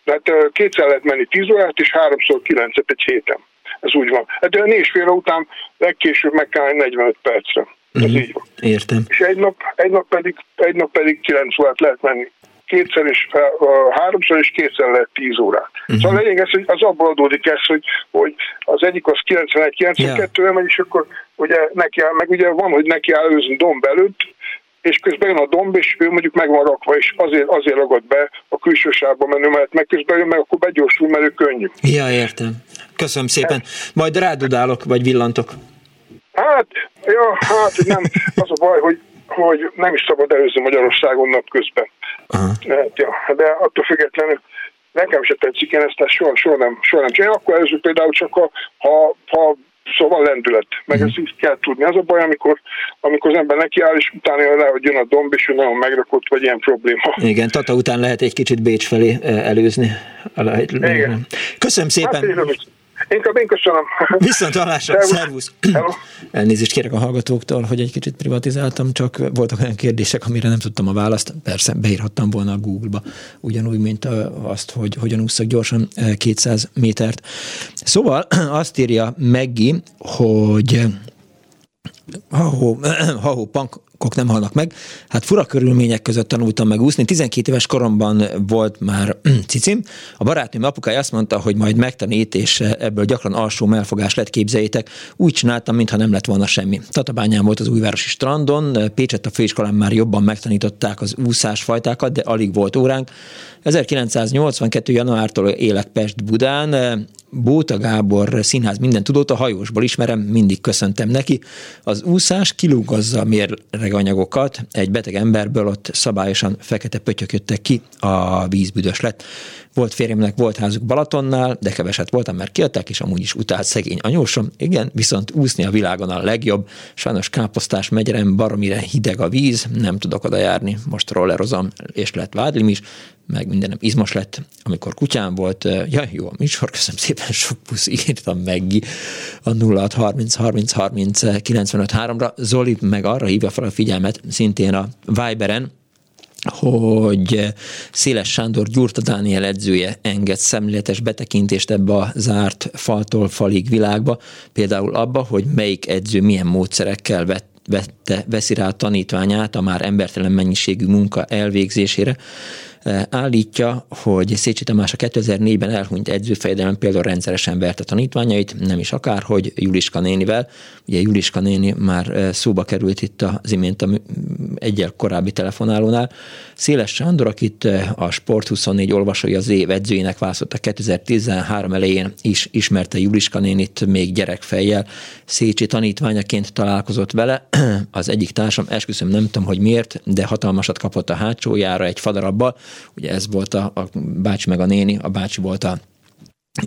tehát kétszer lehet menni 10 órát, és háromszor 9 egy héten. Ez úgy van. Hát a négy fél után legkésőbb meg kell 45 percre. Ez uh-huh. így van. Értem. És egy nap, egy nap pedig, egy nap pedig 9 órát lehet menni kétszer és háromszor és kétszer lehet 10 órát. Uh-huh. Szóval a lényeg ez, hogy az abból adódik ez, hogy, hogy az egyik az 91-92 yeah. megy, és akkor ugye neki áll, meg ugye van, hogy neki áll őzni domb előtt, és közben jön a domb, és ő mondjuk meg van rakva, és azért, azért ragad be a külső sávba menő, mert meg közben jön, meg akkor begyorsul, mert ő könnyű. Ja, értem. Köszönöm szépen. Majd rádudálok, vagy villantok. Hát, ja, hát nem, az a baj, hogy, hogy nem is szabad előzni Magyarországon napközben. Hát, ja, de attól függetlenül nekem se tetszik, én ezt soha, soha nem, soha nem csinálom. Akkor előző például csak a, ha, ha Szóval lendület, meg mm. ezt így kell tudni. Az a baj, amikor, amikor az ember nekiáll, és utána rá, hogy jön a domb, és ő nagyon megrakott, vagy ilyen probléma. Igen, Tata után lehet egy kicsit Bécs felé eh, előzni. Igen. Köszönöm szépen. Hát, Inkább én köszönöm. Viszont hallásra, szervusz. Elnézést kérek a hallgatóktól, hogy egy kicsit privatizáltam, csak voltak olyan kérdések, amire nem tudtam a választ. Persze, beírhattam volna a Google-ba, ugyanúgy, mint azt, hogy hogyan úszak gyorsan 200 métert. Szóval azt írja Meggi, hogy ha-ho, ha-ho, punk, kok nem halnak meg. Hát fura körülmények között tanultam meg úszni. 12 éves koromban volt már cicim. A barátnőm apukája azt mondta, hogy majd megtanít, és ebből gyakran alsó melfogás lett, képzeljétek. Úgy csináltam, mintha nem lett volna semmi. Tatabányán volt az újvárosi strandon, Pécset a főiskolán már jobban megtanították az úszásfajtákat, de alig volt óránk. 1982. januártól élek Pest Budán, Bóta Gábor színház minden tudott, a hajósból ismerem, mindig köszöntem neki. Az úszás kilúgazza a mérleganyagokat, egy beteg emberből ott szabályosan fekete pötyök jöttek ki, a vízbüdös lett. Volt férjemnek, volt házuk Balatonnál, de keveset voltam, mert kiadták, és amúgy is utált szegény anyósom. Igen, viszont úszni a világon a legjobb. Sajnos káposztás megyerem, baromire hideg a víz, nem tudok oda járni. Most rollerozom, és lett vádlim is, meg mindenem izmos lett, amikor kutyám volt. Ja, jó, a műsor, köszönöm szépen, sok pusz írtam meg a 0630 30 30 95 3-ra. Zoli meg arra hívja fel a figyelmet, szintén a Viberen, hogy Széles Sándor Gyurta Dániel edzője enged szemléletes betekintést ebbe a zárt faltól falig világba, például abba, hogy melyik edző milyen módszerekkel vett vette, veszi rá a tanítványát a már embertelen mennyiségű munka elvégzésére. Állítja, hogy Szécsi Tamás a 2004-ben elhunyt edzőfejedelem például rendszeresen verte tanítványait, nem is akár, hogy Juliska nénivel. Ugye Juliska néni már szóba került itt az imént a egyel korábbi telefonálónál. Széles Sándor, akit a Sport 24 olvasói az év edzőjének választotta 2013 elején is ismerte Juliska nénit még gyerekfejjel. Szécsi tanítványaként találkozott vele. Az egyik társam, esküszöm nem tudom, hogy miért, de hatalmasat kapott a hátsójára egy fadarabbal. Ugye ez volt a, a bácsi meg a néni, a bácsi volt a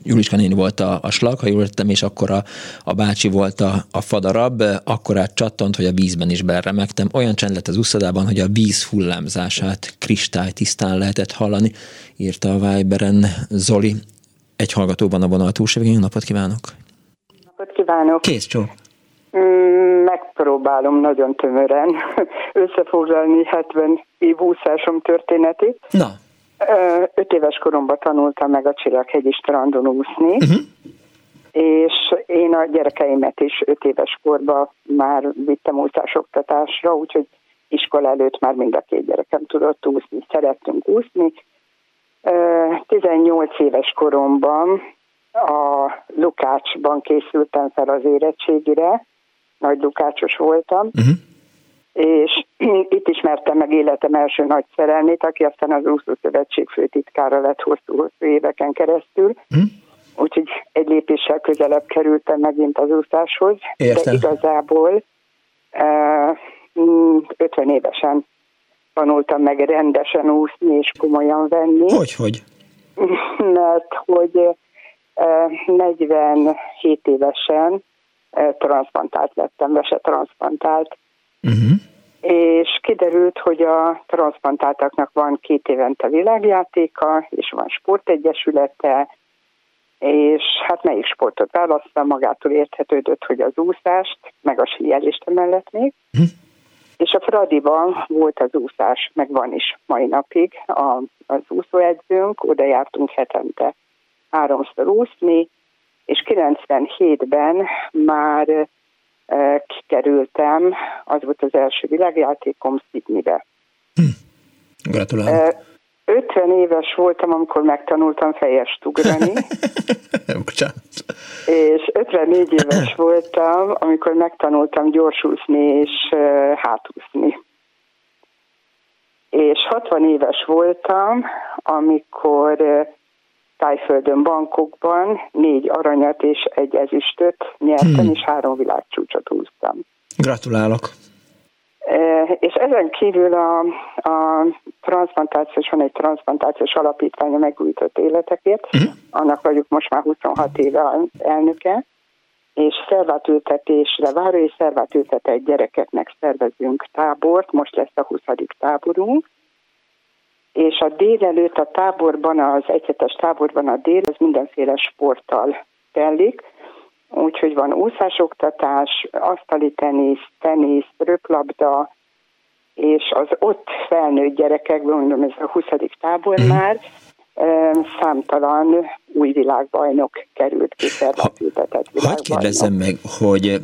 Juliska néni volt a, a slag, ha jól értem, és akkor a, a bácsi volt a, a fadarab, akkor át csattant, hogy a vízben is beremegtem. Olyan csend lett az uszadában, hogy a víz hullámzását kristály tisztán lehetett hallani, írta a Viberen Zoli. Egy hallgatóban a vonal túlsevégén. Napot kívánok! Napot kívánok! Kész csók! Mm, megpróbálom nagyon tömören összefoglalni 70 év úszásom történetét. Na. Öt éves koromban tanultam meg a Csillaghegyi strandon úszni, uh-huh. és én a gyerekeimet is öt éves korban már vittem úszásoktatásra, úgyhogy iskola előtt már mind a két gyerekem tudott úszni, szerettünk úszni. 18 éves koromban a Lukácsban készültem fel az érettségire, nagy Lukácsos voltam, uh-huh. és itt ismertem meg életem első nagy szerelmét, aki aztán az Úszó Szövetség főtitkára lett hosszú-hosszú éveken keresztül. Uh-huh. Úgyhogy egy lépéssel közelebb kerültem megint az úszáshoz. Értem. De igazából uh, 50 évesen tanultam meg rendesen úszni és komolyan venni. Hogy, hogy? Mert hogy 47 évesen transplantált lettem, vese transplantált. Uh-huh. És kiderült, hogy a transplantáltaknak van két évente világjátéka, és van sportegyesülete, és hát melyik sportot választam, magától érthetődött, hogy az úszást, meg a síjelést mellett még. Uh-huh. És a Fradiban volt az úszás, meg van is mai napig a, az úszóedzőnk, oda jártunk hetente háromszor úszni, és 97-ben már kikerültem, az volt az első világjátékom Sydneybe. Hm. Gratulálok. E, 50 éves voltam, amikor megtanultam fejest ugrani. és 54 éves voltam, amikor megtanultam gyorsúszni és hátúszni. És 60 éves voltam, amikor Tájföldön bankokban négy aranyat és egy ezüstöt nyertem, hmm. és három világcsúcsot húztam. Gratulálok! E, és ezen kívül a, a transplantációs, van egy transplantációs alapítvány a megújított életekért, uh-huh. annak vagyok most már 26 éve elnöke, és szervátültetésre váró és szervátültetett gyerekeknek szervezünk tábort, most lesz a 20. táborunk, és a délelőtt a táborban, az egyhetes táborban a dél, az mindenféle sporttal telik, úgyhogy van úszásoktatás, asztali tenisz, tenisz, röplabda, és az ott felnőtt gyerekek, mondom, ez a 20. tábor mm. már, számtalan új világbajnok került ki, világbajnok. Hadd kérdezzem meg, hogy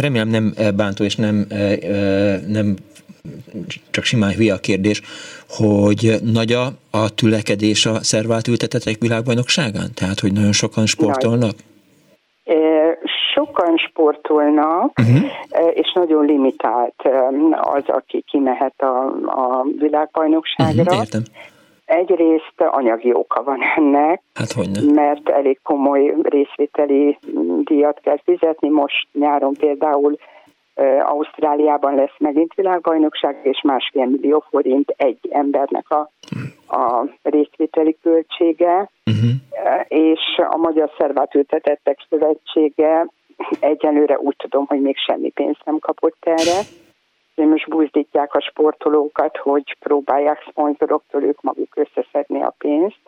remélem nem bántó és nem, nem csak simán hülye a kérdés, hogy nagy a, a tülekedés a szervált ültetetek világbajnokságán? Tehát, hogy nagyon sokan sportolnak? Sokan sportolnak, uh-huh. és nagyon limitált az, aki kimehet a, a világbajnokságra. Uh-huh, értem. Egyrészt anyagi oka van ennek, hát hogyne. mert elég komoly részvételi díjat kell fizetni. Most nyáron például Ausztráliában lesz megint világbajnokság, és másfél millió forint egy embernek a, a részvételi költsége, uh-huh. és a Magyar Szervátültetettek Szövetsége egyelőre úgy tudom, hogy még semmi pénzt nem kapott erre. Én most buzdítják a sportolókat, hogy próbálják szponzoroktól ők maguk összeszedni a pénzt.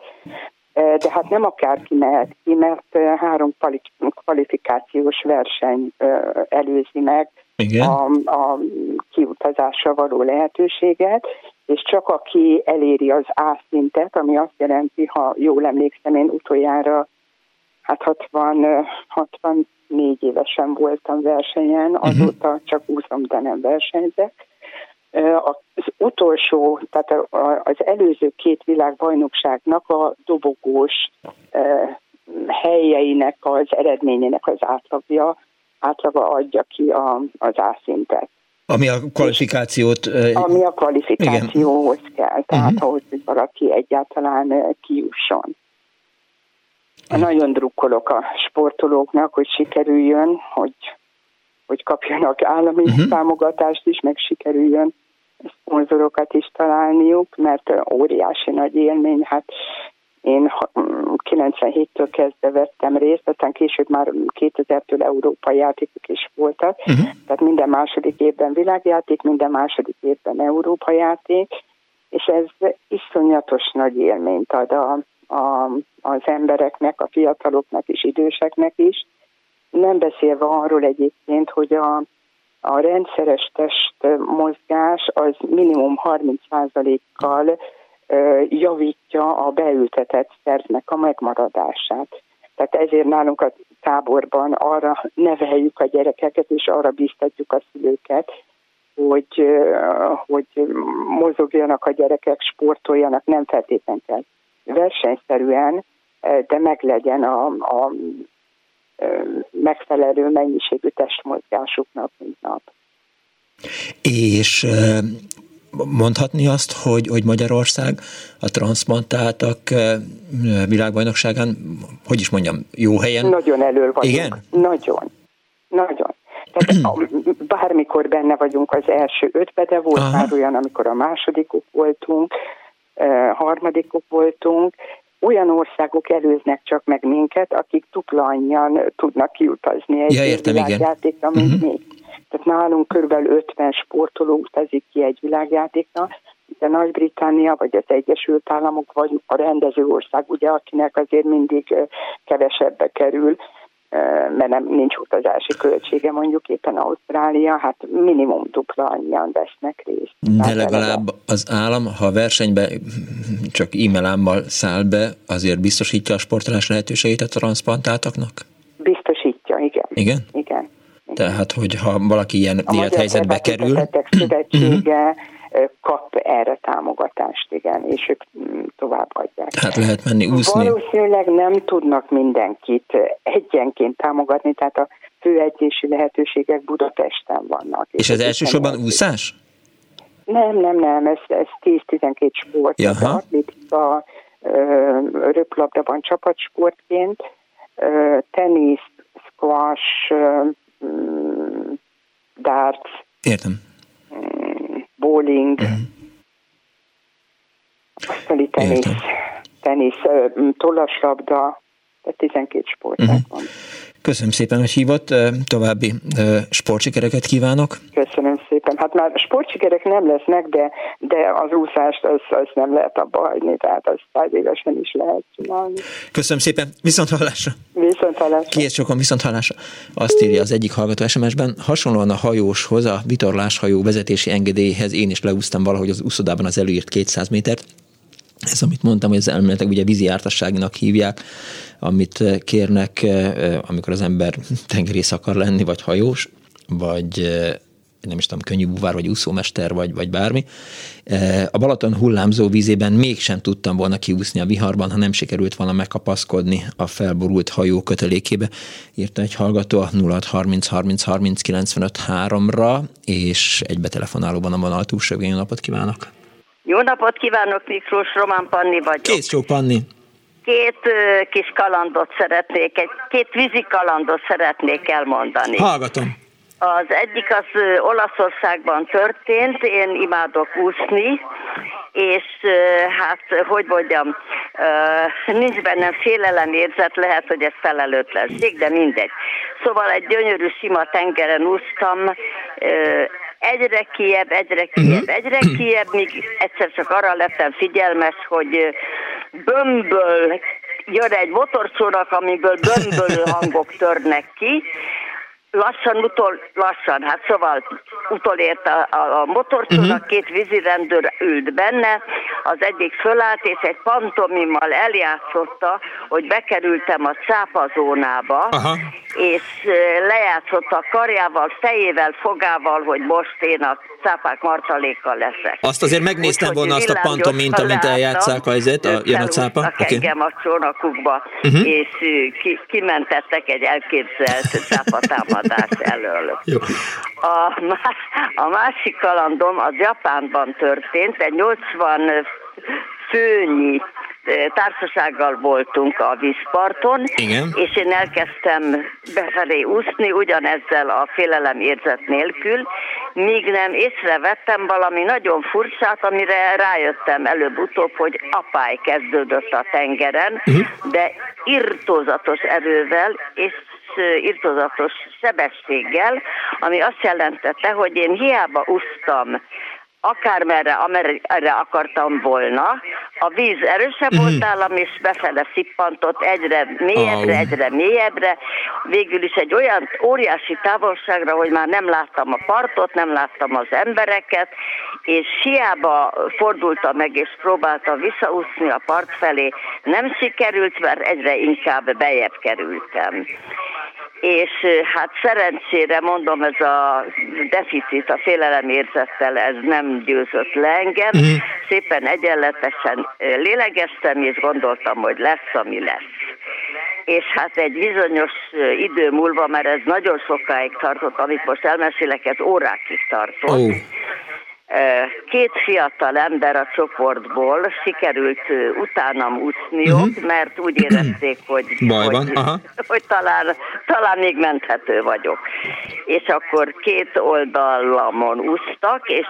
De hát nem akárki mehet ki, mert három kvalifikációs verseny előzi meg igen. A, a kiutazásra való lehetőséget, és csak aki eléri az A szintet, ami azt jelenti, ha jól emlékszem, én utoljára hát 60, 64 évesen voltam versenyen, mhm. azóta csak úszom, de nem versenyzek. Az utolsó, tehát az előző két világbajnokságnak a dobogós helyeinek az eredményének az átlagja, átlaga adja ki a, az ászintet. Ami a kvalifikációt... Ami a kvalifikációhoz igen. kell, tehát uh-huh. ahhoz, hogy valaki egyáltalán kijusson. Uh-huh. Nagyon drukkolok a sportolóknak, hogy sikerüljön, hogy, hogy kapjanak állami uh-huh. támogatást is, meg sikerüljön szponzorokat is találniuk, mert óriási nagy élmény, hát én 97-től kezdve vettem részt, aztán később már 2000-től európai játékok is voltak, uh-huh. tehát minden második évben világjáték, minden második évben Európa játék, és ez iszonyatos nagy élményt ad a, a, az embereknek, a fiataloknak és időseknek is. Nem beszélve arról egyébként, hogy a, a rendszeres testmozgás az minimum 30%-kal javítja a beültetett szervnek a megmaradását. Tehát ezért nálunk a táborban arra neveljük a gyerekeket, és arra biztatjuk a szülőket, hogy, hogy mozogjanak a gyerekek, sportoljanak, nem feltétlenül kell versenyszerűen, de meglegyen a, a megfelelő mennyiségű testmozgásuknak mint nap. És mondhatni azt, hogy, hogy Magyarország a transzplantáltak világbajnokságán, hogy is mondjam, jó helyen? Nagyon elől vagyunk. Igen? Nagyon. Nagyon. Tehát bármikor benne vagyunk az első ötbe, de volt Aha. már olyan, amikor a másodikok voltunk, harmadikok voltunk, olyan országok előznek csak meg minket, akik dupla annyian tudnak kiutazni egy ja, értem, világjátékra, mint uh-huh. mi. Tehát nálunk kb. 50 sportoló utazik ki egy világjátékra, de Nagy-Britannia, vagy az Egyesült Államok, vagy a rendező ország, ugye, akinek azért mindig kevesebbe kerül, mert nem, nincs utazási költsége, mondjuk éppen Ausztrália, hát minimum dupla annyian vesznek részt. De legalább az állam, ha a versenybe csak e-mailámmal száll be, azért biztosítja a sportolás lehetőségét a transzplantáltaknak? Biztosítja, igen. Igen? Igen. Tehát, hogy ha valaki ilyen a helyzetbe kerül... A Szövetsége kap erre támogatást, igen, és ők mm, tovább adják. Tehát lehet menni úszni. Valószínűleg nem tudnak mindenkit egyenként támogatni, tehát a főegyési lehetőségek Budapesten vannak. És, ez elsősorban úszás? Nem, nem, nem, ez, ez 10-12 sport. Jaha. A röplabdában csapatsportként, tenisz, squash, darts. Értem. Mm, bowling. Uh-huh. Asztali tenisz. Tenisz, tollaslabda, tehát 12 sportág uh-huh. van. Köszönöm szépen, hogy hívott, további sportsikereket kívánok. Köszönöm szépen. Hát már sportsikerek nem lesznek, de, de az úszást az, az nem lehet abba hagyni, tehát az száz évesen is lehet csinálni. Köszönöm szépen, viszont hallásra. Viszont hallásra. Két sokan viszont hallásra. Azt írja az egyik hallgató SMS-ben, hasonlóan a hajóshoz, a vitorláshajó vezetési engedélyhez én is leúztam valahogy az úszodában az előírt 200 métert, ez, amit mondtam, hogy az elméletek ugye vízi ártasságnak hívják, amit eh, kérnek, eh, amikor az ember tengerész akar lenni, vagy hajós, vagy eh, nem is tudom, könnyű buvár, vagy úszómester, vagy, vagy bármi. A Balaton hullámzó vízében mégsem tudtam volna kiúszni a viharban, ha nem sikerült volna megkapaszkodni a felborult hajó kötelékébe. Írta egy hallgató a 0630 30 30 95 3-ra, és egy betelefonálóban a vonal túlsó. Napot kívánok! Jó napot kívánok, Miklós, Román Panni vagyok. Két sok Panni. Két ö, kis kalandot szeretnék, egy, két vízi kalandot szeretnék elmondani. Hallgatom. Az egyik az ö, Olaszországban történt, én imádok úszni, és hát, hogy mondjam, nincs bennem érzet, lehet, hogy ez felelőtlenség, de mindegy. Szóval egy gyönyörű sima tengeren úsztam, egyre kiebb, egyre kiebb, uh-huh. egyre kiebb, míg egyszer csak arra lettem figyelmes, hogy bömböl jön egy motorcsónak, amiből bömbölő hangok törnek ki, lassan, utol, lassan, hát szóval utolért a, a, a motorcsónak, uh-huh. két vízirendőr ült benne, az egyik fölállt, és egy pantomimmal eljátszotta, hogy bekerültem a cápazónába, Aha. és lejátszott a karjával, fejével, fogával, hogy most én a cápák martalékkal leszek. Azt azért megnéztem Úgy, volna azt a pantomint, amint eljátszák a ezért, a, jön a cápa. Okay. engem a csónakukba, uh-huh. és ki, kimentettek egy elképzelt cápatámadás elől. A, a másik kalandom az Japánban történt, egy 80 főnyi társasággal voltunk a vízparton, Igen. és én elkezdtem befelé úszni, ugyanezzel a félelem érzet nélkül, míg nem észrevettem valami nagyon furcsát, amire rájöttem előbb-utóbb, hogy apály kezdődött a tengeren, uh-huh. de irtózatos erővel, és irtózatos sebességgel, ami azt jelentette, hogy én hiába úsztam akármerre, amerre akartam volna. A víz erősebb mm. volt állam, és befele szippantott egyre mélyebbre, oh. egyre mélyebbre. Végül is egy olyan óriási távolságra, hogy már nem láttam a partot, nem láttam az embereket, és hiába fordulta meg, és próbálta visszaúszni a part felé. Nem sikerült, mert egyre inkább bejebb kerültem és hát szerencsére mondom, ez a deficit, a érzettel, ez nem győzött le engem. Uh-huh. Szépen egyenletesen lélegeztem, és gondoltam, hogy lesz, ami lesz. És hát egy bizonyos idő múlva, mert ez nagyon sokáig tartott, amit most elmesélek, ez órákig tartott. Oh Két fiatal ember a csoportból sikerült utánam úszniuk, uh-huh. mert úgy érezték, hogy, Baj van. hogy, Aha. hogy talán, talán még menthető vagyok. És akkor két oldalamon úsztak, és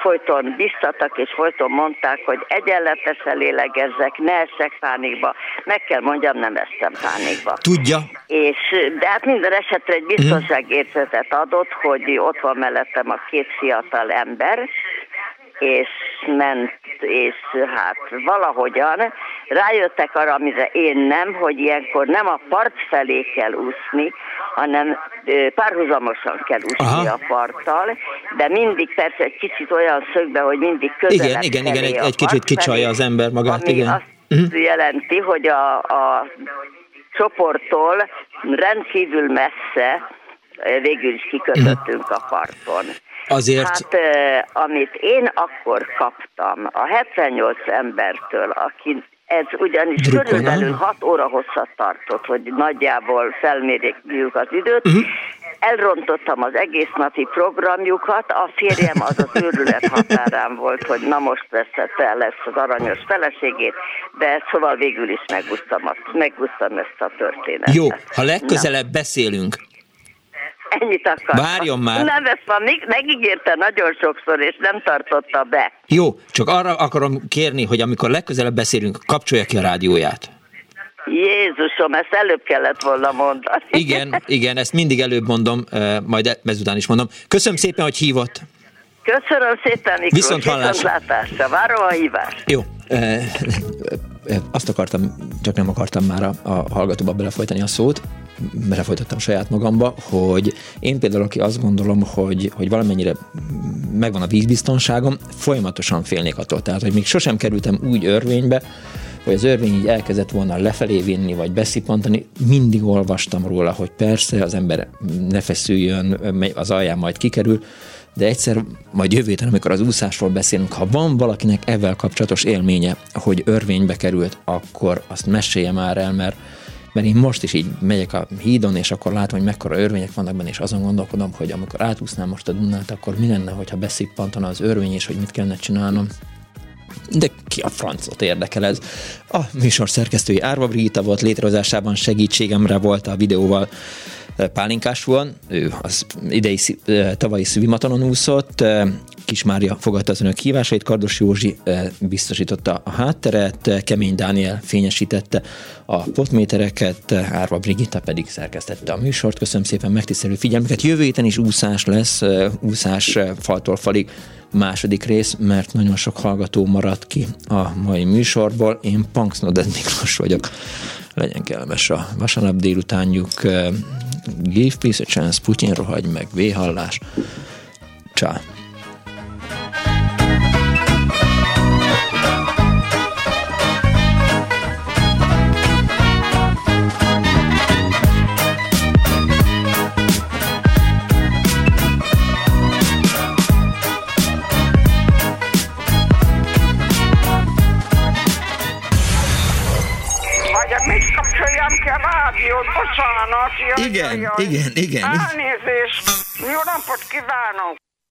folyton biztatak, és folyton mondták, hogy egyenletesen lélegezzek, ne essek pánikba. Meg kell mondjam, nem estem pánikba. Tudja. És, de hát minden esetre egy biztonságérzetet adott, hogy ott van mellettem a két fiatal ember, ember, és ment, és hát valahogyan rájöttek arra, amire én nem, hogy ilyenkor nem a part felé kell úszni, hanem párhuzamosan kell úszni Aha. a parttal, de mindig persze egy kicsit olyan szögbe, hogy mindig közelebb Igen, igen, igen, egy, egy kicsit kicsalja az ember magát, ami igen. azt uh-huh. jelenti, hogy a, a csoporttól rendkívül messze végül is kikötöttünk a parton. Azért... Hát, amit én akkor kaptam a 78 embertől, aki ez ugyanis Drukkon, körülbelül 6 óra hosszat tartott, hogy nagyjából felmérjük az időt. Uh-huh. Elrontottam az egész napi programjukat, a férjem az az őrület határán volt, hogy na most veszette lesz az aranyos feleségét, de szóval végül is megúsztam, megúsztam ezt a történetet. Jó, ha legközelebb na. beszélünk, Ennyit akar. Várjon már. Nem, ezt már megígérte nagyon sokszor, és nem tartotta be. Jó, csak arra akarom kérni, hogy amikor legközelebb beszélünk, kapcsolja ki a rádióját. Jézusom, ezt előbb kellett volna mondani. Igen, igen, ezt mindig előbb mondom, majd e- ezután is mondom. Köszönöm szépen, hogy hívott. Köszönöm szépen, Miklós. Viszont hallásra. Várom a hívást. Jó. Azt akartam, csak nem akartam már a, a hallgatóba belefolytani a szót, belefolytattam saját magamba, hogy én például, aki azt gondolom, hogy, hogy valamennyire megvan a vízbiztonságom, folyamatosan félnék attól. Tehát, hogy még sosem kerültem úgy örvénybe, hogy az örvény így elkezdett volna lefelé vinni, vagy beszipantani, mindig olvastam róla, hogy persze az ember ne feszüljön, az alján majd kikerül, de egyszer, majd jövő héten, amikor az úszásról beszélünk, ha van valakinek ezzel kapcsolatos élménye, hogy örvénybe került, akkor azt mesélje már el, mert mert én most is így megyek a hídon, és akkor látom, hogy mekkora örvények vannak benne, és azon gondolkodom, hogy amikor átúsznám most a Dunát, akkor mi lenne, hogyha beszippantana az örvény, és hogy mit kellene csinálnom. De ki a francot érdekel ez? A műsor szerkesztői Árva Brigitta volt, létrehozásában segítségemre volt a videóval Pálinkás van, ő az idei tavalyi szüvimatonon úszott, Kis Mária fogadta az önök hívásait, Kardos Józsi biztosította a hátteret, Kemény Dániel fényesítette a potmétereket, Árva Brigitta pedig szerkesztette a műsort. Köszönöm szépen megtisztelő figyelmüket. Jövő héten is úszás lesz, úszás faltól falig második rész, mert nagyon sok hallgató maradt ki a mai műsorból. Én Punks Noded Miklós vagyok. Legyen kellemes a vasárnap délutánjuk. Give peace a chance, Putyin rohagy meg, véhallás. Csá. Igen, jaj, jaj. igen, igen. Elnézést. Jó napot kívánok.